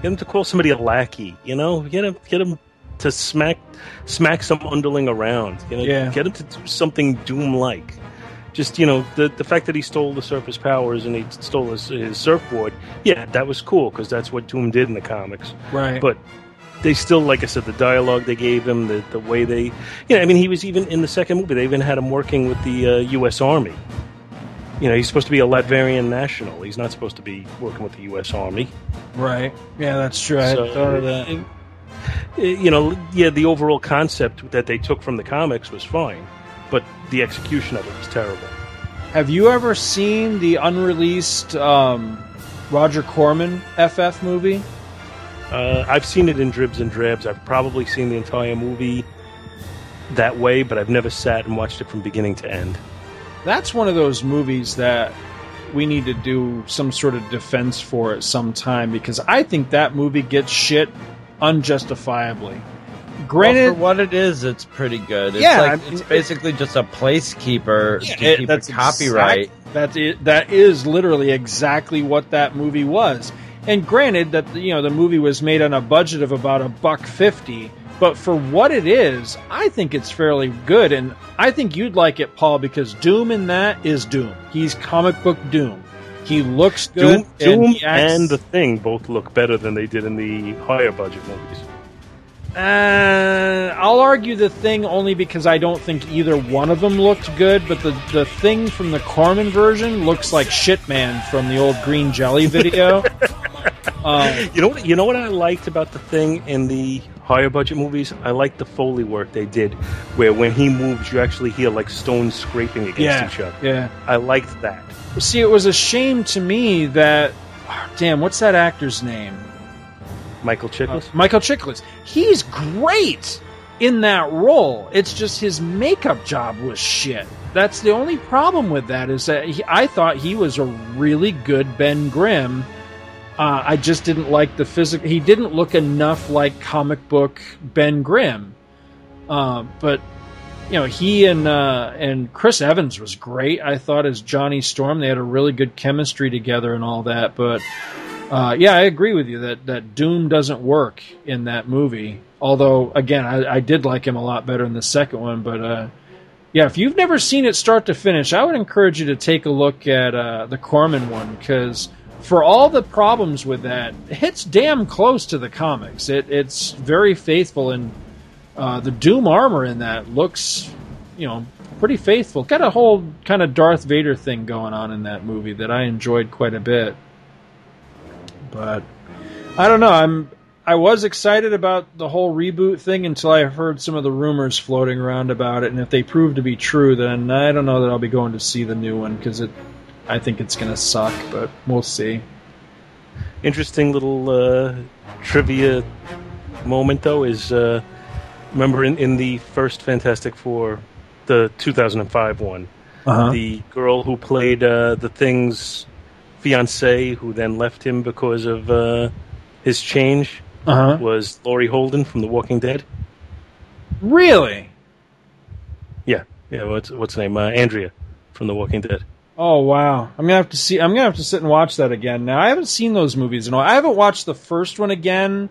Get him to call somebody a lackey. You know, get him get him to smack smack some underling around. You know, Yeah. get him to do something Doom like. Just you know, the the fact that he stole the surface powers and he stole his, his surfboard. Yeah, that was cool because that's what Doom did in the comics. right. But they still, like I said, the dialogue they gave him, the the way they, you know, I mean, he was even in the second movie. They even had him working with the uh, U.S. Army. You know, he's supposed to be a Latvian national. He's not supposed to be working with the U.S. Army. right, yeah, that's true. I So, hadn't thought of that. You know, yeah, the overall concept that they took from the comics was fine, but the execution of it was terrible. Have you ever seen the unreleased um, Roger Corman FF movie? Uh, I've seen it in dribs and drabs. I've probably seen the entire movie that way, but I've never sat and watched it from beginning to end. That's one of those movies that we need to do some sort of defense for at some time because I think that movie gets shit unjustifiably. Granted, well, for what it is, it's pretty good. It's Yeah, like, I mean, it's basically just a placekeeper to it- keep that's a copyright. exact- that is, that is literally exactly what that movie was. And granted that you know the movie was made on a budget of about a buck fifty, but for what it is, I think it's fairly good. And I think you'd like it, Paul, because Doom in that is Doom. He's comic book Doom. He looks good. Doom, Doom acts- and The Thing both look better than they did in the higher budget movies. Uh, I'll argue the thing only because I don't think either one of them looked good, but the, the thing from the Corman version looks like Shitman from the old Green Jelly video. um, You know what? You know what I liked about The Thing in the higher budget movies? I liked the foley work they did, where when he moves, you actually hear like stones scraping against Yeah, each other. yeah. I liked that. see, it was a shame to me that, oh, damn, what's that actor's name? Michael Chiklis. Uh, Michael Chiklis. He's great in that role. It's just his makeup job was shit. That's the only problem with that is that he, I thought he was a really good Ben Grimm. Uh, I just didn't like the physical. He didn't look enough like comic book Ben Grimm. Uh, but you know, he and uh, and Chris Evans was great. I thought as Johnny Storm, they had a really good chemistry together and all that. But uh, yeah, I agree with you that, that Doom doesn't work in that movie. Although, again, I, I did like him a lot better in the second one. But uh, yeah, if you've never seen it start to finish, I would encourage you to take a look at uh, the Corman one because for all the problems with that, it's damn close to the comics. It, it's very faithful, and uh, the Doom armor in that looks, you know, pretty faithful. Got a whole kind of Darth Vader thing going on in that movie that I enjoyed quite a bit. But I don't know. I'm I was excited about the whole reboot thing until I heard some of the rumors floating around about it, and if they prove to be true, then I don't know that I'll be going to see the new one because it. I think it's going to suck, but we'll see. Interesting little uh, trivia moment, though, is uh, remember in, in the first Fantastic Four, the 2005 one, Uh-huh. the girl who played uh, the Thing's fiance, who then left him because of uh, his change, Uh-huh. was Laurie Holden from The Walking Dead. Really? Yeah, yeah. What's what's her name? Uh, Andrea from The Walking Dead. Oh wow! I'm gonna have to see. I'm gonna have to sit and watch that again. Now I haven't seen those movies in a while. I haven't watched the first one again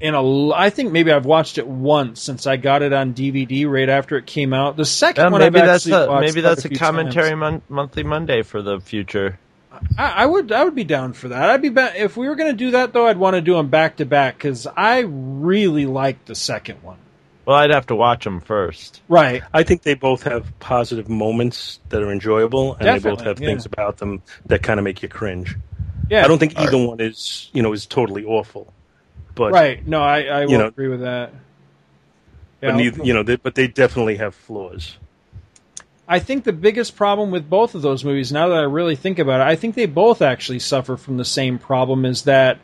in a, I think maybe I've watched it once since I got it on DVD right after it came out. The second Yeah, one, maybe I've that's a, maybe that's a few commentary mon- monthly Monday for the future. I, I would I would be down for that. I'd be ba- if we were going to do that though. I'd want to do them back to back because I really liked the second one. Well, I'd have to watch them first. Right. I think they both have positive moments that are enjoyable, and they both have yeah. things about them that kind of make you cringe. Yeah. I don't think either one is you know is totally awful, but right. No, I I will know- agree with that. but Yeah, neither, you know, they, but they definitely have flaws. I think the biggest problem with both of those movies, now that I really think about it, I think they both actually suffer from the same problem. Is that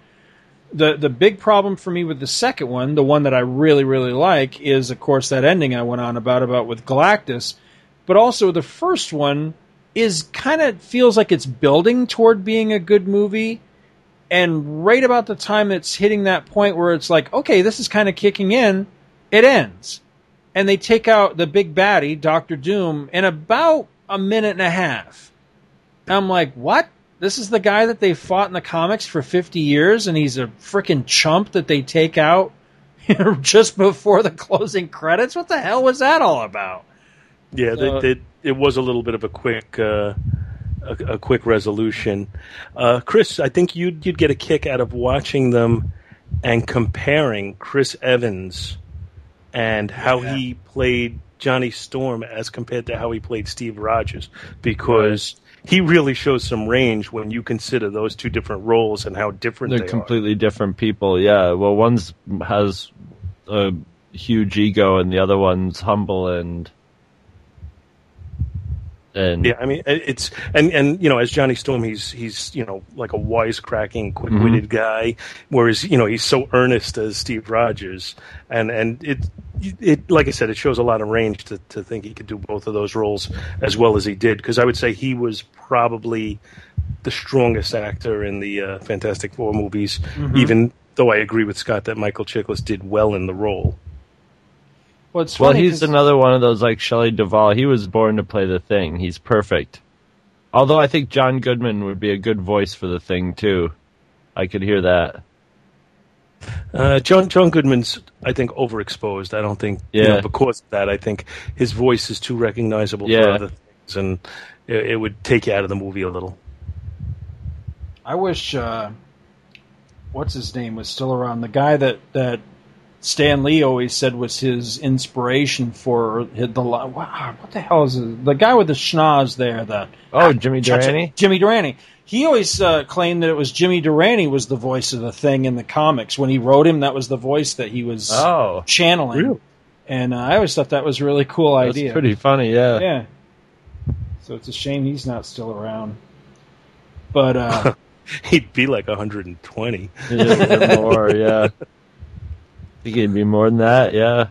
the the big problem for me with the second one, the one that I really really like, is of course that ending I went on about about with Galactus, but also the first one is kind of feels like it's building toward being a good movie. And right about the time it's hitting that point where it's like, okay, this is kind of kicking in, it ends and they take out the big baddie, Doctor Doom, in about a minute and a half. I'm like, what? This is the guy that they fought in the comics for 50 years, and he's a freaking chump that they take out just before the closing credits? What the hell was that all about? Yeah, So- they, they, it was a little bit of a quick uh, a, a quick resolution. Uh, Chris, I think you'd you'd get a kick out of watching them and comparing Chris Evans and how he played Johnny Storm as compared to how he played Steve Rogers because he really shows some range when you consider those two different roles and how different They're they are. completely different people. Yeah. Well, one's has a huge ego, and the other one's humble and and Yeah, I mean it's and and you know as Johnny Storm, he's he's you know like a wisecracking, quick-witted guy, whereas you know he's so earnest as Steve Rogers, and and it it like I said, it shows a lot of range to to think he could do both of those roles as well as he did, because I would say he was probably the strongest actor in the uh, Fantastic Four movies, Mhm. even though I agree with Scott that Michael Chiklis did well in the role. Well, it's well, funny he's 'cause- another one of those like Shelley Duvall. He was born to play the thing. He's perfect. Although I think John Goodman would be a good voice for the thing too. I could hear that. Uh, John John Goodman's, I think, overexposed. I don't think, you know, because of that, I think his voice is too recognizable for other things, and it, it would take you out of the movie a little. I wish uh, what's his name was still around. The guy that that Stan Lee always said was his inspiration for the wow, what the hell is it? the guy with the schnoz there? The Oh, Jimmy Cha- cha- Durante? Jimmy Durante. He always uh, claimed that it was Jimmy Durante was the voice of the thing in the comics. When he wrote him, that was the voice that he was Oh. channeling. Really? And uh, I always thought that was a really cool That's idea. pretty funny. Yeah. Yeah. So it's a shame he's not still around. But uh, He'd be like 120. Yeah, more. Yeah. I think it'd be more than that. Yeah.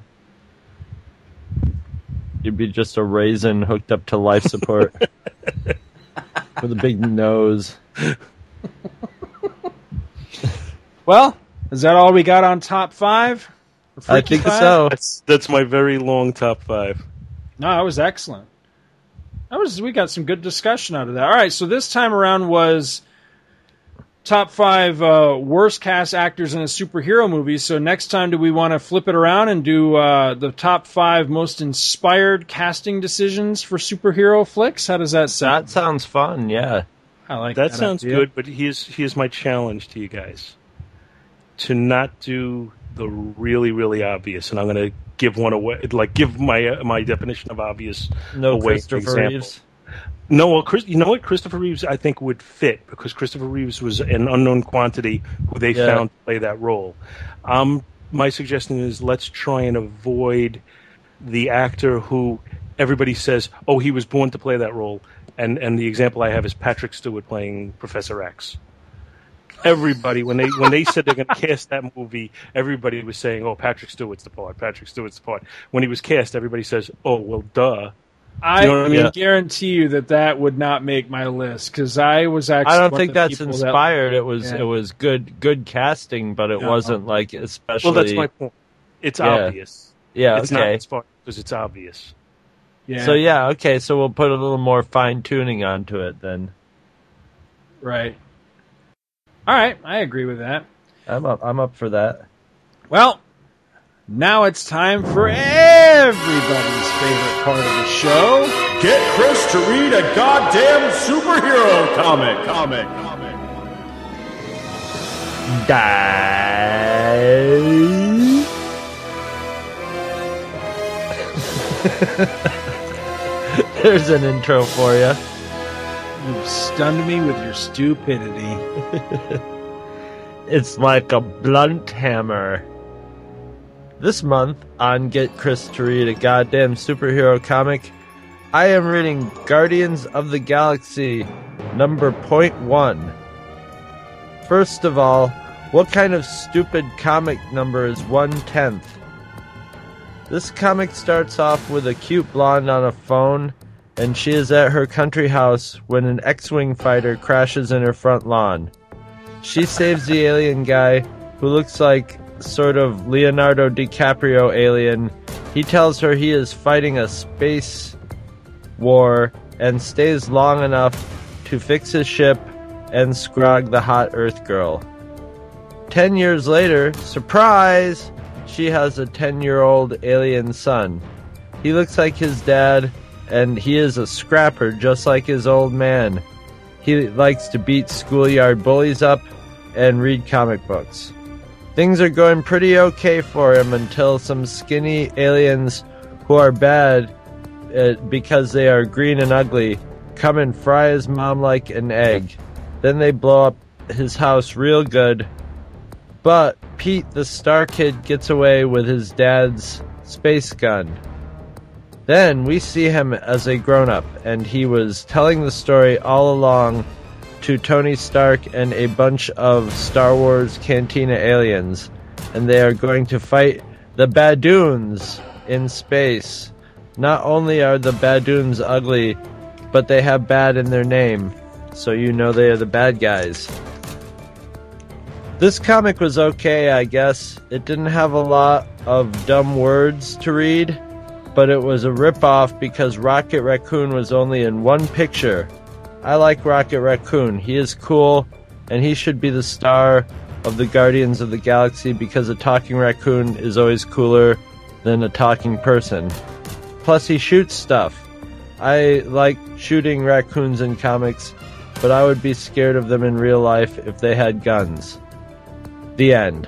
You'd be just a raisin hooked up to life support with a big nose. well, is that all we got on top five? I think Five? so. That's that's my very long top five. No, that was excellent. That was we got some good discussion out of that. All right, so this time around was top five uh, worst cast actors in a superhero movie. So next time, do we want to flip it around and do uh, the top five most inspired casting decisions for superhero flicks? How does that sound? That sounds fun. Yeah. I like That that sounds idea. good, but here's here's my challenge to you guys: to not do the really really obvious, and I'm going to give one away, like give my uh, my definition of obvious No away. Christopher example. Reeves. No, well, Chris, you know what? Christopher Reeves, I think, would fit because Christopher Reeves was an unknown quantity who they Yeah. found to play that role. Um, my suggestion is let's try and avoid the actor who everybody says, "Oh, he was born to play that role," and and the example I have is Patrick Stewart playing Professor X. Everybody, when they when they said they're going to cast that movie, everybody was saying, "Oh, Patrick Stewart's the part. Patrick Stewart's the part." When he was cast, everybody says, "Oh, well, duh." I, You know what I mean? guarantee you that that would not make my list because I was actually. I don't think that's people that- inspired. it was Yeah. it was good good casting, but it No. wasn't like especially. Well, that's my point. It's Yeah. obvious. Yeah. It's not okay. inspired because it's obvious. Yeah. So yeah. Okay. So we'll put a little more fine tuning onto it then. Right. All right, I agree with that. I'm up. I'm up for that. Well, now it's time for everybody's favorite part of the show. Get Chris to read a goddamn superhero comic. Comic. Comic. Die. There's an intro for you. You've stunned me with your stupidity. It's like a blunt hammer. This month on Get Chris to Read a Goddamn Superhero Comic, I am reading Guardians of the Galaxy number point one. First of all, what kind of stupid comic number is one tenth? This comic starts off with a cute blonde on a phone, and she is at her country house when an X Wing fighter crashes in her front lawn. She saves the alien guy, who looks like sort of Leonardo DiCaprio alien. He tells her he is fighting a space war and stays long enough to fix his ship and scrog the hot Earth girl. Ten years later, surprise! She has a 10 year old alien son. He looks like his dad, and he is a scrapper just like his old man. He likes to beat schoolyard bullies up and read comic books. Things are going pretty okay for him until some skinny aliens who are bad uh, because they are green and ugly come and fry his mom like an egg. Then they blow up his house real good. But Pete, the star kid, gets away with his dad's space gun. Then we see him as a grown up, and he was telling the story all along to Tony Stark and a bunch of Star Wars Cantina aliens, and they are going to fight the Badoons in space. Not only are the Badoons ugly, but they have bad in their name, so you know they are the bad guys. This comic was okay, I guess. It didn't have a lot of dumb words to read, but it was a ripoff because Rocket Raccoon was only in one picture. I like Rocket Raccoon. He is cool, and he should be the star of the Guardians of the Galaxy because a talking raccoon is always cooler than a talking person. Plus, he shoots stuff. I like shooting raccoons in comics, but I would be scared of them in real life if they had guns. The end.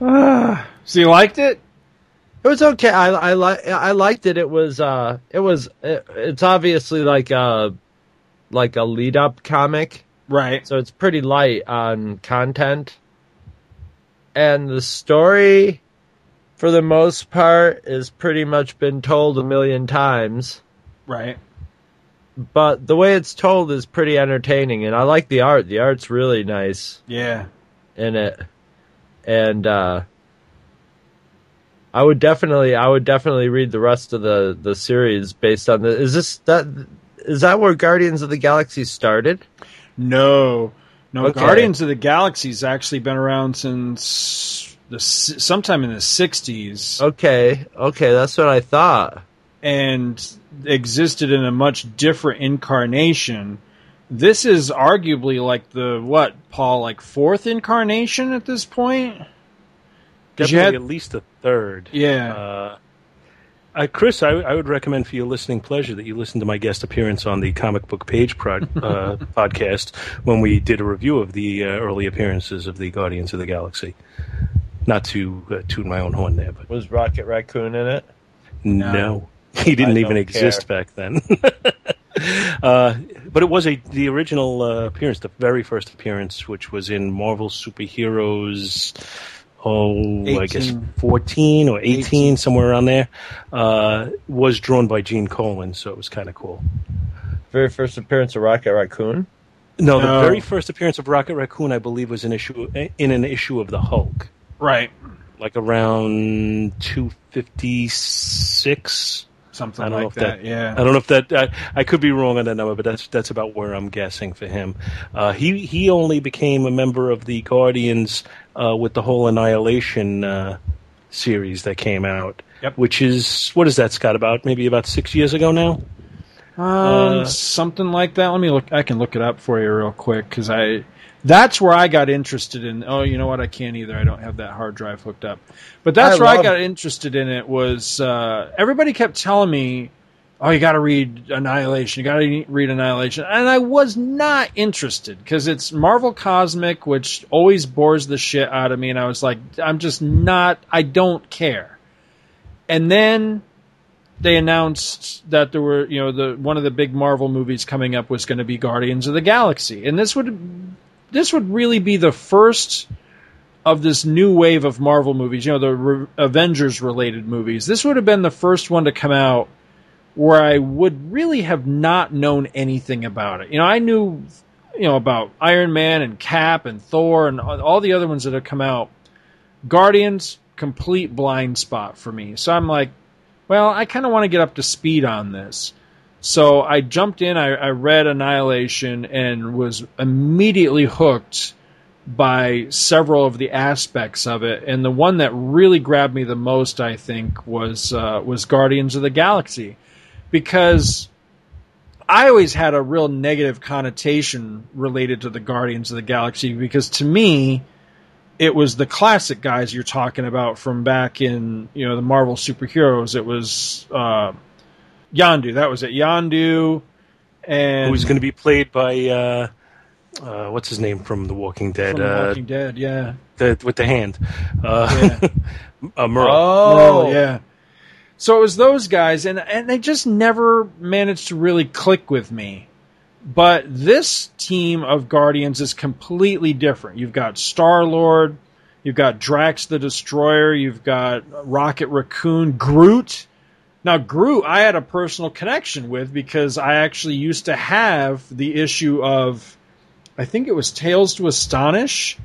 so you liked it? It was okay. I I li- I liked it. It was uh it was it, it's obviously like a like a lead up comic. Right. So it's pretty light on content. And the story for the most part is pretty much been told a million times. Right. But the way it's told is pretty entertaining and I like the art. The art's really nice Yeah. in it. And uh I would definitely, I would definitely read the rest of the the series based on the. Is this that? Is that where Guardians of the Galaxy started? No, no. Okay. Guardians of the Galaxy's actually been around since the sometime in the '60s, Okay, okay, that's what I thought. and existed in a much different incarnation. This is arguably like the what, Paul? Like fourth incarnation at this point. 'Cause you Definitely had- at least a third. Yeah. Uh, uh, Chris, I, I would recommend for your listening pleasure that you listen to my guest appearance on the Comic Book Page prod, uh, podcast when we did a review of the uh, early appearances of the Guardians of the Galaxy. Not to uh, toot my own horn there, but Was Rocket Raccoon in it? no, he didn't I even exist care. back then. uh, but it was a the original uh, appearance, the very first appearance, which was in Marvel Superheroes. Oh, I guess fourteen or eighteen, somewhere around there. Uh, was drawn by Gene Colan, so it was kind of cool. Very first appearance of Rocket Raccoon. No, the No. very first appearance of Rocket Raccoon, I believe, was an issue in an issue of the Hulk, Right. like around two fifty six. Something I don't know like if that. that- Yeah. I don't know if that I, I could be wrong on that number, but that's that's about where I'm guessing for him. Uh, he he only became a member of the Guardians uh, with the whole Annihilation uh, series that came out, Yep. which is what is that Scott about maybe about six years ago now. Um, Uh, something like that. Let me look. I can look it up for you real quick because I. That's where I got interested in. Oh, you know what? I can't either. I don't have that hard drive hooked up. But that's I where I got interested in it. Was uh, everybody kept telling me, "Oh, you got to read Annihilation. You got to read Annihilation," and I was not interested because it's Marvel Cosmic, which always bores the shit out of me. And I was like, I'm just not. I don't care. And then they announced that there were, you know, the one of the big Marvel movies coming up was going to be Guardians of the Galaxy, and this would this would really be the first of this new wave of Marvel movies, you know, the re- Avengers related movies. This would have been the first one to come out where I would really have not known anything about it. You know, I knew, you know, about Iron Man and Cap and Thor and all the other ones that have come out. Guardians, complete blind spot for me. So I'm like, well, I kind of want to get up to speed on this. So I jumped in, I, I read Annihilation, and was immediately hooked by several of the aspects of it. And the one that really grabbed me the most, I think, was uh, was Guardians of the Galaxy, because I always had a real negative connotation related to the Guardians of the Galaxy because to me, it was the classic guys you're talking about from back in you know the Marvel superheroes. It was uh, Yondu. That was it. Yondu, and Who's going to be played by uh, uh, what's his name from The Walking Dead? from The uh, Walking Dead. Yeah. the, with the hand, uh, uh, Merle. Oh, Merle, yeah. So it was those guys, and and they just never managed to really click with me. But this team of Guardians is completely different. You've got Star Lord, you've got Drax the Destroyer, you've got Rocket Raccoon, Groot. Now Groot, I had a personal connection with because I actually used to have the issue of, I think it was Tales to Astonish.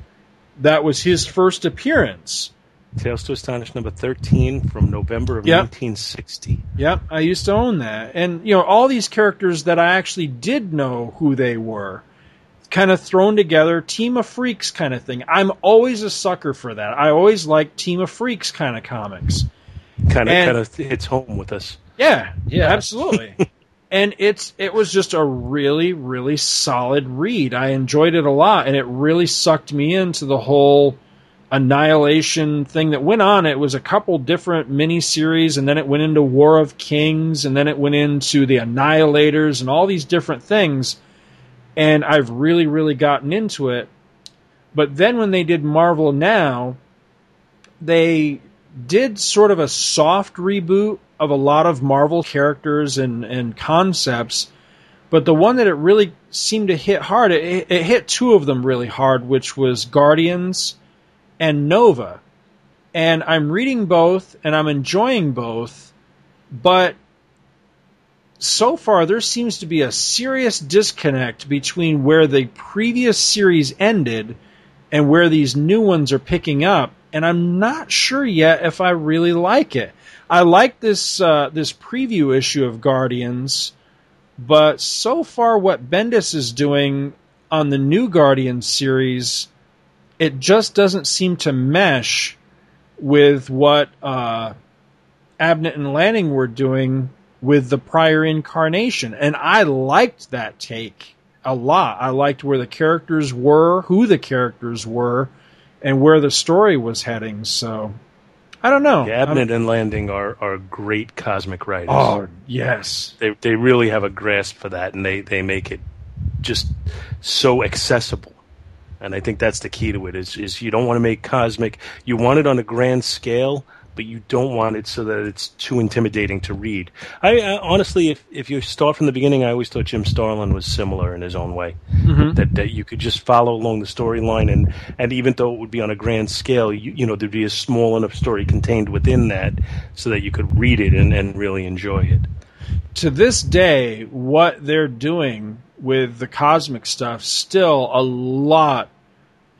That was his first appearance. Tales to Astonish number 13 from November of Yep. 1960. Yep, I used to own that. And, you know, all these characters that I actually did know who they were, kind of thrown together, team of freaks kind of thing. I'm always a sucker for that. I always like team of freaks kind of comics. Kind of kind of hits home with us. Yeah, yeah, absolutely. and it's it was just a really really solid read. I enjoyed it a lot, and it really sucked me into the whole annihilation thing that went on. It was a couple different mini series, and then it went into War of Kings, and then it went into the Annihilators, and all these different things. And I've really really gotten into it. But then when they did Marvel Now, they did sort of a soft reboot of a lot of Marvel characters and, and concepts, but the one that it really seemed to hit hard, it, it hit two of them really hard, which was Guardians and Nova. And I'm reading both and I'm enjoying both, but so far there seems to be a serious disconnect between where the previous series ended and where these new ones are picking up and I'm not sure yet if I really like it. I like this uh, this preview issue of Guardians, but so far what Bendis is doing on the new Guardians series, it just doesn't seem to mesh with what uh, Abnett and Lanning were doing with the prior incarnation, and I liked that take a lot. I liked where the characters were, who the characters were, and where the story was heading. So I don't know. Yeah, Abnett and Lanning are, are great cosmic writers. Oh yes, they they really have a grasp for that, and they, they make it just so accessible. And I think that's the key to it is is you don't want to make cosmic. You want it on a grand scale, but you don't want it so that it's too intimidating to read. I uh, honestly, if if you start from the beginning, I always thought Jim Starlin was similar in his own way. Mhm. That that you could just follow along the storyline, and and even though it would be on a grand scale, you you know there'd be a small enough story contained within that, so that you could read it and, and really enjoy it. to this day, what they're doing with the cosmic stuff, still a lot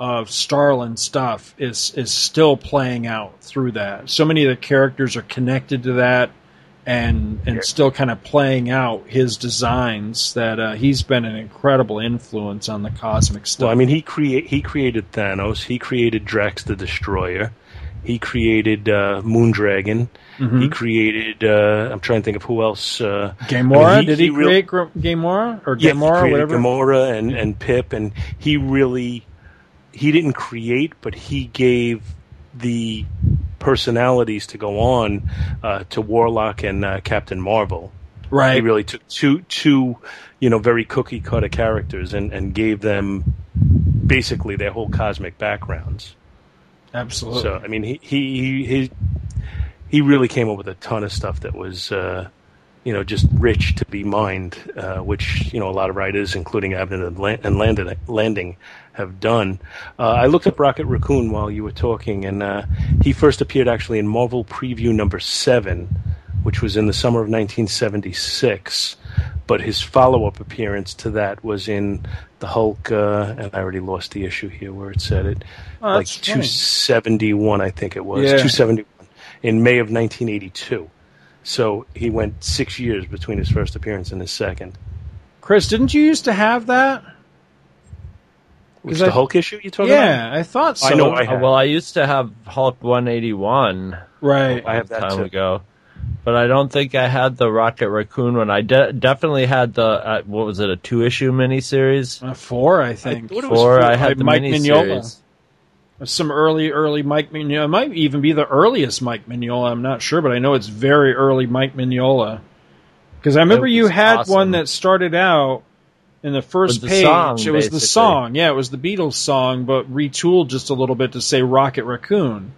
of Starlin stuff is is still playing out through that. So many of the characters are connected to that, and and still kind of playing out his designs. That uh, he's been an incredible influence on the cosmic stuff. Well, I mean, he create he created Thanos. He created Drax the Destroyer. He created uh, Moondragon. Mhm. He created. Uh, I'm trying to think of who else. Uh, Gamora? I mean, Did he, real- create Gr- Gamora or yeah, Gamora, he created whatever? Gamora and, and Pip, and he really he didn't create, but he gave the personalities to go on uh, to Warlock and uh, Captain Marvel. Right. He really took two two you know very cookie cutter characters and, and gave them basically their whole cosmic backgrounds. Absolutely. So I mean, he he he he, he really came up with a ton of stuff that was. Uh, you know, just rich to be mined, uh, which you know a lot of writers, including Abnett and, Lan- and Landon, Landing, have done. Uh, I looked up Rocket Raccoon while you were talking, and uh, he first appeared actually in Marvel Preview number seven, which was in the summer of 1976. But his follow-up appearance to that was in the Hulk, uh, and I already lost the issue here where it said it, Oh, like that's funny. 271, I think it was Yeah. 271 in May of 1982. So he went six years between his first appearance and his second. Chris, didn't you used to have that? Was the I- Hulk issue you talking yeah, about? I thought so. I know I well, I used to have Hulk 181 right. I have that time too. ago, but I don't think I had the Rocket Raccoon one. I de- definitely had the uh, what was it a two issue miniseries? Uh, four, I think. thought it was Four. four. I had the Mike Mignola. Some early, early Mike Mignola. It might even be the earliest Mike Mignola. I'm not sure, but I know it's very early Mike Mignola. Because I remember you had awesome. one that started out in the first the page. song, it was the song. Yeah, it was the Beatles song, but retooled just a little bit to say Rocket Raccoon.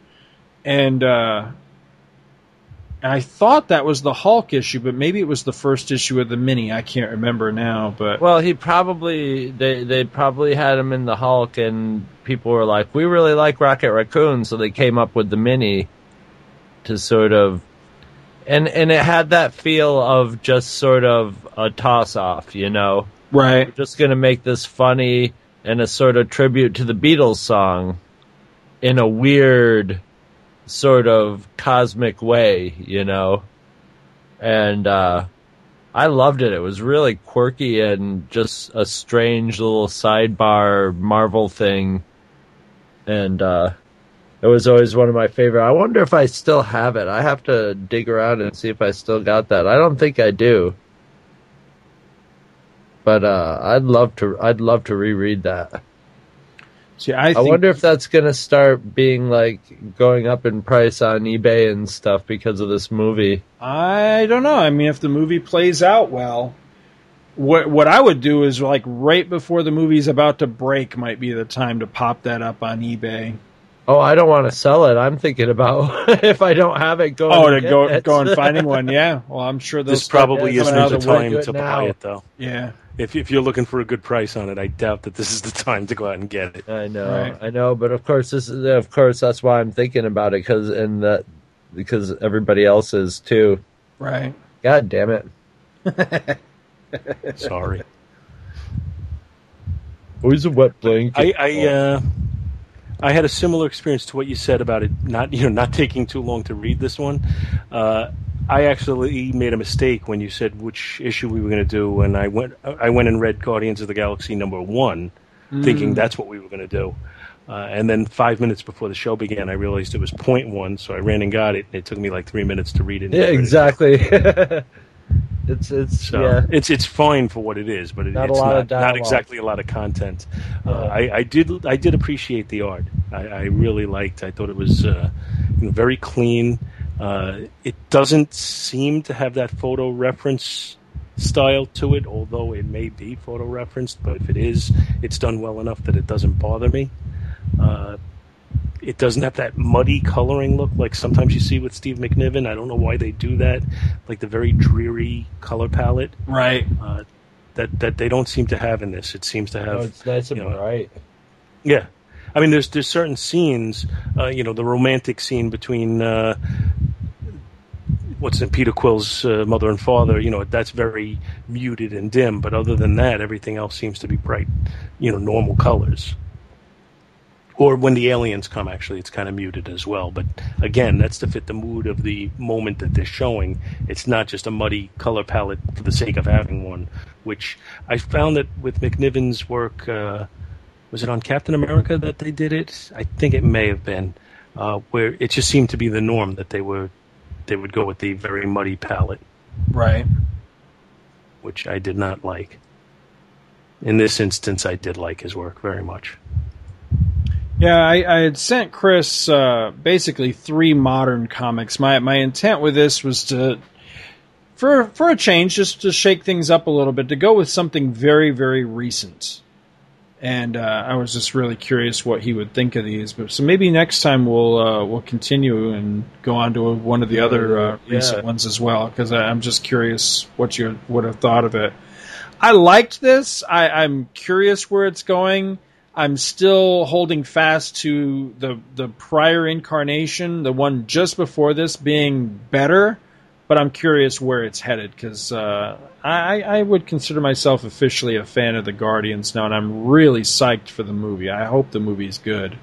And uh, I thought that was the Hulk issue, but maybe it was the first issue of the mini. I can't remember now, but Well, he probably they they probably had him in the Hulk, and people were like, "We really like Rocket Raccoon," so they came up with the mini to sort of, and and it had that feel of just sort of a toss off, you know. right. We're just gonna make this funny and a sort of tribute to the Beatles song in a weird sort of cosmic way, you know. And uh I loved it. It was really quirky and just a strange little sidebar Marvel thing. And uh it was always one of my favorite. I wonder if I still have it. I have to dig around and see if I still got that. I don't think I do. But uh I'd love to I'd love to reread that. See, I, I, wonder if that's going to start being like going up in price on eBay and stuff because of this movie. I don't know. I mean, if the movie plays out well, what what I would do is like right before the movie's about to break might be the time to pop that up on eBay. Oh, I don't want to sell it. I'm thinking about if I don't have it, going. Oh, to go it. go and finding one. Yeah. Well, I'm sure This start probably coming isn't the of the wood. time to now. buy it, though. Yeah. If if you're looking for a good price on it, I doubt that this is the time to go out and get it. I know, Right. I know, but of course, this is of course that's why I'm thinking about it because and that because everybody else is too. Right. God damn it! Sorry. Always a wet blanket. I I, uh, I had a similar experience to what you said about it not you know not taking too long to read this one. Uh, I actually made a mistake when you said which issue we were going to do, and I went I went and read Guardians of the Galaxy number one, thinking that's what we were going to do. Uh, and then five minutes before the show began, I realized it was point one, so I ran and got it. And it took me like three minutes to read it. yeah, it. exactly. it's it's So yeah. it's it's fine for what it is, but it, Not a it's lot not, of not exactly a lot of content. Uh, I, I did I did appreciate the art. I, I really liked. I thought it was uh, you know, very clean. Uh, it doesn't seem to have that photo reference style to it, although it may be photo referenced. But if it is, it's done well enough that it doesn't bother me. Uh, it doesn't have that muddy coloring look like sometimes you see with Steve McNiven. I don't know why they do that, like the very dreary color palette Right. uh, that that they don't seem to have in this. It seems to have. Oh, it's nice and you know, bright. yeah, I mean, there's there's certain scenes, uh, you know, the romantic scene between uh, what's in Peter Quill's uh, mother and father. You know, that's very muted and dim. But other than that, everything else seems to be bright, you know, normal colors. Or when the aliens come, actually, it's kind of muted as well. But again, that's to fit the mood of the moment that they're showing. It's not just a muddy color palette for the sake of having one. Which I found that with McNiven's work, uh, was it on Captain America that they did it? I think it may have been. uh, where it just seemed to be the norm that they were they would go with the very muddy palette, Right. which I did not like. In this instance, I did like his work very much. Yeah, I, I had sent Chris uh, basically three modern comics. My my intent with this was to, for for a change, just to shake things up a little bit, to go with something very very recent. And uh, I was just really curious what he would think of these. But so maybe next time we'll uh, we'll continue and go on to one of the other uh, Yeah. recent ones as well because I'm just curious what you would have thought of it. I liked this. I, I'm curious where it's going. I'm still holding fast to the the prior incarnation, the one just before this, being better. But I'm curious where it's headed because uh, I, I would consider myself officially a fan of the Guardians now, and I'm really psyched for the movie. I hope the movie's good.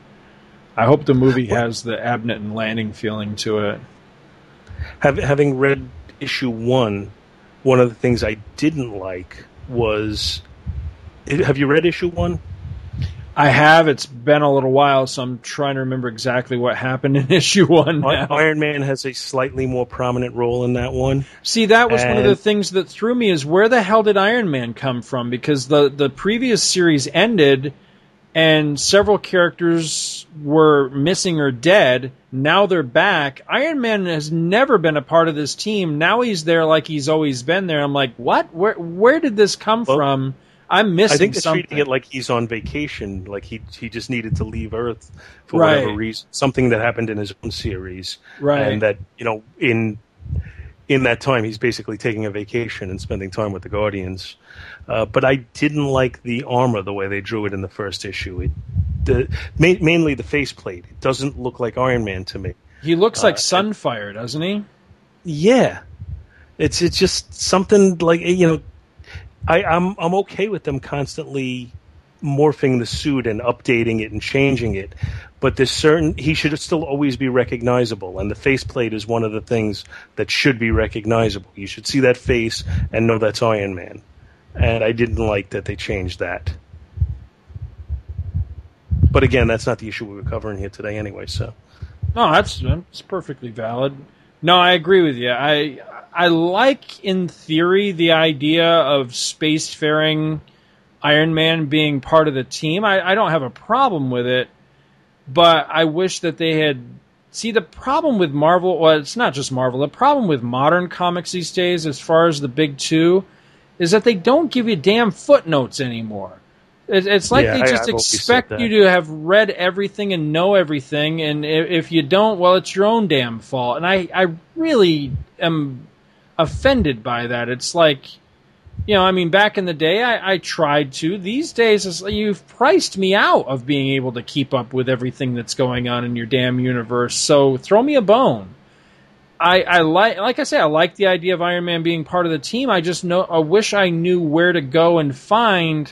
I hope the movie has the Abnett and Lanning feeling to it. Have, having read issue one, one of the things I didn't like was. Have you read issue one? I have. It's been a little while, so I'm trying to remember exactly what happened in issue one. Now. Iron Man has a slightly more prominent role in that one. See, that was one of the things that threw me is where the hell did Iron Man come from? Because the the previous series ended and several characters were missing or dead. Now they're back. Iron Man has never been a part of this team. Now he's there like he's always been there. I'm like, what? Where where did this come from? I'm missing I think they're something. treating it like he's on vacation, like he he just needed to leave Earth for Right. whatever reason. Something that happened in his own series, Right. And that you know in in that time he's basically taking a vacation and spending time with the Guardians. Uh, but I didn't like the armor the way they drew it in the first issue. It the ma- mainly the faceplate. It doesn't look like Iron Man to me. he looks like uh, Sunfire, doesn't he? Yeah, it's it's just something like you know, I, I'm I'm okay with them constantly morphing the suit and updating it and changing it, but there's certain he should still always be recognizable, and the faceplate is one of the things that should be recognizable. You should see that face and know that's Iron Man, and I didn't like that they changed that. But again, that's not the issue we were covering here today, anyway. So. No, that's that's perfectly valid. No, I agree with you. I I like in theory the idea of spacefaring Iron Man being part of the team. I, I don't have a problem with it, but I wish that they had see the problem with Marvel. Well, it's not just Marvel. The problem with modern comics these days, as far as the big two, is that they don't give you damn footnotes anymore. It, it's like Yeah, they just I've expect you to have read everything and know everything, and i- if you don't, well, it's your own damn fault. And I, I really am offended by that. It's like, you know, I mean, back in the day, I, I tried to. These days, you've priced me out of being able to keep up with everything that's going on in your damn universe. So throw me a bone. I, I like, like I say, I like the idea of Iron Man being part of the team. I just know, I wish I knew where to go and find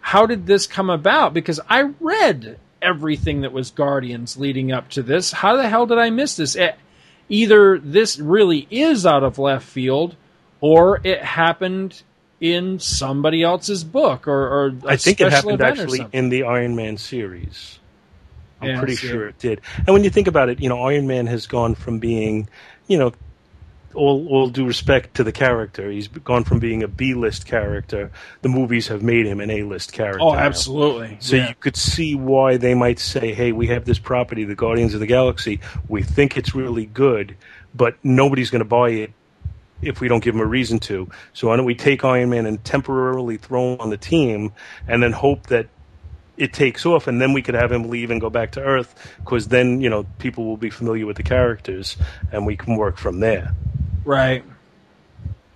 how did this come about? Because I read everything that was Guardians leading up to this. How the hell did I miss this? Eh, either this really is out of left field, or it happened in somebody else's book, or, or I think it happened actually in the Iron Man series. I'm Yeah, pretty sure it did. And when you think about it, you know, Iron Man has gone from being, you know, all all due respect to the character, he's gone from being a B-list character. The movies have made him an A-list character. Oh, now. absolutely. So Yeah. you could see why they might say, "Hey, we have this property, the Guardians of the Galaxy. We think it's really good, but nobody's going to buy it if we don't give them a reason to. So why don't we take Iron Man and temporarily throw him on the team, and then hope that it takes off, and then we could have him leave and go back to Earth, because then you know people will be familiar with the characters, and we can work from there. Right.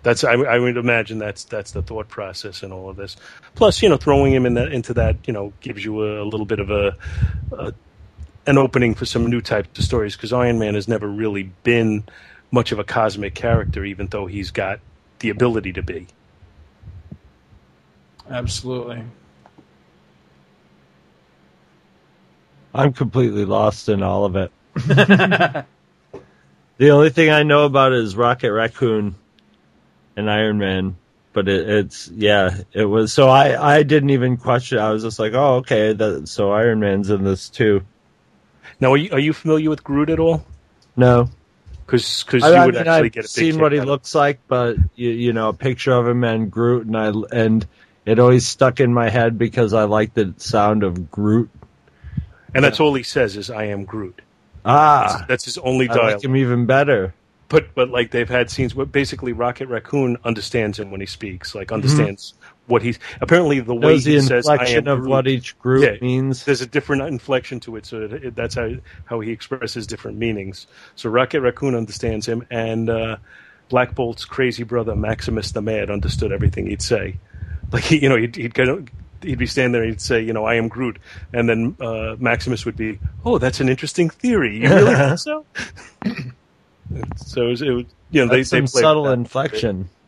That's I, I would imagine that's that's the thought process in all of this. Plus, you know, throwing him in that into that you know gives you a, a little bit of a, a an opening for some new types of stories because Iron Man has never really been much of a cosmic character, even though he's got the ability to be. Absolutely. I'm completely lost in all of it. the only thing I know about is Rocket Raccoon and Iron Man, but it, it's yeah, it was so I I didn't even question. I was just like, oh okay, that, so Iron Man's in this too. Now, are you, are you familiar with Groot at all? No. Because you I, would mean, actually I've get a seen what he out of it. looks like, but you, you know, a picture of him and Groot, and I and it always stuck in my head because I like the sound of Groot. And that's all he says is "I am Groot." Ah, That's, that's his only dialogue. I like him even better. But but like they've had scenes where basically Rocket Raccoon understands him when he speaks, like understands what he's apparently the way Mm-hmm. Knows he the says inflection of Groot, what each Groot yeah, means. There's a different inflection to it, so it, it, that's how how he expresses different meanings. So Rocket Raccoon understands him, and uh, Black Bolt's crazy brother Maximus the Mad understood everything he'd say. Like he, you know, he'd, he'd kind of. He'd be standing there and he'd say, you know, I am Groot. And then uh, Maximus would be, oh, that's an interesting theory. You really think so? so it was, it was you know, That's they, they some played subtle that. inflection.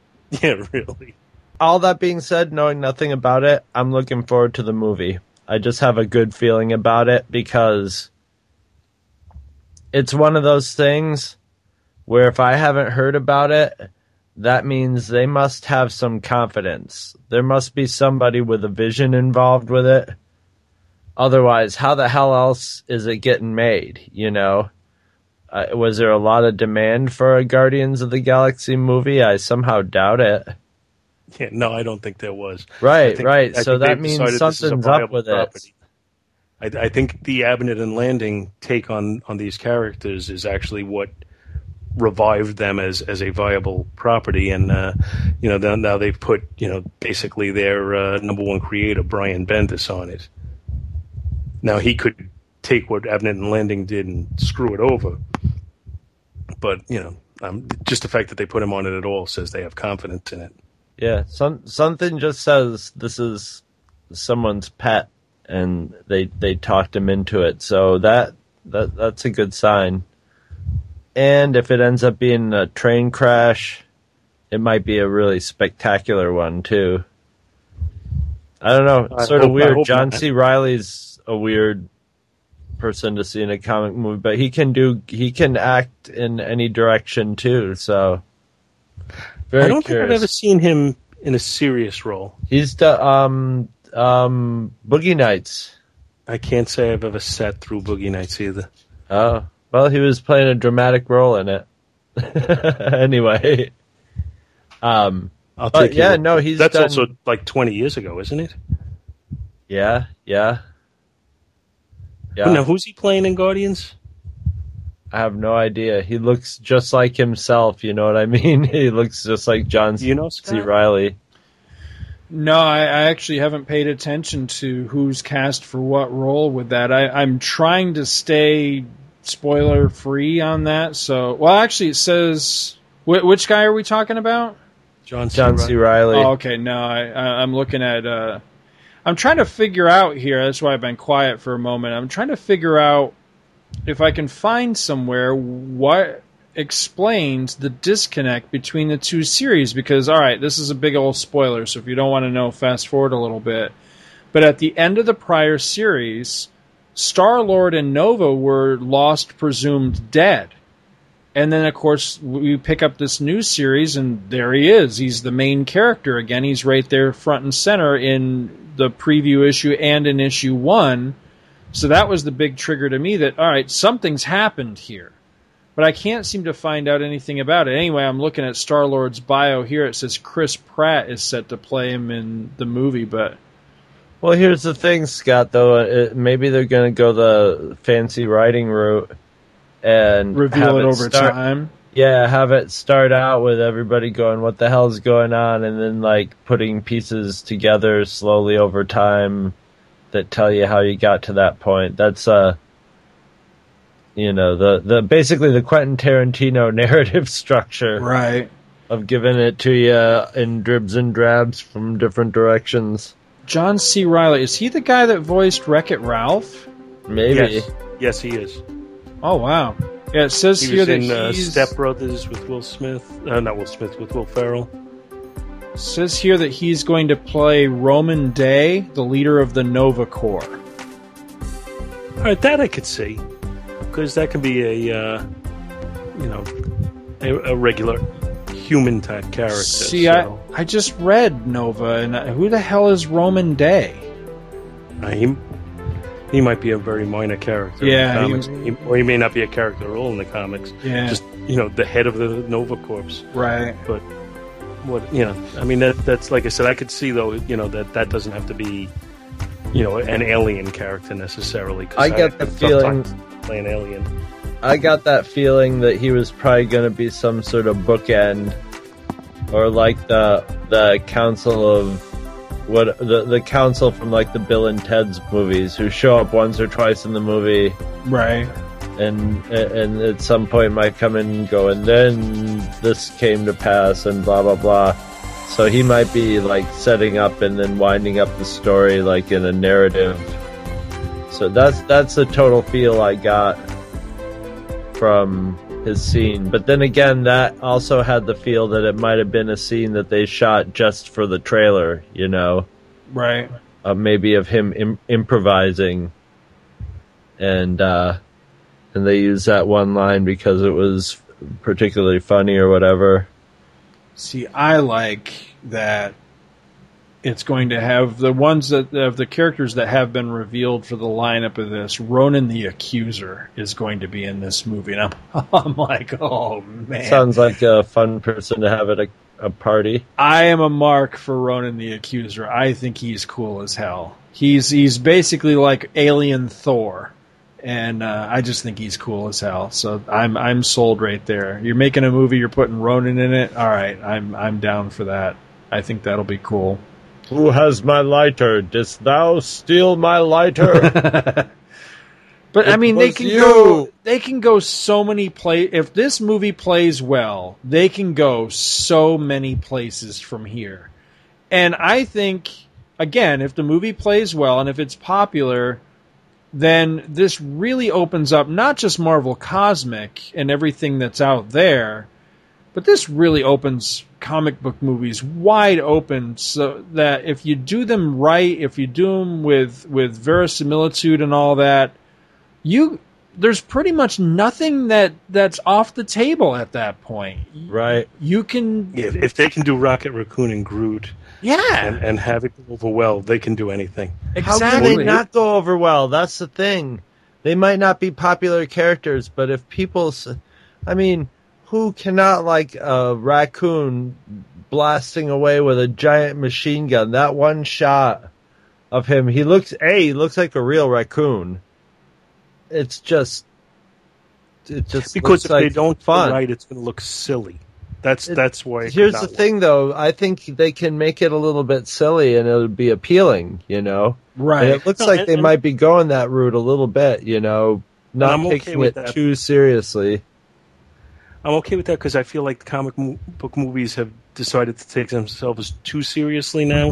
Yeah, really. All that being said, knowing nothing about it, I'm looking forward to the movie. I just have a good feeling about it because it's one of those things where if I haven't heard about it, that means they must have some confidence. There must be somebody with a vision involved with it. Otherwise, how the hell else is it getting made? You know? Uh, was there a lot of demand for a Guardians of the Galaxy movie? I somehow doubt it. Yeah, no, I don't think there was. Right, think- right. I So that means decided this is a something's up with it. I, I think the Abnett and Lanning take on on these characters is actually what revived them as as a viable property, and uh, you know now, now they've put you know basically their uh, number one creator Brian Bendis on it. Now he could take what Abnett and Lanning did and screw it over, but you know um, just the fact that they put him on it at all says they have confidence in it. Yeah, some something just says this is someone's pet, and they they talked him into it. So that that that's a good sign. And if it ends up being a train crash, it might be a really spectacular one too. I don't know. I sort of hope- weird. John. C. Reilly's a weird person to see in a comic movie, but he can do he can act in any direction too. So very I don't curious. think I've ever seen him in a serious role. He's the um um Boogie Nights. I can't say I've ever sat through Boogie Nights either. Oh well, he was playing a dramatic role in it. anyway, um, I'll take yeah, no, he's that's done, also like twenty years ago, isn't it? yeah, yeah, yeah. Now, who's he playing in Guardians? I have no idea. He looks just like himself. You know what I mean? he looks just like John You know, C. Reilly. No, I, I actually haven't paid attention to who's cast for what role with that. I, I'm trying to stay spoiler free on that. So, well, actually, it says wh- which guy are we talking about? John C. John C. Reilly. Oh, okay. No, I, I, I'm looking at. Uh, I'm trying to figure out here. That's why I've been quiet for a moment. I'm trying to figure out if I can find somewhere what explains the disconnect between the two series. Because all right, this is a big old spoiler. So if you don't want to know, fast forward a little bit. But at the end of the prior series, Star Lord and Nova were lost, presumed dead. And then, of course, we pick up this new series, and there he is. He's the main character again. He's right there, front and center in the preview issue and in issue one. So that was the big trigger to me that, all right, something's happened here. But I can't seem to find out anything about it. Anyway, I'm looking at Star Lord's bio here. It says Chris Pratt is set to play him in the movie, but Well, here's the thing, Scott. Though it, maybe they're going to go the fancy writing route and reveal have it over start- time. Yeah, have it start out with everybody going, "What the hell's going on?" and then like putting pieces together slowly over time that tell you how you got to that point. That's uh, you know, the the basically the Quentin Tarantino narrative structure, Right. Of giving it to you in dribs and drabs from different directions. John C. Reilly, is he the guy that voiced Wreck It Ralph? Maybe. Yes, yes, he is. Oh, wow. Yeah, it says He here was that in uh, he's. Step Brothers with Will Smith. Uh, not Will Smith, with Will Ferrell. says here that he's going to play Rhomann Dey, the leader of the Nova Corps. All right, that I could see, because that can be a, uh, you know, a, a regular human type character. See, so. I, I just read Nova, and I- who the hell is Rhomann Dey? Uh, he, he might be a very minor character. Yeah, in the comics. He- or he may not be a character at all in the comics. Yeah. just you know, the head of the Nova Corps. Right. But what you know, I mean, that that's like I said, I could see though, you know, that that doesn't have to be, you know, an alien character necessarily. 'cause I get the feeling- sometimes play an alien. I got that feeling that he was probably going to be some sort of bookend, or like the the council of what the the council from like the Bill and Ted's movies, who show up once or twice in the movie, Right. and and at some point might come in and go, and then this came to pass, and blah blah blah. So he might be like setting up and then winding up the story like in a narrative. So that's that's the total feel I got from his scene. But then again, that also had the feel that it might have been a scene that they shot just for the trailer, you know, Right. uh, maybe of him Im- improvising, and uh, and they used that one line because it was particularly funny or whatever. See, I like that it's going to have the ones that of the characters that have been revealed for the lineup of this. Ronan the Accuser is going to be in this movie, and I'm, I'm like, oh man, Sounds like a fun person to have at a, a party. I am a mark for Ronan the Accuser. I think he's cool as hell. He's he's basically like alien Thor, and uh, I just think he's cool as hell. So I'm I'm sold right there. You're making a movie, you're putting Ronan in it. All right, I'm I'm down for that. I think that'll be cool. Who has my lighter? Didst thou steal my lighter? But I mean, they can you. go. They can go so many play. If this movie plays well, they can go so many places from here. And I think, again, if the movie plays well and if it's popular, then this really opens up not just Marvel Cosmic and everything that's out there, but this really opens comic book movies wide open so that if you do them right, if you do them with with verisimilitude and all that, you there's pretty much nothing that that's off the table at that point. Right. You can If, if they can do Rocket Raccoon and Groot, yeah, and, and have it go over well, they can do anything. How can they not go over well? That's the thing. They might not be popular characters, but if people, I mean, who cannot like a raccoon blasting away with a giant machine gun? That one shot of him, he looks, a he looks like a real raccoon. It's just, it just Because if like they don't do fun. it right, it's going to look silly. That's It- that's why. it Here's the not thing, though. I think they can make it a little bit silly, and it'll be appealing. You know, Right. And it looks No, like and- they and- might be going that route a little bit. You know, not I'm okay taking with it that. too seriously. I'm okay with that because I feel like the comic mo- book movies have decided to take themselves too seriously now.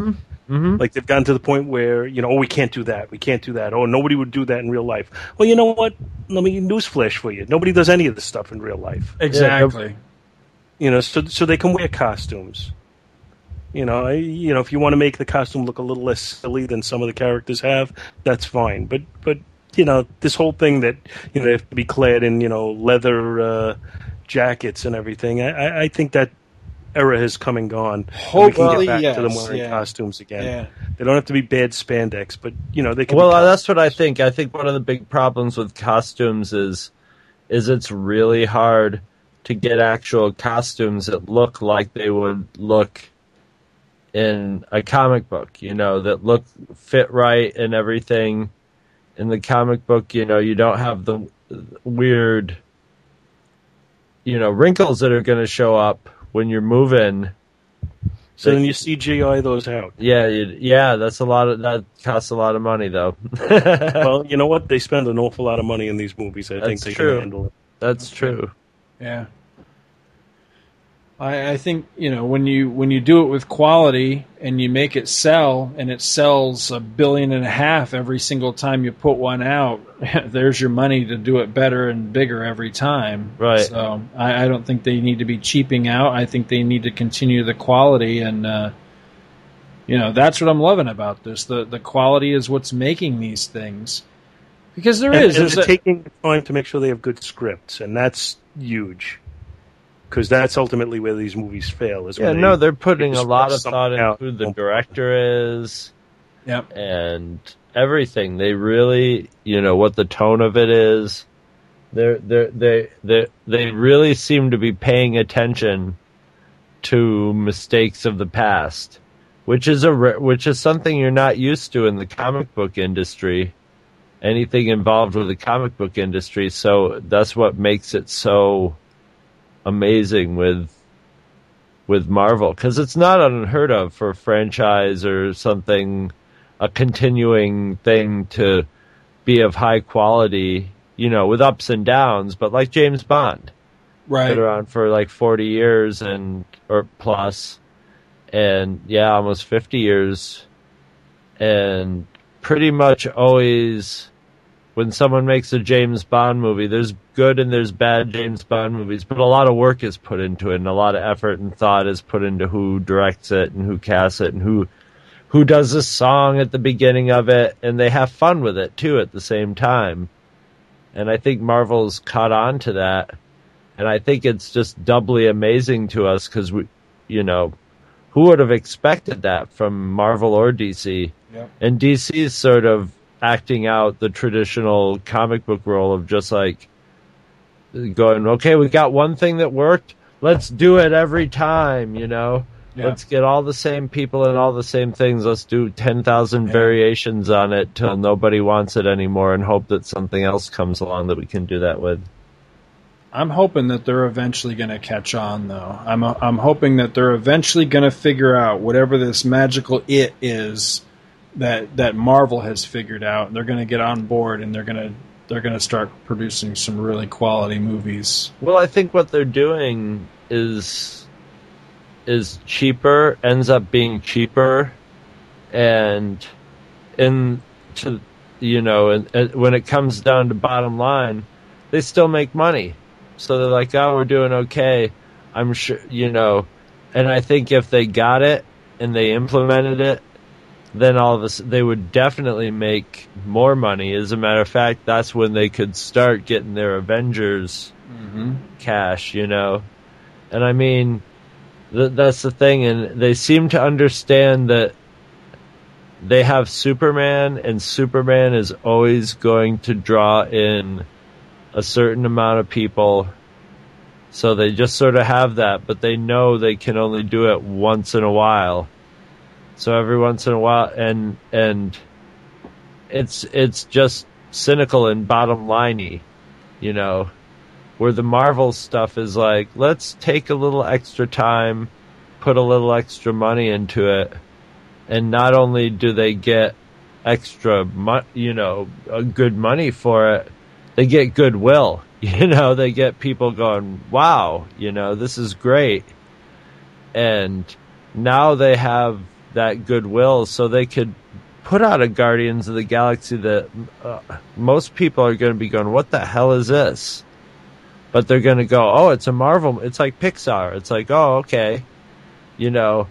Mm-hmm. Like they've gotten to the point where you know, oh, we can't do that, we can't do that. Oh, nobody would do that in real life. Well, you know what? Let me newsflash for you. Nobody does any of this stuff in real life. exactly. You know, so so they can wear costumes. You know, I, you know, if you want to make the costume look a little less silly than some of the characters have, that's fine. But but you know, this whole thing that you know they have to be clad in you know leather uh, jackets and everything, I, I- I think that era has come and gone. And we can Hopefully, get back to them yes, wearing yeah. costumes again. Yeah. They don't have to be bad spandex, but you know they can. Well, be that's what I think. I think one of the big problems with costumes is, is it's really hard to get actual costumes that look like they would look in a comic book. You know, that look fit right and everything. In the comic book, you know, you don't have the weird, you know, wrinkles that are going to show up when you're moving. so then you CGI those out. Yeah, you, yeah, that's a lot of that costs a lot of money though. well, you know what? They spend an awful lot of money in these movies. I think they true. can handle it. That's true. Yeah. I, I think you know when you when you do it with quality and you make it sell and it sells a billion and a half every single time you put one out, there's your money to do it better and bigger every time. Right. So I, I don't think they need to be cheaping out. I think they need to continue the quality and uh, you know that's what I'm loving about this. The the quality is what's making these things because there and, is and there's a- taking time to make sure they have good scripts, and that's huge. Because that's ultimately where these movies fail. Is Yeah, they, no, they're putting they a lot of thought into who the director is. Yep. And everything. They really, you know, what the tone of it is. They're, they're, they, they, they really seem to be paying attention to mistakes of the past, which is a, which is something you're not used to in the comic book industry. Anything involved with the comic book industry. So that's what makes it so amazing with with Marvel because it's not unheard of for a franchise or something, a continuing thing to be of high quality, you know, with ups and downs, but like James Bond. Right. Been around for like 40 years and, or. And yeah, almost 50 years. And pretty much always when someone makes a James Bond movie, there's good and there's bad James Bond movies, but a lot of work is put into it and a lot of effort and thought is put into who directs it and who casts it and who who does the song at the beginning of it and they have fun with it too at the same time. And I think Marvel's caught on to that. And I think it's just doubly amazing to us cuz we you know, who would have expected that from Marvel or DC? Yep. And DC is sort of acting out the traditional comic book role of just like going, okay, we got one thing that worked. Let's do it every time, you know? Yeah. Let's get all the same people and all the same things. Let's do 10,000 Yeah. variations on it till nobody wants it anymore and hope that something else comes along that we can do that with. I'm hoping that they're eventually going to catch on, though. I'm I'm hoping that they're eventually going to figure out whatever this magical it is that that Marvel has figured out, they're going to get on board, and they're going to they're going to start producing some really quality movies. Well, I think what they're doing is is cheaper, ends up being cheaper, and in to you know, and, and when it comes down to bottom line, they still make money. So they're like, oh, we're doing okay. I'm sure, you know, and I think if they got it and they implemented it, then all of us they would definitely make more money. As a matter of fact, that's when they could start getting their Avengers Mm-hmm. cash, you know. And I mean, th- that's the thing, and they seem to understand that they have Superman, and Superman is always going to draw in a certain amount of people. So they just sort of have that, but they know they can only do it once in a while. So every once in a while, and and it's it's just cynical and bottom liney, you know where the Marvel stuff is like, let's take a little extra time, put a little extra money into it, and not only do they get extra, mo- you know, good money for it, they get goodwill. You know, they get people going, wow, you know, this is great. And now they have that goodwill so they could put out a Guardians of the Galaxy that uh, most people are going to be going, what the hell is this? but they're going to go, oh, it's a Marvel. It's like Pixar. It's like, oh, okay, you know,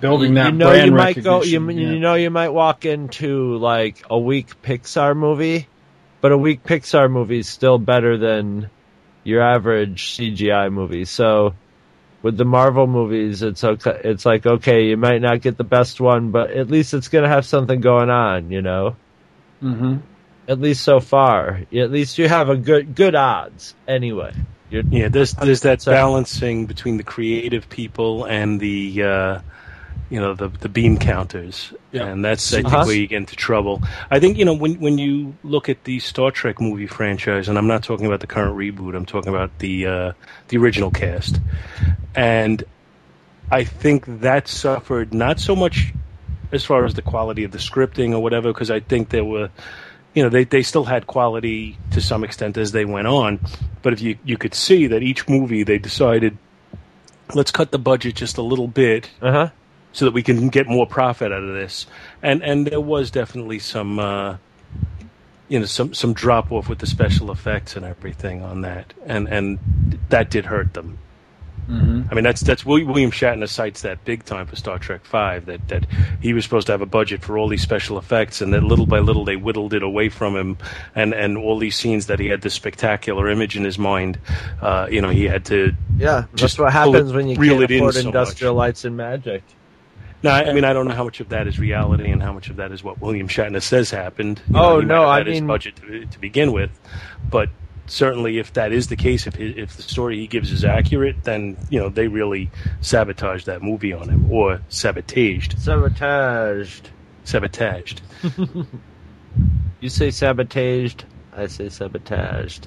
building that you know, brand you might go, you, yeah. you know, you might walk into like a weak Pixar movie, but a weak Pixar movie is still better than your average CGI movie. So with the Marvel movies, it's okay. It's like, okay, you might not get the best one, but at least it's going to have something going on, you know? Mm-hmm. At least so far. At least you have a good, good odds anyway. You're, Yeah, there's there's that So- balancing between the creative people and the uh, you know the the bean counters, Yeah. and that's I think Uh-huh. where you get into trouble. I think you know when when you look at the Star Trek movie franchise, and I'm not talking about the current reboot, I'm talking about the uh, the original cast, and I think that suffered not so much as far as the quality of the scripting or whatever, because I think there were you know, they, they still had quality to some extent as they went on. But if you, you could see that each movie they decided, let's cut the budget just a little bit uh huh. So that we can get more profit out of this. And and there was definitely some uh, you know some some drop off with the special effects and everything on that, and and that did hurt them. Mm-hmm. I mean, that's that's William Shatner cites that big time for Star Trek Five that that he was supposed to have a budget for all these special effects, and that little by little they whittled it away from him, and and all these scenes that he had this spectacular image in his mind, uh, you know, he had to Yeah, that's Just what happens it- when you can't afford so industrial much. lights and magic. Now, I I mean, I don't know how much of that is reality and how much of that is what William Shatner says happened. You Oh, might no, I his mean- budget to, to begin with, but certainly, if that is the case, if he, if the story he gives is accurate, then you know they really sabotaged that movie on him, or sabotaged, Sabotaged. sabotaged. You say sabotaged, I say sabotaged.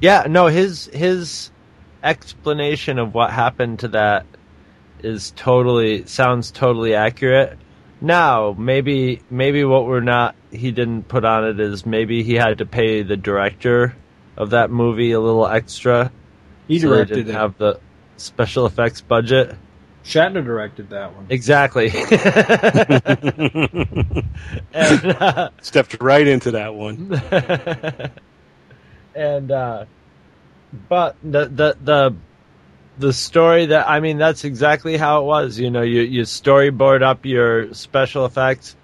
Yeah, no, his his explanation of what happened to that is totally sounds totally accurate. Now, maybe maybe what we're not he didn't put on it is maybe he had to pay the director of that movie a little extra. He so they directed didn't it. have the special effects budget. Shatner directed that one. Exactly. and, uh, Stepped right into that one. and uh but the the the the story that I mean that's exactly how it was. You know, you you storyboard up your special effects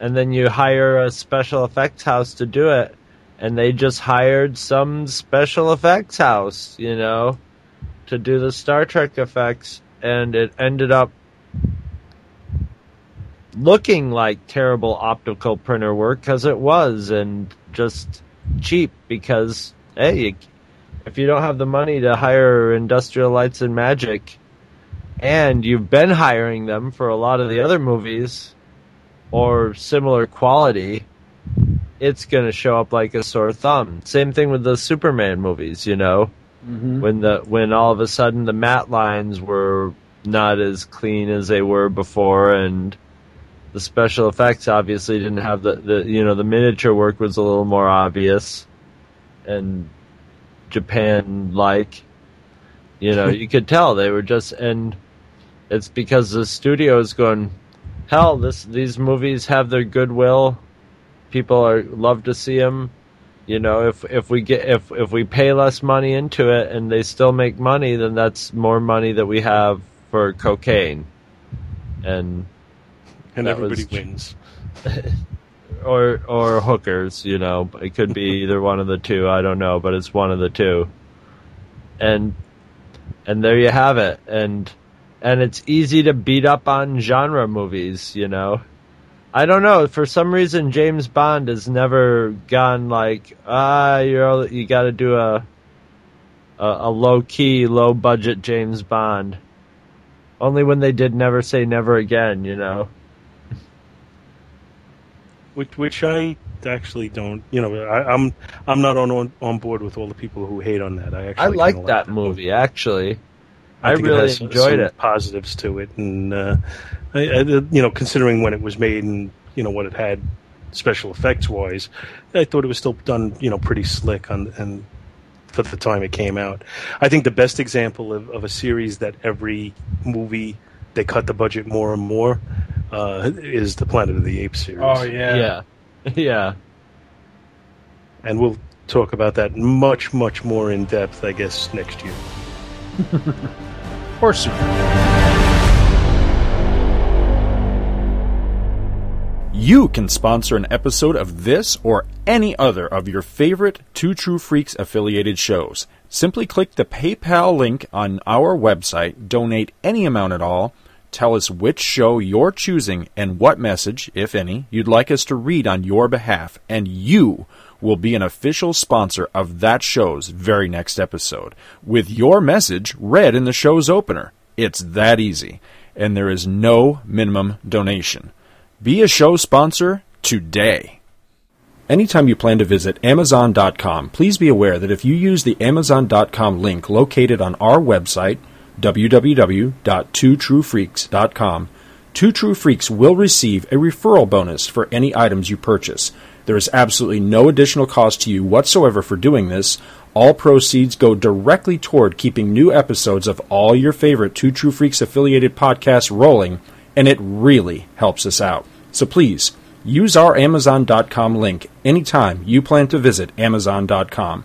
and then you hire a special effects house to do it. And they just hired some special effects house, you know, to do the Star Trek effects and it ended up looking like terrible optical printer work because it was and just cheap because hey you, if you don't have the money to hire industrial lights and magic and you've been hiring them for a lot of the other movies or similar quality it's going to show up like a sore thumb same thing with the superman movies you know Mhm. when the when all of a sudden the matte lines were not as clean as they were before and the special effects obviously didn't have the, the you know the miniature work was a little more obvious and Japan like you know you could tell they were just and it's because the studio is going hell this these movies have their goodwill. People are love to see them you know if if we get if if we pay less money into it and they still make money then that's more money that we have for cocaine. And And everybody was- wins. or or hookers you know. It could be either one of the two i don't know but it's one of the two. And and there you have it. And and it's easy to beat up on genre movies you know. I don't know for some reason james bond has never gone like ah you're all- you got to do a a, a low key low budget james bond. Only when they did never say never again you know which which I actually don't. You know, I, I'm I'm not on, on on board with all the people who hate on that. I actually i like that movie actually I, it really has enjoyed it. Positives to it, and uh, I, I, you know, considering when it was made and you know what it had special effects wise, I thought it was still done. You know, pretty slick on and for the time it came out. I think the best example of, of a series that every movie they cut the budget more and more uh, is the Planet of the Apes series. Oh yeah. Yeah. Yeah. and we'll talk about that much, much more in depth, I guess, next year. Or soon. You can sponsor an episode of this or any other of your favorite Two True Freaks affiliated shows. Simply click the PayPal link on our website, donate any amount at all, tell us which show you're choosing and what message, if any, you'd like us to read on your behalf, and you will be an official sponsor of that show's very next episode, with your message read in the show's opener. It's that easy, and there is no minimum donation. Be a show sponsor today. Anytime you plan to visit Amazon.com, please be aware that if you use the Amazon.com link located on our website, www.twotruefreaks.com, Two True Freaks will receive a referral bonus for any items you purchase. There is absolutely no additional cost to you whatsoever for doing this. All proceeds go directly toward keeping new episodes of all your favorite Two True Freaks affiliated podcasts rolling, and it really helps us out. So please, use our Amazon.com link anytime you plan to visit Amazon.com.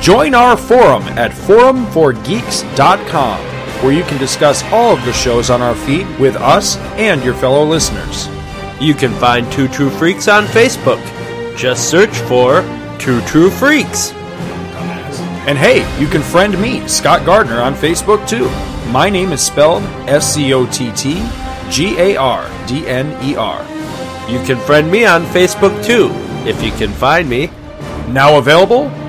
Join our forum at forumforgeeks.com, where you can discuss all of the shows on our feed with us and your fellow listeners. You can find Two True Freaks on Facebook. Just search for Two True Freaks. And hey, you can friend me, Scott Gardner, on Facebook too. My name is spelled S C O T T G A R D N E R. You can friend me on Facebook too, if you can find me. Now available,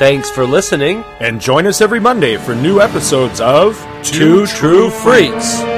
Thanks for listening. And join us every Monday for new episodes of Two True Freaks.